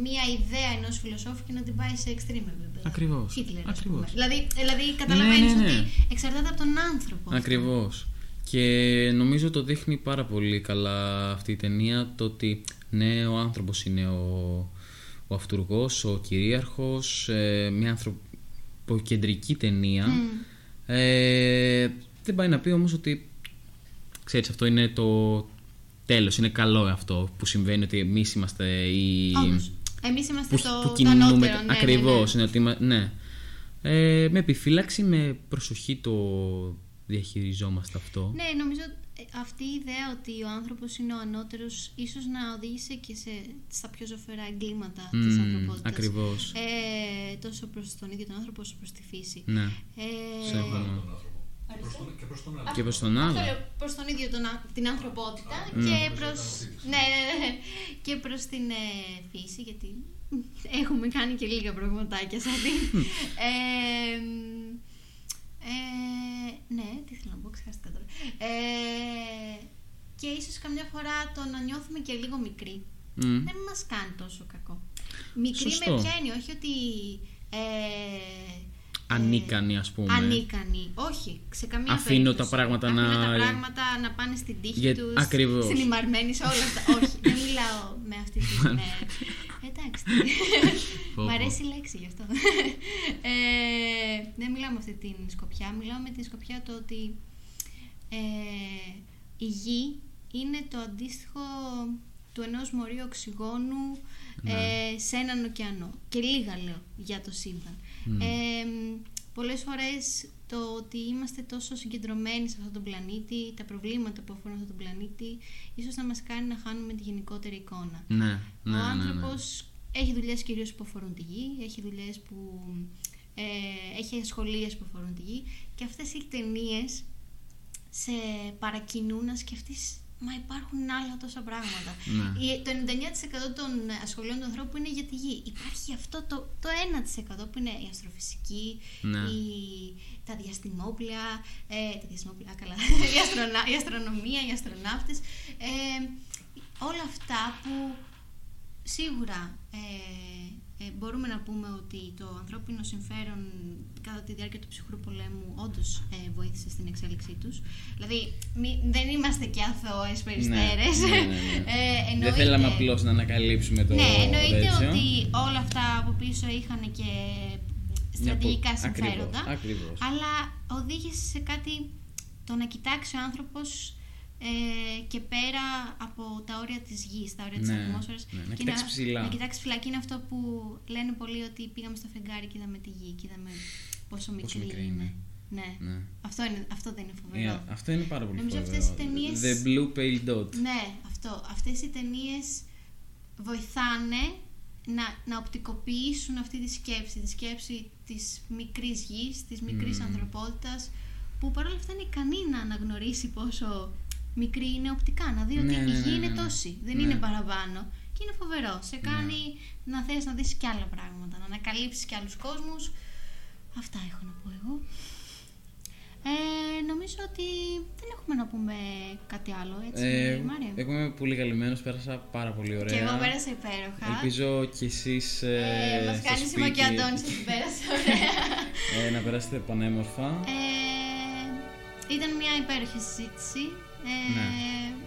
μία ιδέα ενός φιλοσόφου και να την πάει σε extreme επίπεδα. Ακριβώς. Hitler, ας Ακριβώς. πούμε. Δηλαδή, δηλαδή καταλαβαίνεις ναι, ναι. ότι εξαρτάται από τον άνθρωπο. αυτό. Ακριβώς. Και νομίζω το δείχνει πάρα πολύ καλά αυτή η ταινία το ότι ναι, ο άνθρωπος είναι ο, ο αυτούργος, ο κυρίαρχος, ε, μια ανθρωποκεντρική ταινία. Μμ. Ε, δεν πάει να πει όμως ότι ξέρεις αυτό είναι το τέλος, είναι καλό αυτό που συμβαίνει ότι εμείς είμαστε οι... Όντως. Εμείς είμαστε που, το, που το κινούμε. ανώτερο. Ναι, ακριβώς, ναι, ναι. είναι ότι είμα- ναι. Ε, με επιφύλαξη, με προσοχή το διαχειριζόμαστε αυτό. Ναι, νομίζω ε, αυτή η ιδέα ότι ο άνθρωπος είναι ο ανώτερος ίσως να οδήγησε και σε, στα πιο ζωφερά εγκλήματα της Μμμ, ανθρωπότητας. ακριβώς. Ε, τόσο προς τον ίδιο τον άνθρωπο όσο προς τη φύση. Ναι. Ε, Συμφωνώ. Τον άνθρωπο. Και προς τον- Και προς τον άλλο. Και προς τον άλλο. Αυτό λέω, προς τον ίδιο τον, α- την ανθρωπότητα Ναι. και Προς προς, την ναι, ναι, ναι, και προς την ε, φύση γιατί έχουμε κάνει και λίγα πραγματάκια σαν την. Ε, μ, ε, ναι, τι θέλω να πω, ξεχάστηκα τώρα. Ε, και ίσως καμιά φορά το να νιώθουμε και λίγο μικροί Μμ. δεν μας κάνει τόσο κακό. Μικρή Σωστό. με ποια έννοια, όχι ότι... Ε, Ανίκανοι, ας πούμε. Ανίκανοι. Όχι, σε καμία Αφήνω περίπτωση. τα πράγματα Αφήνω να- τα πράγματα να πάνε στην τύχη Για- τους, ακριβώς. στην ημαρμένη, σε όλα αυτά. [laughs] Όχι, δεν μιλάω με αυτή τη... με... Εντάξει. Πω, Μ' πω. αρέσει η λέξη γι' αυτό. ε, δεν μιλάω με αυτή την σκοπιά. Μιλάω με την σκοπιά το ότι ε, η γη είναι το αντίστοιχο του ενός μορίου οξυγόνου Ναι. ε, σε έναν ωκεανό. Και λίγα λέω για το σύμπαν. Μμ. Ε, πολλές φορές το ότι είμαστε τόσο συγκεντρωμένοι σε αυτόν τον πλανήτη, τα προβλήματα που αφορούν αυτόν τον πλανήτη, ίσως να μας κάνει να χάνουμε τη γενικότερη εικόνα. Ναι, ναι, Ο ναι, ναι. άνθρωπος έχει δουλειές κυρίως που αφορούν τη γη, έχει δουλειές που... Ε, έχει ασχολίες που αφορούν τη γη και αυτές οι ταινίες σε παρακινούν να σκεφτείς μα υπάρχουν άλλα τόσα πράγματα. Ναι. Η- Το 99% των ασχολιών του ανθρώπου είναι για τη γη. Υπάρχει αυτό το, το 1% που είναι η αστροφυσική, Ναι. η, τα διαστημόπλια, ε, τα διαστημόπλια, καλά, [laughs] η, αστρονα, η αστρονομία, οι αστροναύτες, ε, όλα αυτά που σίγουρα ε, ε, μπορούμε να πούμε ότι το ανθρώπινο συμφέρον κατά τη διάρκεια του ψυχρού πολέμου όντως ε, βοήθησε στην εξέλιξή τους. Δηλαδή μη- δεν είμαστε και αθώες περιστέρες. Ναι, ναι, ναι, ναι. [laughs] Ε, Δεν εννοείται- θέλαμε απλώς να ανακαλύψουμε το ναι, εννοείται τέτοιο. ότι όλα αυτά από πίσω είχαν και στρατηγικά πο- συμφέροντα. ακριβώς, ακριβώς. Αλλά οδήγησε σε κάτι το να κοιτάξει ο άνθρωπος ε, και πέρα από τα όρια της γης, τα όρια της Ναι, ατμόσφαιρας. ναι, να και κοιτάξει ψηλά. Να κοιτάξει ψηλά. Και είναι αυτό που λένε πολλοί ότι πήγαμε στο φεγγάρι και είδαμε τη γη και είδαμε πόσο μικρή, μικρή είναι. είναι. Ναι. Ναι. Αυτό, είναι, αυτό δεν είναι φοβερό. Ε, αυτό είναι πάρα πολύ Νομίζω φοβερό. αυτές οι ταινίες- The Blue Pale Dot. Ναι, αυτό. Αυτές οι ταινίες βοηθάνε να, να οπτικοποιήσουν αυτή τη σκέψη, τη σκέψη της μικρής γης, της μικρής Μμμ. ανθρωπότητας, που παρόλα αυτά είναι ικανή να αναγνωρίσει πόσο μικρή είναι οπτικά, να δει Ναι, ότι ναι, η ναι, γη ναι, είναι ναι. τόση, δεν Ναι. είναι παραπάνω. Και είναι φοβερό. Σε κάνει να θες να δεις και άλλα πράγματα, να ανακαλύψεις και άλλους κόσμους. Αυτά έχω να πω εγώ. Ε, νομίζω ότι δεν έχουμε να πούμε κάτι άλλο, έτσι, Ε, Μάρια. εγώ είμαι πολύ καλυμμένος, πέρασα πάρα πολύ ωραία. Και εγώ πέρασα υπέροχα. Ελπίζω κι εσείς ε, Ε, μας στο κάνεις σπίτι, σήμα και ο Αντώνης ότι πέρασε ωραία. ε, να περάσετε πανέμορφα. ε, ήταν μια υπέροχη συζήτηση. Ε, Ναι.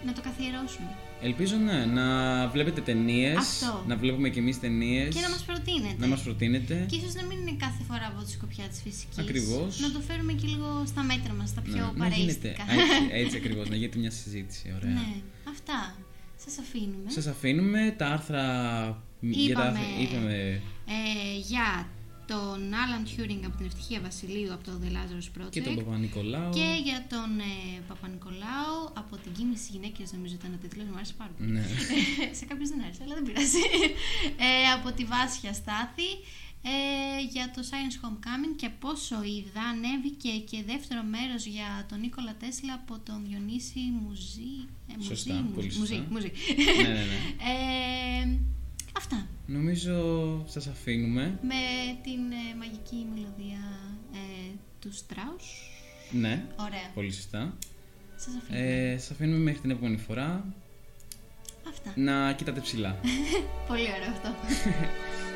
Να το καθιερώσουμε. Ελπίζω ναι, να βλέπετε ταινίες, Αυτό. να βλέπουμε κι εμείς ταινίες. Και να μας προτείνετε. να μας προτείνετε. Και ίσως να μην είναι κάθε φορά από τη σκοπιά της φυσικής. Ακριβώς. Να το φέρουμε και λίγο στα μέτρα μας, τα πιο Ναι, να γίνεται, παρέστικα. α, έτσι, έτσι ακριβώς, να γίνεται μια συζήτηση, ωραία. ναι, αυτά. Σας αφήνουμε. Σας αφήνουμε τα άρθρα, για τα άρθρα- Είπαμε- είπαμε Ε, για τον Alan Turing από την Ευτυχία Βασιλείου από το The Lazarus Project. και τον Παπα-Νικολάου. Και για τον ε, Παπα-Νικολάου από την κίνηση γυναίκες νομίζω ήταν ο τίτλος, μου άρεσε πάρα πολύ. Ναι. Σε κάποιους δεν άρεσε, αλλά δεν πειράζει. Ε, από τη Βάσια Στάθη ε, για το Science Homecoming και πόσο είδα ανέβηκε και δεύτερο μέρος για τον Νίκολα Τέσλα από τον Διονύση Μουζή. Ε, Μουζή, Σωστά, Μουζή, πολύ Μουζή, σωστά. Μουζή. Ναι, ναι, ναι. Ε, αυτά. Νομίζω σας αφήνουμε. Με την ε, μαγική μελωδία ε, του Στράους. Ναι, Ωραία. πολύ σωστά. Σας αφήνω. Ε, σας αφήνουμε μέχρι την επόμενη φορά Αυτά. να κοιτάτε ψηλά. [laughs] Πολύ ωραίο αυτό. [laughs]